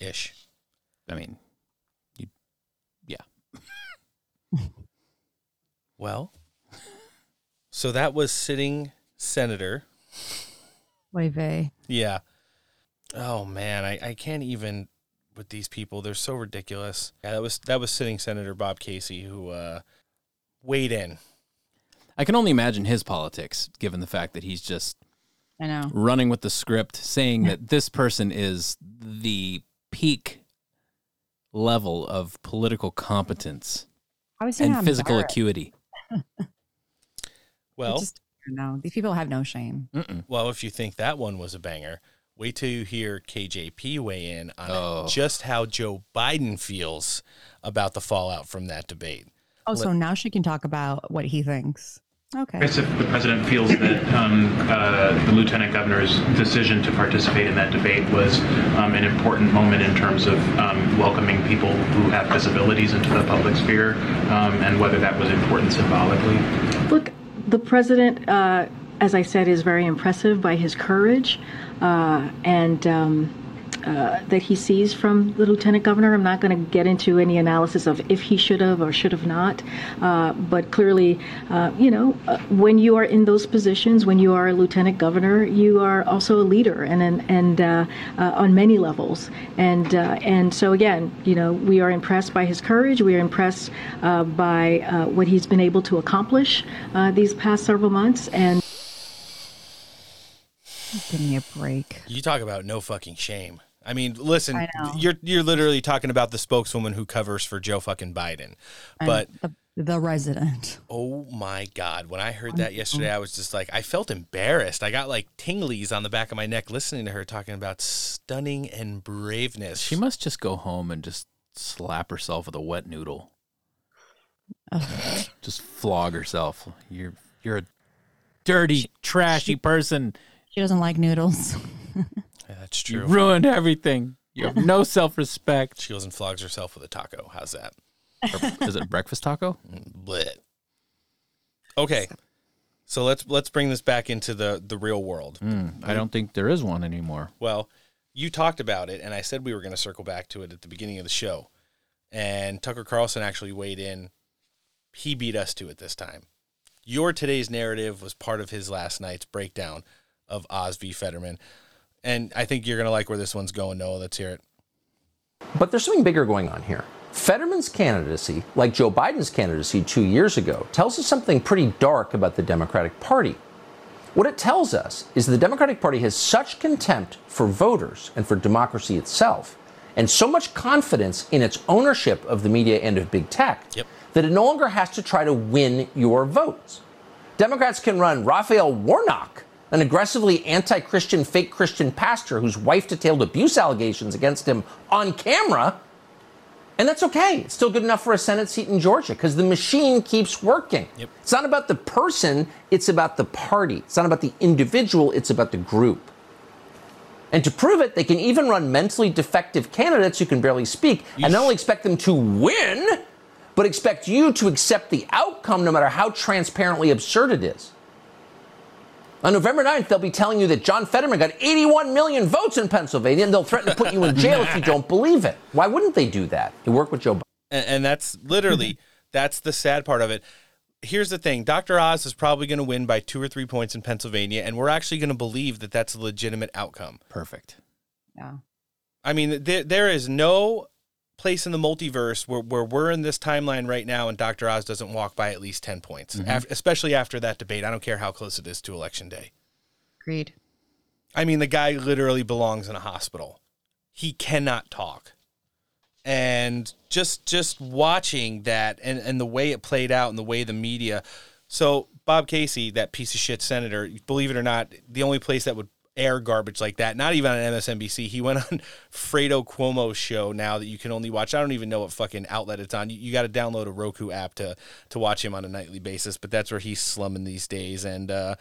Ish. I mean, you. Yeah. Well, so that was sitting senator. Way vey. Yeah. Oh man, I, I can't even with these people. They're so ridiculous. Yeah, that was that was sitting Senator Bob Casey who uh, weighed in. I can only imagine his politics, given the fact that he's just I know. running with the script, saying that this person is the peak level of political competence I was saying and physical acuity. Well, Just, no, these people have no shame. well, if you think that one was a banger, wait till you hear KJP weigh in on Oh. just how Joe Biden feels about the fallout from that debate. Oh, so now she can talk about what he thinks. Okay. I guess if the president feels that um, uh, the lieutenant governor's decision to participate in that debate was um, an important moment in terms of um, welcoming people who have disabilities into the public sphere, um, and whether that was important symbolically. Look, the president, uh, as I said, is very impressive by his courage uh, and um, uh, that he sees from the lieutenant governor. I'm not going to get into any analysis of if he should have or should have not, uh, but clearly, uh, you know, uh, when you are in those positions, when you are a lieutenant governor, you are also a leader, and and, and uh, uh, on many levels. And uh, and so again, you know, we are impressed by his courage. We are impressed uh, by uh, what he's been able to accomplish uh, these past several months, and. Give me a break. You talk about no fucking shame. I mean, listen, I you're you're literally talking about the spokeswoman who covers for Joe fucking Biden. But the, the resident. oh my god, when I heard that yesterday, I was just like I felt embarrassed. I got like tinglies on the back of my neck listening to her talking about stunning and braveness. She must just go home and just slap herself with a wet noodle. just flog herself. You're you're a dirty, trashy person. She doesn't like noodles. Yeah, that's You true. ruined everything. You have no self respect. She goes and flogs herself with a taco. How's that? Is it a breakfast taco? Blit. Okay. So let's let's bring this back into the the real world. Mm, I don't think there is one anymore. Well, you talked about it, and I said we were going to circle back to it at the beginning of the show. And Tucker Carlson actually weighed in. He beat us to it this time. Your today's narrative was part of his last night's breakdown of Oz v. Fetterman. And I think you're going to like where this one's going, Noah. Let's hear it. But there's something bigger going on here. Fetterman's candidacy, like Joe Biden's candidacy two years ago, tells us something pretty dark about the Democratic Party. What it tells us is the Democratic Party has such contempt for voters and for democracy itself, and so much confidence in its ownership of the media and of big tech, that it no longer has to try to win your votes. Democrats can run Raphael Warnock, an aggressively anti Christian fake Christian pastor whose wife detailed abuse allegations against him on camera. And that's okay. It's still good enough for a Senate seat in Georgia because the machine keeps working. It's not about the person, it's about the party. It's not about the individual, it's about the group. And to prove it, they can even run mentally defective candidates who can barely speak and not only expect them to win, but expect you to accept the outcome no matter how transparently absurd it is. On November 9th, they'll be telling you that John Fetterman got 81 million votes in Pennsylvania, and they'll threaten to put you in jail if you don't believe it. Why wouldn't they do that? They work with Joe Biden. And, and that's literally mm-hmm. that's the sad part of it. Here's the thing: Dr. Oz is probably going to win by two or three points in Pennsylvania, and we're actually going to believe that that's a legitimate outcome. Perfect. Yeah. I mean, there there is no place in the multiverse where, where we're in this timeline right now, and Dr. Oz doesn't walk by at least ten points, Mhm. af- especially after that debate. I don't care how close it is to election day. Agreed. I mean, the guy literally belongs in a hospital. He cannot talk. And just just watching that and, and the way it played out and the way the media so Bob Casey, that piece of shit senator, believe it or not, the only place that would air garbage like that, not even on MSNBC. He went on Fredo Cuomo's show now that you can only watch. I don't even know what fucking outlet it's on. You, you got to download a Roku app to to watch him on a nightly basis, but that's where he's slumming these days. And uh,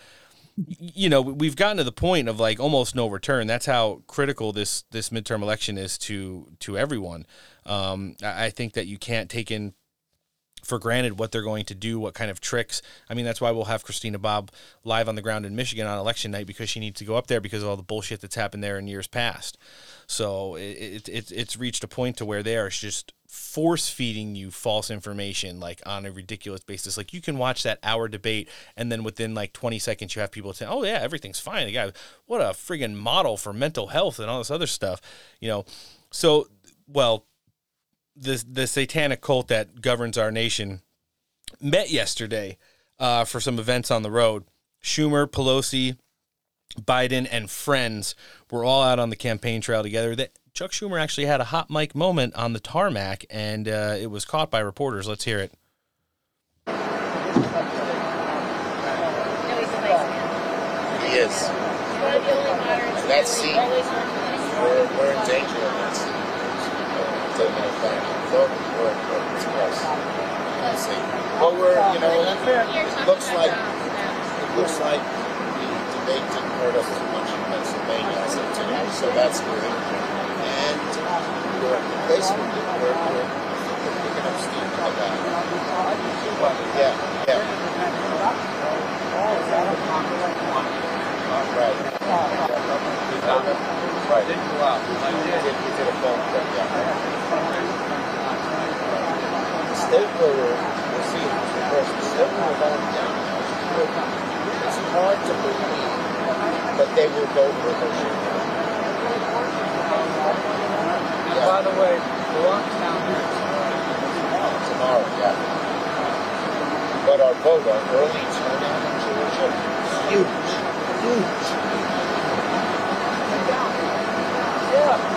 you know we've gotten to the point of like almost no return that's how critical this this midterm election is to to everyone um i I think that you can't take in for granted what they're going to do, what kind of tricks. I mean, that's why we'll have Christina Bobb live on the ground in Michigan on election night because she needs to go up there because of all the bullshit that's happened there in years past. So it, it, it's reached a point to where they are just force feeding you false information like on a ridiculous basis. Like you can watch that hour debate and then within like 20 seconds you have people saying, "Oh yeah, everything's fine." The guy, what a friggin' model for mental health and all this other stuff, you know. So, well, the the satanic cult that governs our nation met yesterday uh, for some events on the road. Schumer, Pelosi, Biden, and friends were all out on the campaign trail together. That Chuck Schumer actually had a hot mic moment on the tarmac, and uh, it was caught by reporters. Let's hear it. He is. That seat, we're, we're in danger of that seat. Taking it back. So we're, we're. Let's see. But we're, you know, it looks like it looks like the debate didn't hurt us too much in Pennsylvania as of today, so that's good. And we're basically we're, we're, we're picking up steam in the back. Yeah, yeah. Right. Right. Didn't go out. We did, we did a phone call, yeah. The state will, see it because the state will down. It's hard to believe, but they will vote for the By the way, the lockdown here tomorrow, yeah. But our vote, our early turnout in Georgia, huge, huge. That's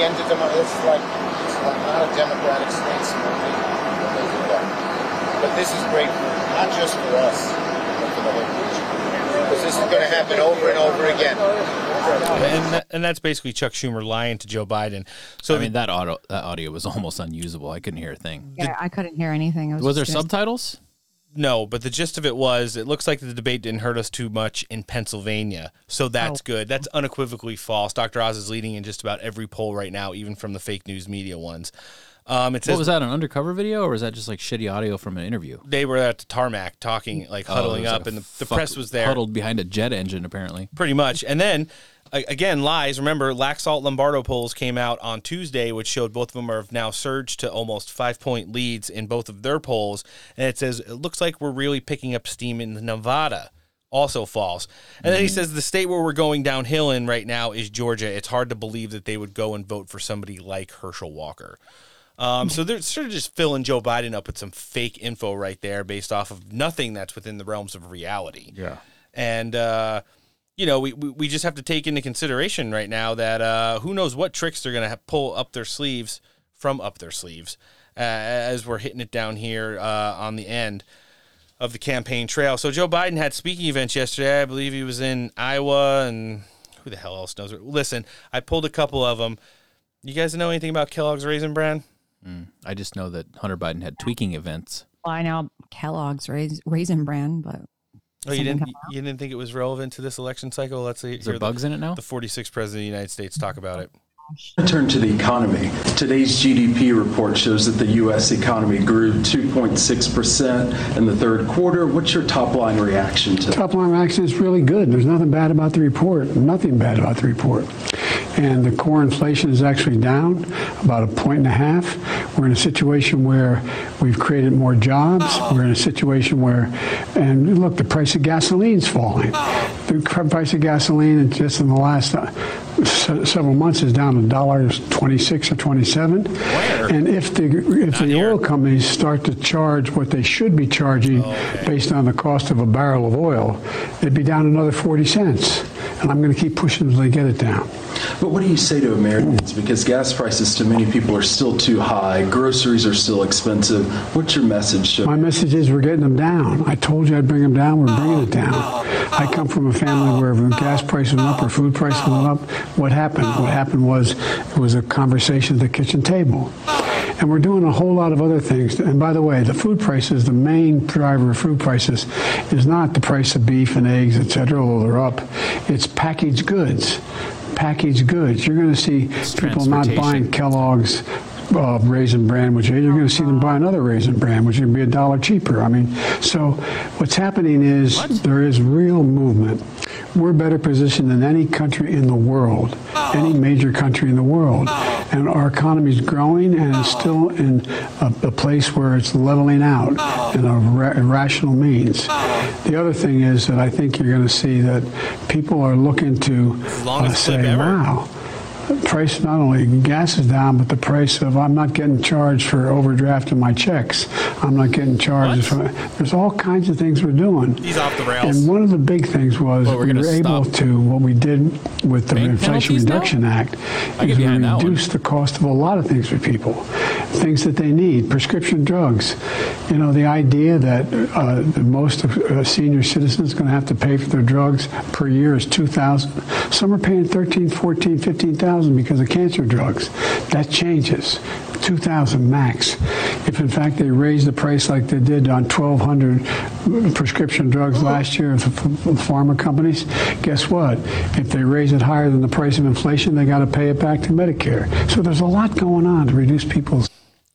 the end of the. It's like it's like not a democratic state smoking when they do that. But this is great, for, not just for us, but for the whole country. Because this is going to happen over and over again. And that, and that's basically Chuck Schumer lying to Joe Biden. So I mean that audio that audio was almost unusable. I couldn't hear a thing. Yeah, I couldn't hear anything. Was, Was there subtitles? No, but the gist of it was it looks like the debate didn't hurt us too much in Pennsylvania. So that's Oh. good. That's unequivocally false. Dr. Oz is leading in just about every poll right now, even from the fake news media ones. Um, it says What was that? An undercover video, or was that just like shitty audio from an interview? they were at the tarmac talking, like Oh, huddling was up, like and the, the press was there. huddled behind a jet engine, apparently. Pretty much. And then again, lies. Remember, Laxalt Lombardo polls came out on Tuesday, which showed both of them have now surged to almost five point leads in both of their polls. And it says it looks like we're really picking up steam in Nevada. Also false. And then he says the state where we're going downhill in right now is Georgia. It's hard to believe that they would go and vote for somebody like Herschel Walker. Um, so they're sort of just filling Joe Biden up with some fake info right there based off of nothing that's within the realms of reality. Yeah. And, uh, you know, we, we, just have to take into consideration right now that uh, who knows what tricks they're going to pull up their sleeves from up their sleeves uh, as we're hitting it down here uh, on the end of the campaign trail. So Joe Biden had speaking events yesterday. I believe he was in Iowa and who the hell else knows? Listen, I pulled a couple of them. You guys know anything about Kellogg's Raisin Bran? Mm. I just know that Hunter Biden had tweaking events. Well, I know Kellogg's rais- Raisin Bran, but Oh, you didn't you didn't think it was relevant to this election cycle? Let's see. Is there hear bugs the, in it now? The 46th president of the United States talk about it. Turn to the economy. Today's GDP report shows that the U.S. economy grew 2.6% in the third quarter. What's your top line reaction to that? Top line reaction is really good. There's nothing bad about the report. Nothing bad about the report. And the core inflation is actually down about a point and a half. We're in a situation where we've created more jobs. We're in a situation where, and look, the price of gasoline's falling. The price of gasoline just in the last uh, several months is down dollars 26 or 27. And if the if the oil companies start to charge what they should be charging based on the cost of a barrel of oil, it'd be down another 40 cents. And I'm going to keep pushing until they get it down. But what do you say to Americans? Because gas prices to many people are still too high, groceries are still expensive. What's your message? To- My message is we're getting them down. I told you I'd bring them down. We're bringing it down. I come from a family where when gas prices went up or food prices went up, what happened? What happened was it was a conversation at the kitchen table. And we're doing a whole lot of other things. And by the way, the food prices, the main driver of food prices is not the price of beef and eggs, et cetera, although they're up. It's packaged goods. Packaged goods. You're going to see people not buying Kellogg's uh, raisin bran, which you're going to see them buy another raisin bran, which would be a dollar cheaper. I mean, so what's happening is there is real movement. We're better positioned than any country in the world, any major country in the world, and our economy is growing and it's still in a, a place where it's leveling out in a ra- rational means. The other thing is that I think you're going to see that people are looking to uh, say, "Wow." Price not only gas is down, but the price of I'm not getting charged for overdrafting my checks. I'm not getting charged for. There's all kinds of things we're doing. He's off the rails. And one of the big things was Well, we're we were able to what we did with the bank Inflation penalties now? Reduction Act I is we behind that one. reduced the cost of a lot of things for people, things that they need, prescription drugs. You know, the idea that uh, the most of uh, senior citizens going to have to pay for their drugs per year is 2000 Some are paying 13, 14, 15,000 because of cancer drugs. That changes. 2000 max. If in fact they raise the price like they did on 1200 prescription drugs mm-hmm. last year of the pharma companies, guess what? If they raise it higher than the price of inflation, they got to pay it back to Medicare. So there's a lot going on to reduce people's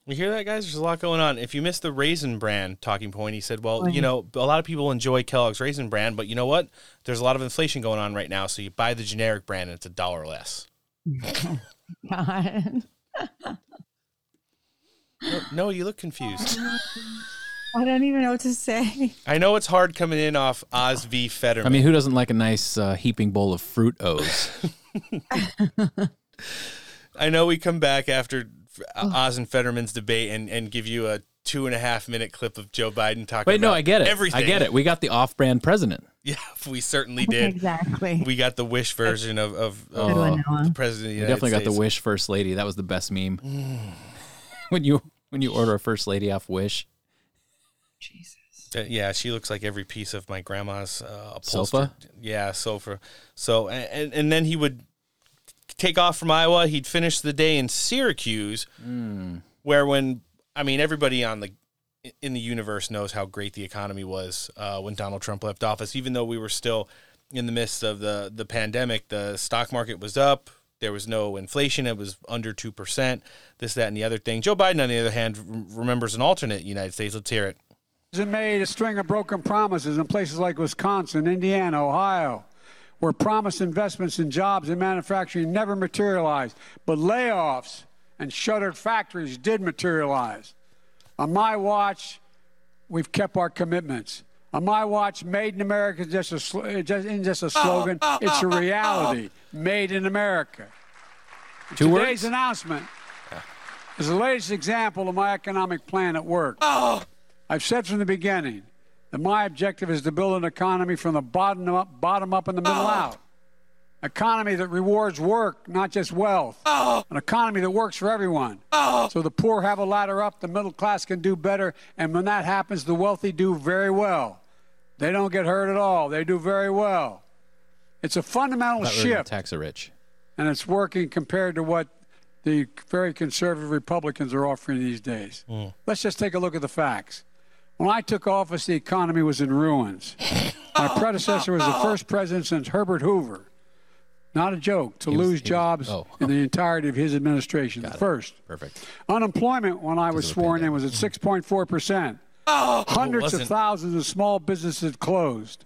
You hear that, guys? There's a lot going on. If you missed the Raisin Bran talking point, he said, well, you know, a lot of people enjoy Kellogg's Raisin Bran, but you know what? There's a lot of inflation going on right now, so you buy the generic brand and it's a dollar less. God. No, no, you look confused. I don't even know what to say. I know it's hard coming in off Oz v. Fetterman. I mean, who doesn't like a nice uh, heaping bowl of fruit O's? I know we come back after Oz and Fetterman's debate and, and give you a two and a half minute clip of Joe Biden talking Wait, no, about I get it. everything. I get it. We got the off-brand president. Yeah, we certainly did. Exactly. We got the wish version of, of, of Good the president of the We United definitely got the Wish First Lady. That was the best meme. when you when you order a First Lady off Wish, Uh, yeah, she looks like every piece of my grandma's uh, upholstered- Sofa? Yeah, sofa. So and, and and then he would take off from Iowa. He'd finish the day in Syracuse, Hmm. where when I mean everybody on the in the universe knows how great the economy was uh, when Donald Trump left office. Even though we were still in the midst of the the pandemic, the stock market was up. There was no inflation. It was under two percent. This, that, and the other thing. Joe Biden, on the other hand, rem- remembers an alternate United States. Let's hear it. and made a string of broken promises in places like Wisconsin, Indiana, Ohio, where promised investments in jobs and manufacturing never materialized, but layoffs and shuttered factories did materialize. On my watch, we've kept our commitments. On my watch, Made in America is just a, sl- just, isn't just a slogan, it's a reality. Made in America. Two Today's words? announcement is the latest example of my economic plan at work. Oh. I've said from the beginning that my objective is to build an economy from the bottom up, bottom up and the middle oh. out. Economy that rewards work, not just wealth. Oh. An economy that works for everyone. Oh. So the poor have a ladder up, the middle class can do better, and when that happens, the wealthy do very well. They don't get hurt at all. They do very well. It's a fundamental Thought we were shift tax the rich. and it's working compared to what the very conservative Republicans are offering these days. Hmm. Let's just take a look at the facts. When I took office, the economy was in ruins. My predecessor was the oh. first president since Herbert Hoover. Not a joke, to was- lose he was- jobs oh. in the entirety of his administration. the first. Perfect. Unemployment when I was sworn in was at 6.4%. Hundreds of thousands of small businesses closed.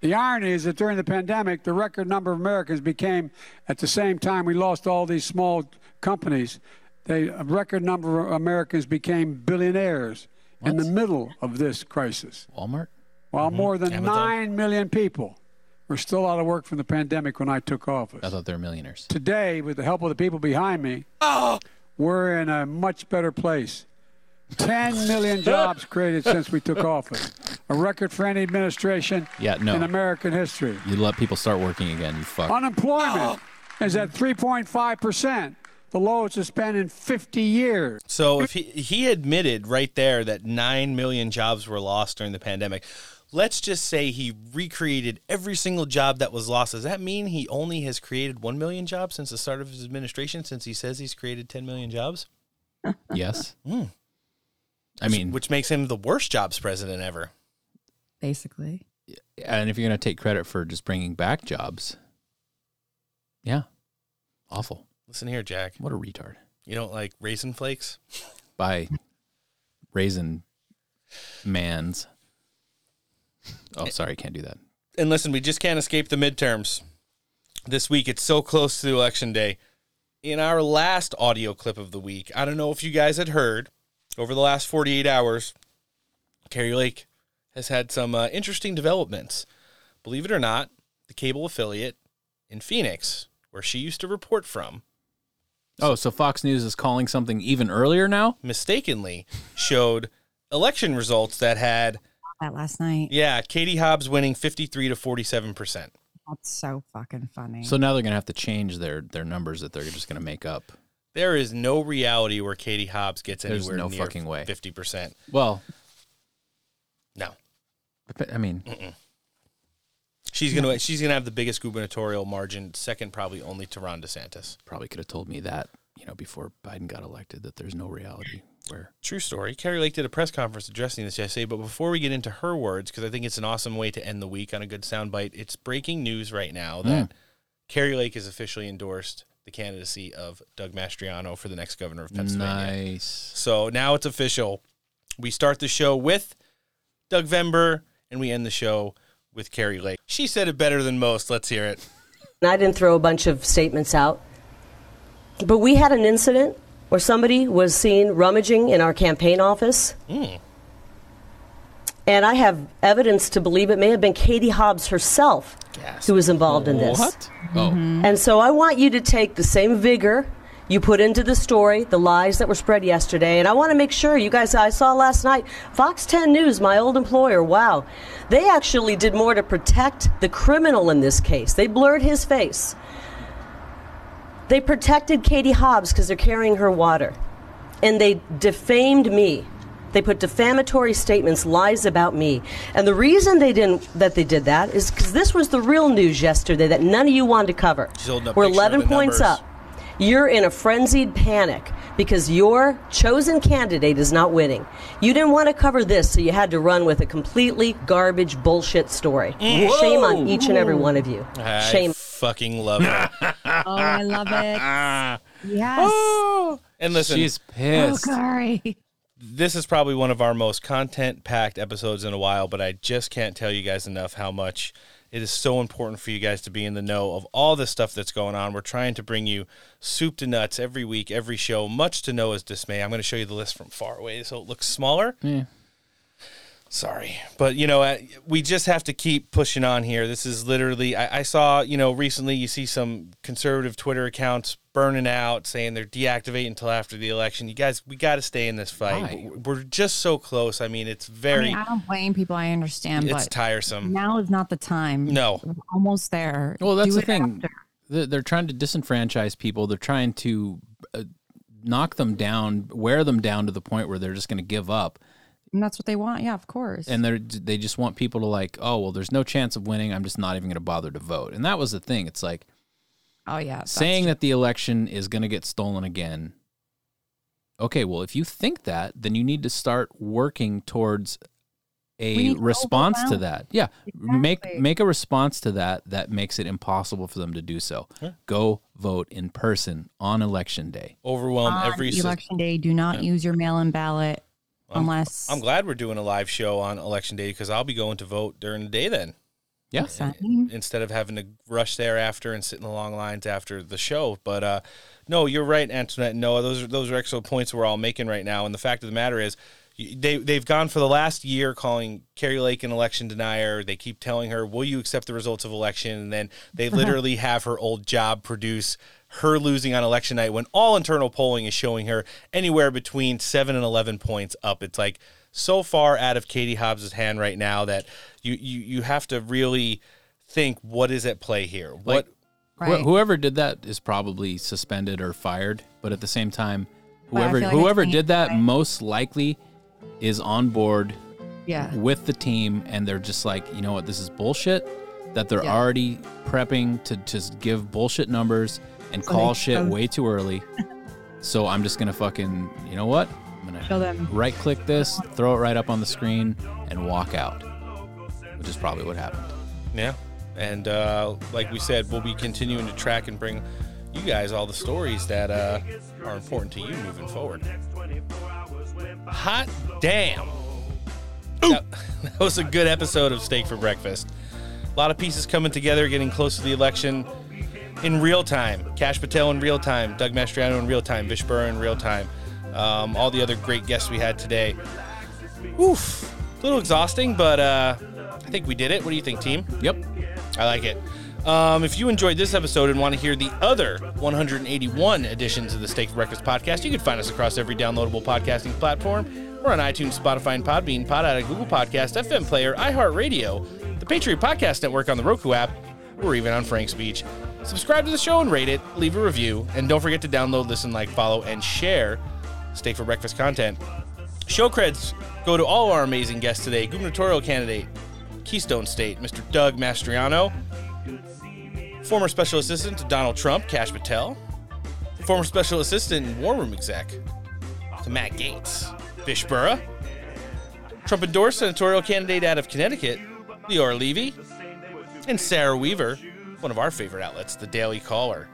The irony is that during the pandemic, the record number of Americans became, at the same time we lost all these small companies, they, a record number of Americans became billionaires in the middle of this crisis. Walmart? While mm-hmm. more than Amazon? 9 million people were still out of work from the pandemic when I took office. I thought they were millionaires. Today, with the help of the people behind me, oh! we're in a much better place. 10 million jobs created since we took office, a record for any administration Yeah, no. in American history. You let people start working again. You fuck. Unemployment oh. is at 3.5%, the lowest it's been in 50 years. So if he he admitted right there that nine million jobs were lost during the pandemic, let's just say he recreated every single job that was lost. Does that mean he only has created one million jobs since the start of his administration? Since he says he's created ten million jobs? Yes. Hmm. I mean, which makes him the worst jobs president ever. Basically. and if you're going to take credit for just bringing back jobs, yeah, awful. Listen here, Jack. What a retard. You don't like raisin flakes? By raisin mans. Oh, sorry, can't do that. And listen, we just can't escape the midterms. This week, it's so close to election day. In our last audio clip of the week, I don't know if you guys had heard, over the last 48 hours, Kari Lake has had some uh, interesting developments. Believe it or not, the cable affiliate in Phoenix, where she used to report from, Oh, so Fox News is calling something even earlier now? mistakenly showed election results that had, That last night. yeah, Katie Hobbs winning 53 to 47%. That's so fucking funny. So now they're going to have to change their their numbers that they're just going to make up. There is no reality where Katie Hobbs gets There's anywhere no near fucking way. 50%. Well, No. I mean, Mm-mm. She's gonna she's gonna have the biggest gubernatorial margin, second probably only to Ron DeSantis. probably could have told me that, you know, before Biden got elected that there's no reality where True story. Kari Lake did a press conference addressing this yesterday, but before we get into her words, because I think it's an awesome way to end the week on a good soundbite, it's breaking news right now that Mm. Kari Lake has officially endorsed the candidacy of Doug Mastriano for the next governor of Pennsylvania. Nice. So now it's official. We start the show with Dougvember, and we end the show with Kari Lake. She said it better than most. Let's hear it. I didn't throw a bunch of statements out. But we had an incident where somebody was seen rummaging in our campaign office. Mm. And I have evidence to believe it may have been Katie Hobbs herself who was involved in this. What? Oh. And so I want you to take the same vigor you put into the story, the lies that were spread yesterday, and I want to make sure you guys, I saw last night, Fox 10 News, my old employer, wow, they actually did more to protect the criminal in this case. They blurred his face. They protected Katie Hobbs because they're carrying her water. And they defamed me. They put defamatory statements, lies about me. And the reason they didn't that they did that is because this was the real news yesterday that none of you wanted to cover. She's holding up We're 11 points numbers. up. You're in a frenzied panic because your chosen candidate is not winning. You didn't want to cover this, so you had to run with a completely garbage bullshit story. Mm. Shame on each and every one of you. Shame. Fucking love it. oh, I love it. Yes. Oh. And listen, She's Oh, pissed. Kari. this is probably one of our most content packed episodes in a while, but I just can't tell you guys enough how much it is so important for you guys to be in the know of all the stuff that's going on. We're trying to bring you soup to nuts every week, every show, much to Noah's dismay. I'm going to show you the list from far away so it looks smaller. Yeah. Sorry, but you know, uh, we just have to keep pushing on here. This is literally, I, I saw, you know, recently you see some conservative Twitter accounts burning out saying they're deactivating until after the election. You guys, we got to stay in this fight. Why? We're just so close. I mean, it's I, very, mean, I don't blame people. I understand, it's but tiresome. now is not the time. No. We're almost there. Well, that's Do the thing. after. They're, they're trying to disenfranchise people. They're trying to uh, knock them down, wear them down to the point where they're just going to give up. And that's what they want. Yeah, of course. And they they just want people to like, oh well, there's no chance of winning. I'm just not even going to bother to vote. And that was the thing. It's like oh yeah, that's saying that the election is going to get stolen again. Okay, well, if you think that, then you need to start working towards a to response to that. Yeah, make Exactly. make a response to that that makes it impossible for them to do so. Go vote in person on election day. Overwhelm on every. sys- election day. Do not use your mail-in ballot unless I'm glad we're doing a live show on election day because I'll be going to vote during the day then. Yeah. instead of having to rush there after and sit in the long lines after the show. But uh, no, you're right, Antoinette. and Noah, those are those are excellent points we're all making right now. And the fact of the matter is, they they've gone for the last year calling Kari Lake an election denier. They keep telling her, "Will you accept the results of election?" And then they literally have her old job produce her losing on election night when all internal polling is showing her anywhere between seven and eleven points up. It's like so far out of Katie Hobbs's hand right now that you you, you have to really think what is at play here. What Wh- whoever did that is probably suspended or fired. But at the same time, whoever like whoever did that most likely is on board Yeah. with the team, and they're just like, you know what, this is bullshit. That they're Yeah. already prepping to just give bullshit numbers and So call shit chose- way too early. So I'm just gonna fucking, you know what? I'm gonna them. right click this, throw it right up on the screen, and walk out. Which is probably what happened. Yeah. And uh, like we said, we'll be continuing to track and bring you guys all the stories that uh, are important to you moving forward. Hot damn. That, that was a good episode of Steak for Breakfast. A lot of pieces coming together, getting close to the election in real time. Kash Patel in real time, Doug Mastriano in real time, Vish Burra in real time. Um, all the other great guests we had today. Oof. A little exhausting, but uh, I think we did it. What do you think, team? Yep. I like it. Um, if you enjoyed this episode and want to hear the other 181 editions of the Steak for Breakfast podcast, you can find us across every downloadable podcasting platform. We're on iTunes, Spotify, and Podbean, Pod Addict, Google Podcast, FM Player, iHeartRadio, the Patriot Podcast Network on the Roku app, or even on Frank's Speech. Subscribe to the show and rate it, leave a review, and don't forget to download, listen, like, follow, and share Steak for Breakfast content. Show creds go to all our amazing guests today gubernatorial candidate, Keystone State, Mr. Doug Mastriano, former special assistant to Donald Trump, Kash Patel, former special assistant and war room exec to Matt Gaetz, Vish Burra, Trump endorsed senatorial candidate out of Connecticut, Leora Levy, and Sarah Weaver, one of our favorite outlets, the Daily Caller.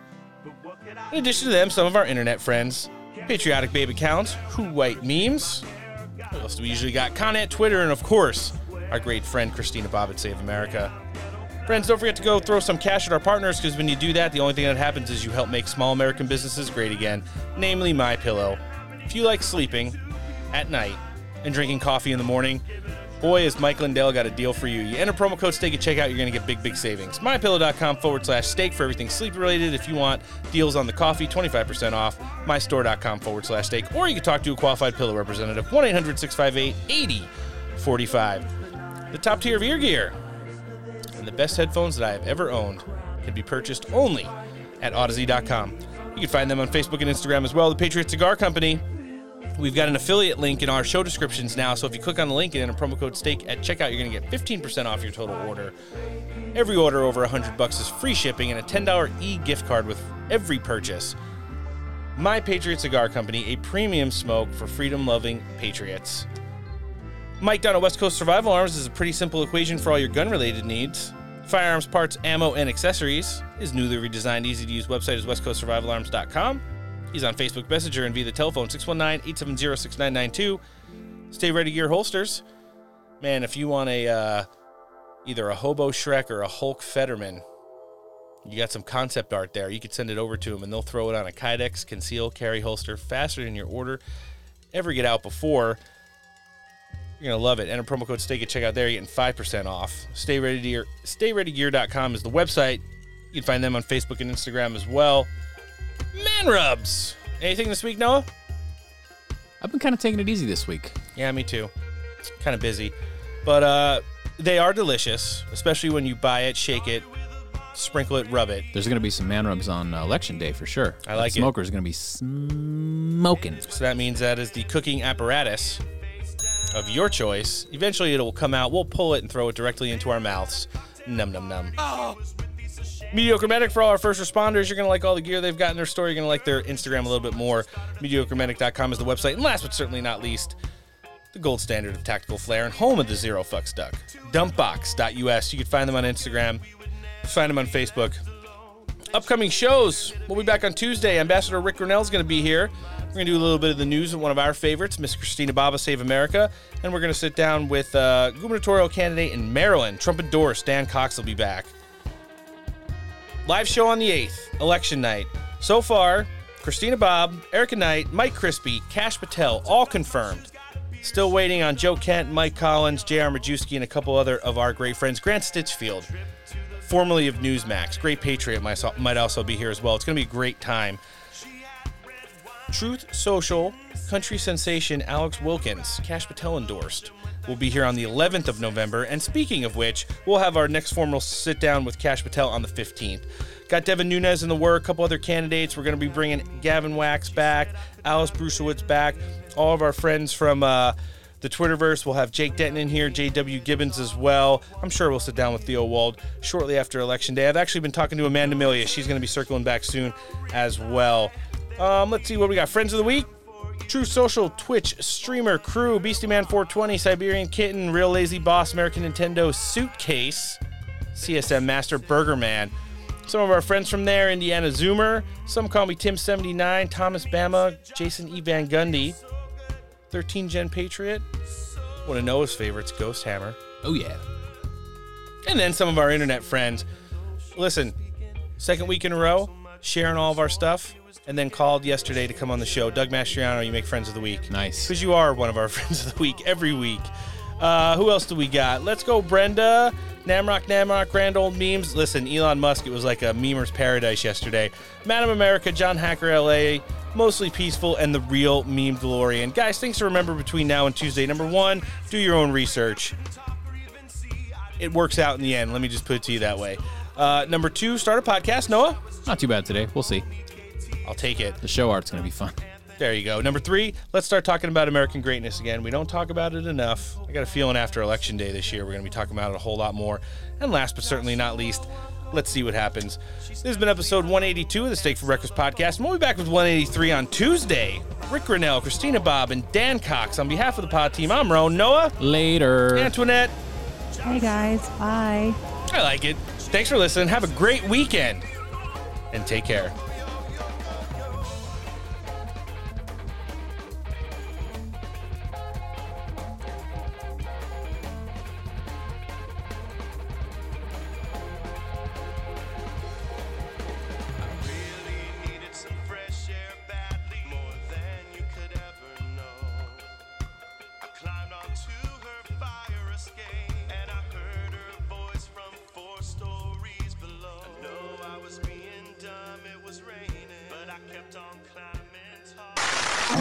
In addition to them, some of our internet friends, Patriotic Babe Accounts, Who White Memes, what else do we usually got? Connet, Twitter, and of course, our great friend Christina Bobb at Save America. Friends, don't forget to go throw some cash at our partners because when you do that, the only thing that happens is you help make small American businesses great again, namely My Pillow. If you like sleeping at night and drinking coffee in the morning, boy, has Mike Lindell got a deal for you. You enter promo code STEAK at checkout, you're going to get big, big savings. MyPillow.com forward slash steak for everything sleep related. If you want deals on the coffee, 25% off. MyStore.com forward slash steak. Or you can talk to a qualified pillow representative, 1 800 658 8045. The top tier of ear gear and the best headphones that I have ever owned can be purchased only at Odyssey.com. You can find them on Facebook and Instagram as well. The Patriot Cigar Company. We've got an affiliate link in our show descriptions now, so if you click on the link and enter promo code STEAK at checkout, you're going to get 15% off your total order. Every order over 100 bucks is free shipping and a $10 e-gift card with every purchase. My Patriot Cigar Company, a premium smoke for freedom-loving patriots. Mike down at West Coast Survival Arms is a pretty simple equation for all your gun-related needs. Firearms parts, ammo, and accessories. His newly redesigned, easy-to-use website is westcoastsurvivalarms.com. He's on Facebook Messenger and via the telephone 619-870-6992. Stay ready gear holsters. Man, if you want a uh, either a Hobo Shrek or a Hulk Fetterman, you got some concept art there. You could send it over to them and they'll throw it on a Kydex conceal carry holster faster than your order ever get out before. You're gonna love it. Enter promo code STEAK at checkout there. You're getting five percent off. Stay ready gear. StayReadyGear.com is the website. You can find them on Facebook and Instagram as well. Man rubs. Anything this week, Noah? I've been kind of taking it easy this week. Yeah, me too. It's kind of busy, but uh, they are delicious, especially when you buy it, shake it, sprinkle it, rub it. There's going to be some man rubs on uh, election day for sure. I like the it. Smoker's going to be smoking. So that means that is the cooking apparatus of your choice. Eventually, it will come out. We'll pull it and throw it directly into our mouths. Num num num. Mediocre Medic for all our first responders. You're going to like all the gear they've got in their store. You're going to like their Instagram a little bit more. MediocreMedic.com is the website. And last but certainly not least, the gold standard of tactical flair and home of the zero fucks duck. Dumpbox.us. You can find them on Instagram, find them on Facebook. Upcoming shows. We'll be back on Tuesday. Ambassador Ric Grenell is going to be here. We're going to do a little bit of the news with one of our favorites, Miss Christina Baba Save America. And we're going to sit down with uh, gubernatorial candidate in Maryland, Trump endorsed Dan Cox will be back. Live show on the 8th, election night. So far, Christina Bobb, Erica Knight, Mike Crispi, Kash Patel, all confirmed. Still waiting on Joe Kent, Mike Collins, J.R. Majewski, and a couple other of our great friends. Grant Stinchfield, formerly of Newsmax, great patriot, might also be here as well. It's going to be a great time. Truth Social, country sensation Alex Wilkins, Kash Patel endorsed, will be here on the 11th of November. And speaking of which, we'll have our next formal sit down with Kash Patel on the 15th. Got Devin Nunes in the work, a couple other candidates. We're going to be bringing Gavin Wax back, Alex Bruesewitz back, all of our friends from uh, the Twitterverse. We'll have Jake Denton in here, J.W. Gibbons as well. I'm sure we'll sit down with Theo Wold shortly after Election Day. I've actually been talking to Amanda Milius. She's going to be circling back soon as well. Um, let's see what we got. Friends of the week. Truth Social, Twitch, Streamer, Crew, Beastie Man 420, Siberian Kitten, Real Lazy Boss, American Nintendo, Suitcase, CSM Master, Burger Man. Some of our friends from there Indiana Zoomer, some call me Tim79, Thomas Bama, Jason E. Van Gundy, 13 Gen Patriot, one of Noah's favorites, Ghost Hammer. Oh, yeah. And then some of our internet friends. Listen, second week in a row, sharing all of our stuff, and then called yesterday to come on the show. Doug Mastriano, you make friends of the week. Nice. Because you are one of our friends of the week every week. Uh, who else do we got? Let's go, Brenda. Namrock, Namrock, grand old memes. Listen, Elon Musk, it was like a memer's paradise yesterday. Madam America, John Hacker LA, mostly peaceful, and the real meme DeLorean. Guys, things to remember between now and Tuesday. Number one, do your own research. It works out in the end. Let me just put it to you that way. Uh, number two, start a podcast. Noah? Not too bad today. We'll see. I'll take it. The show art's going to be fun. There you go. Number three, let's start talking about American greatness again. We don't talk about it enough. I got a feeling after Election Day this year, we're going to be talking about it a whole lot more. And last but certainly not least, let's see what happens. This has been episode 182 of the Steak for Breakfast podcast. And we'll be back with 183 on Tuesday. Ric Grenell, Christina Bobb, and Dan Cox. On behalf of the pod team, I'm Ron. Noah. Later. Antoinette. Hey guys, bye. I like it. Thanks for listening. Have a great weekend. And take care.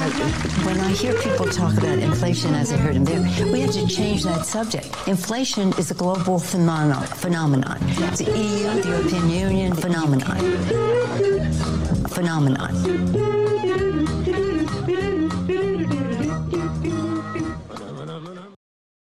When I hear people talk about inflation as I heard him there, we have to change that subject. Inflation is a global phenomenon. phenomenon. It's the EU, the European Union phenomenon. Phenomenon.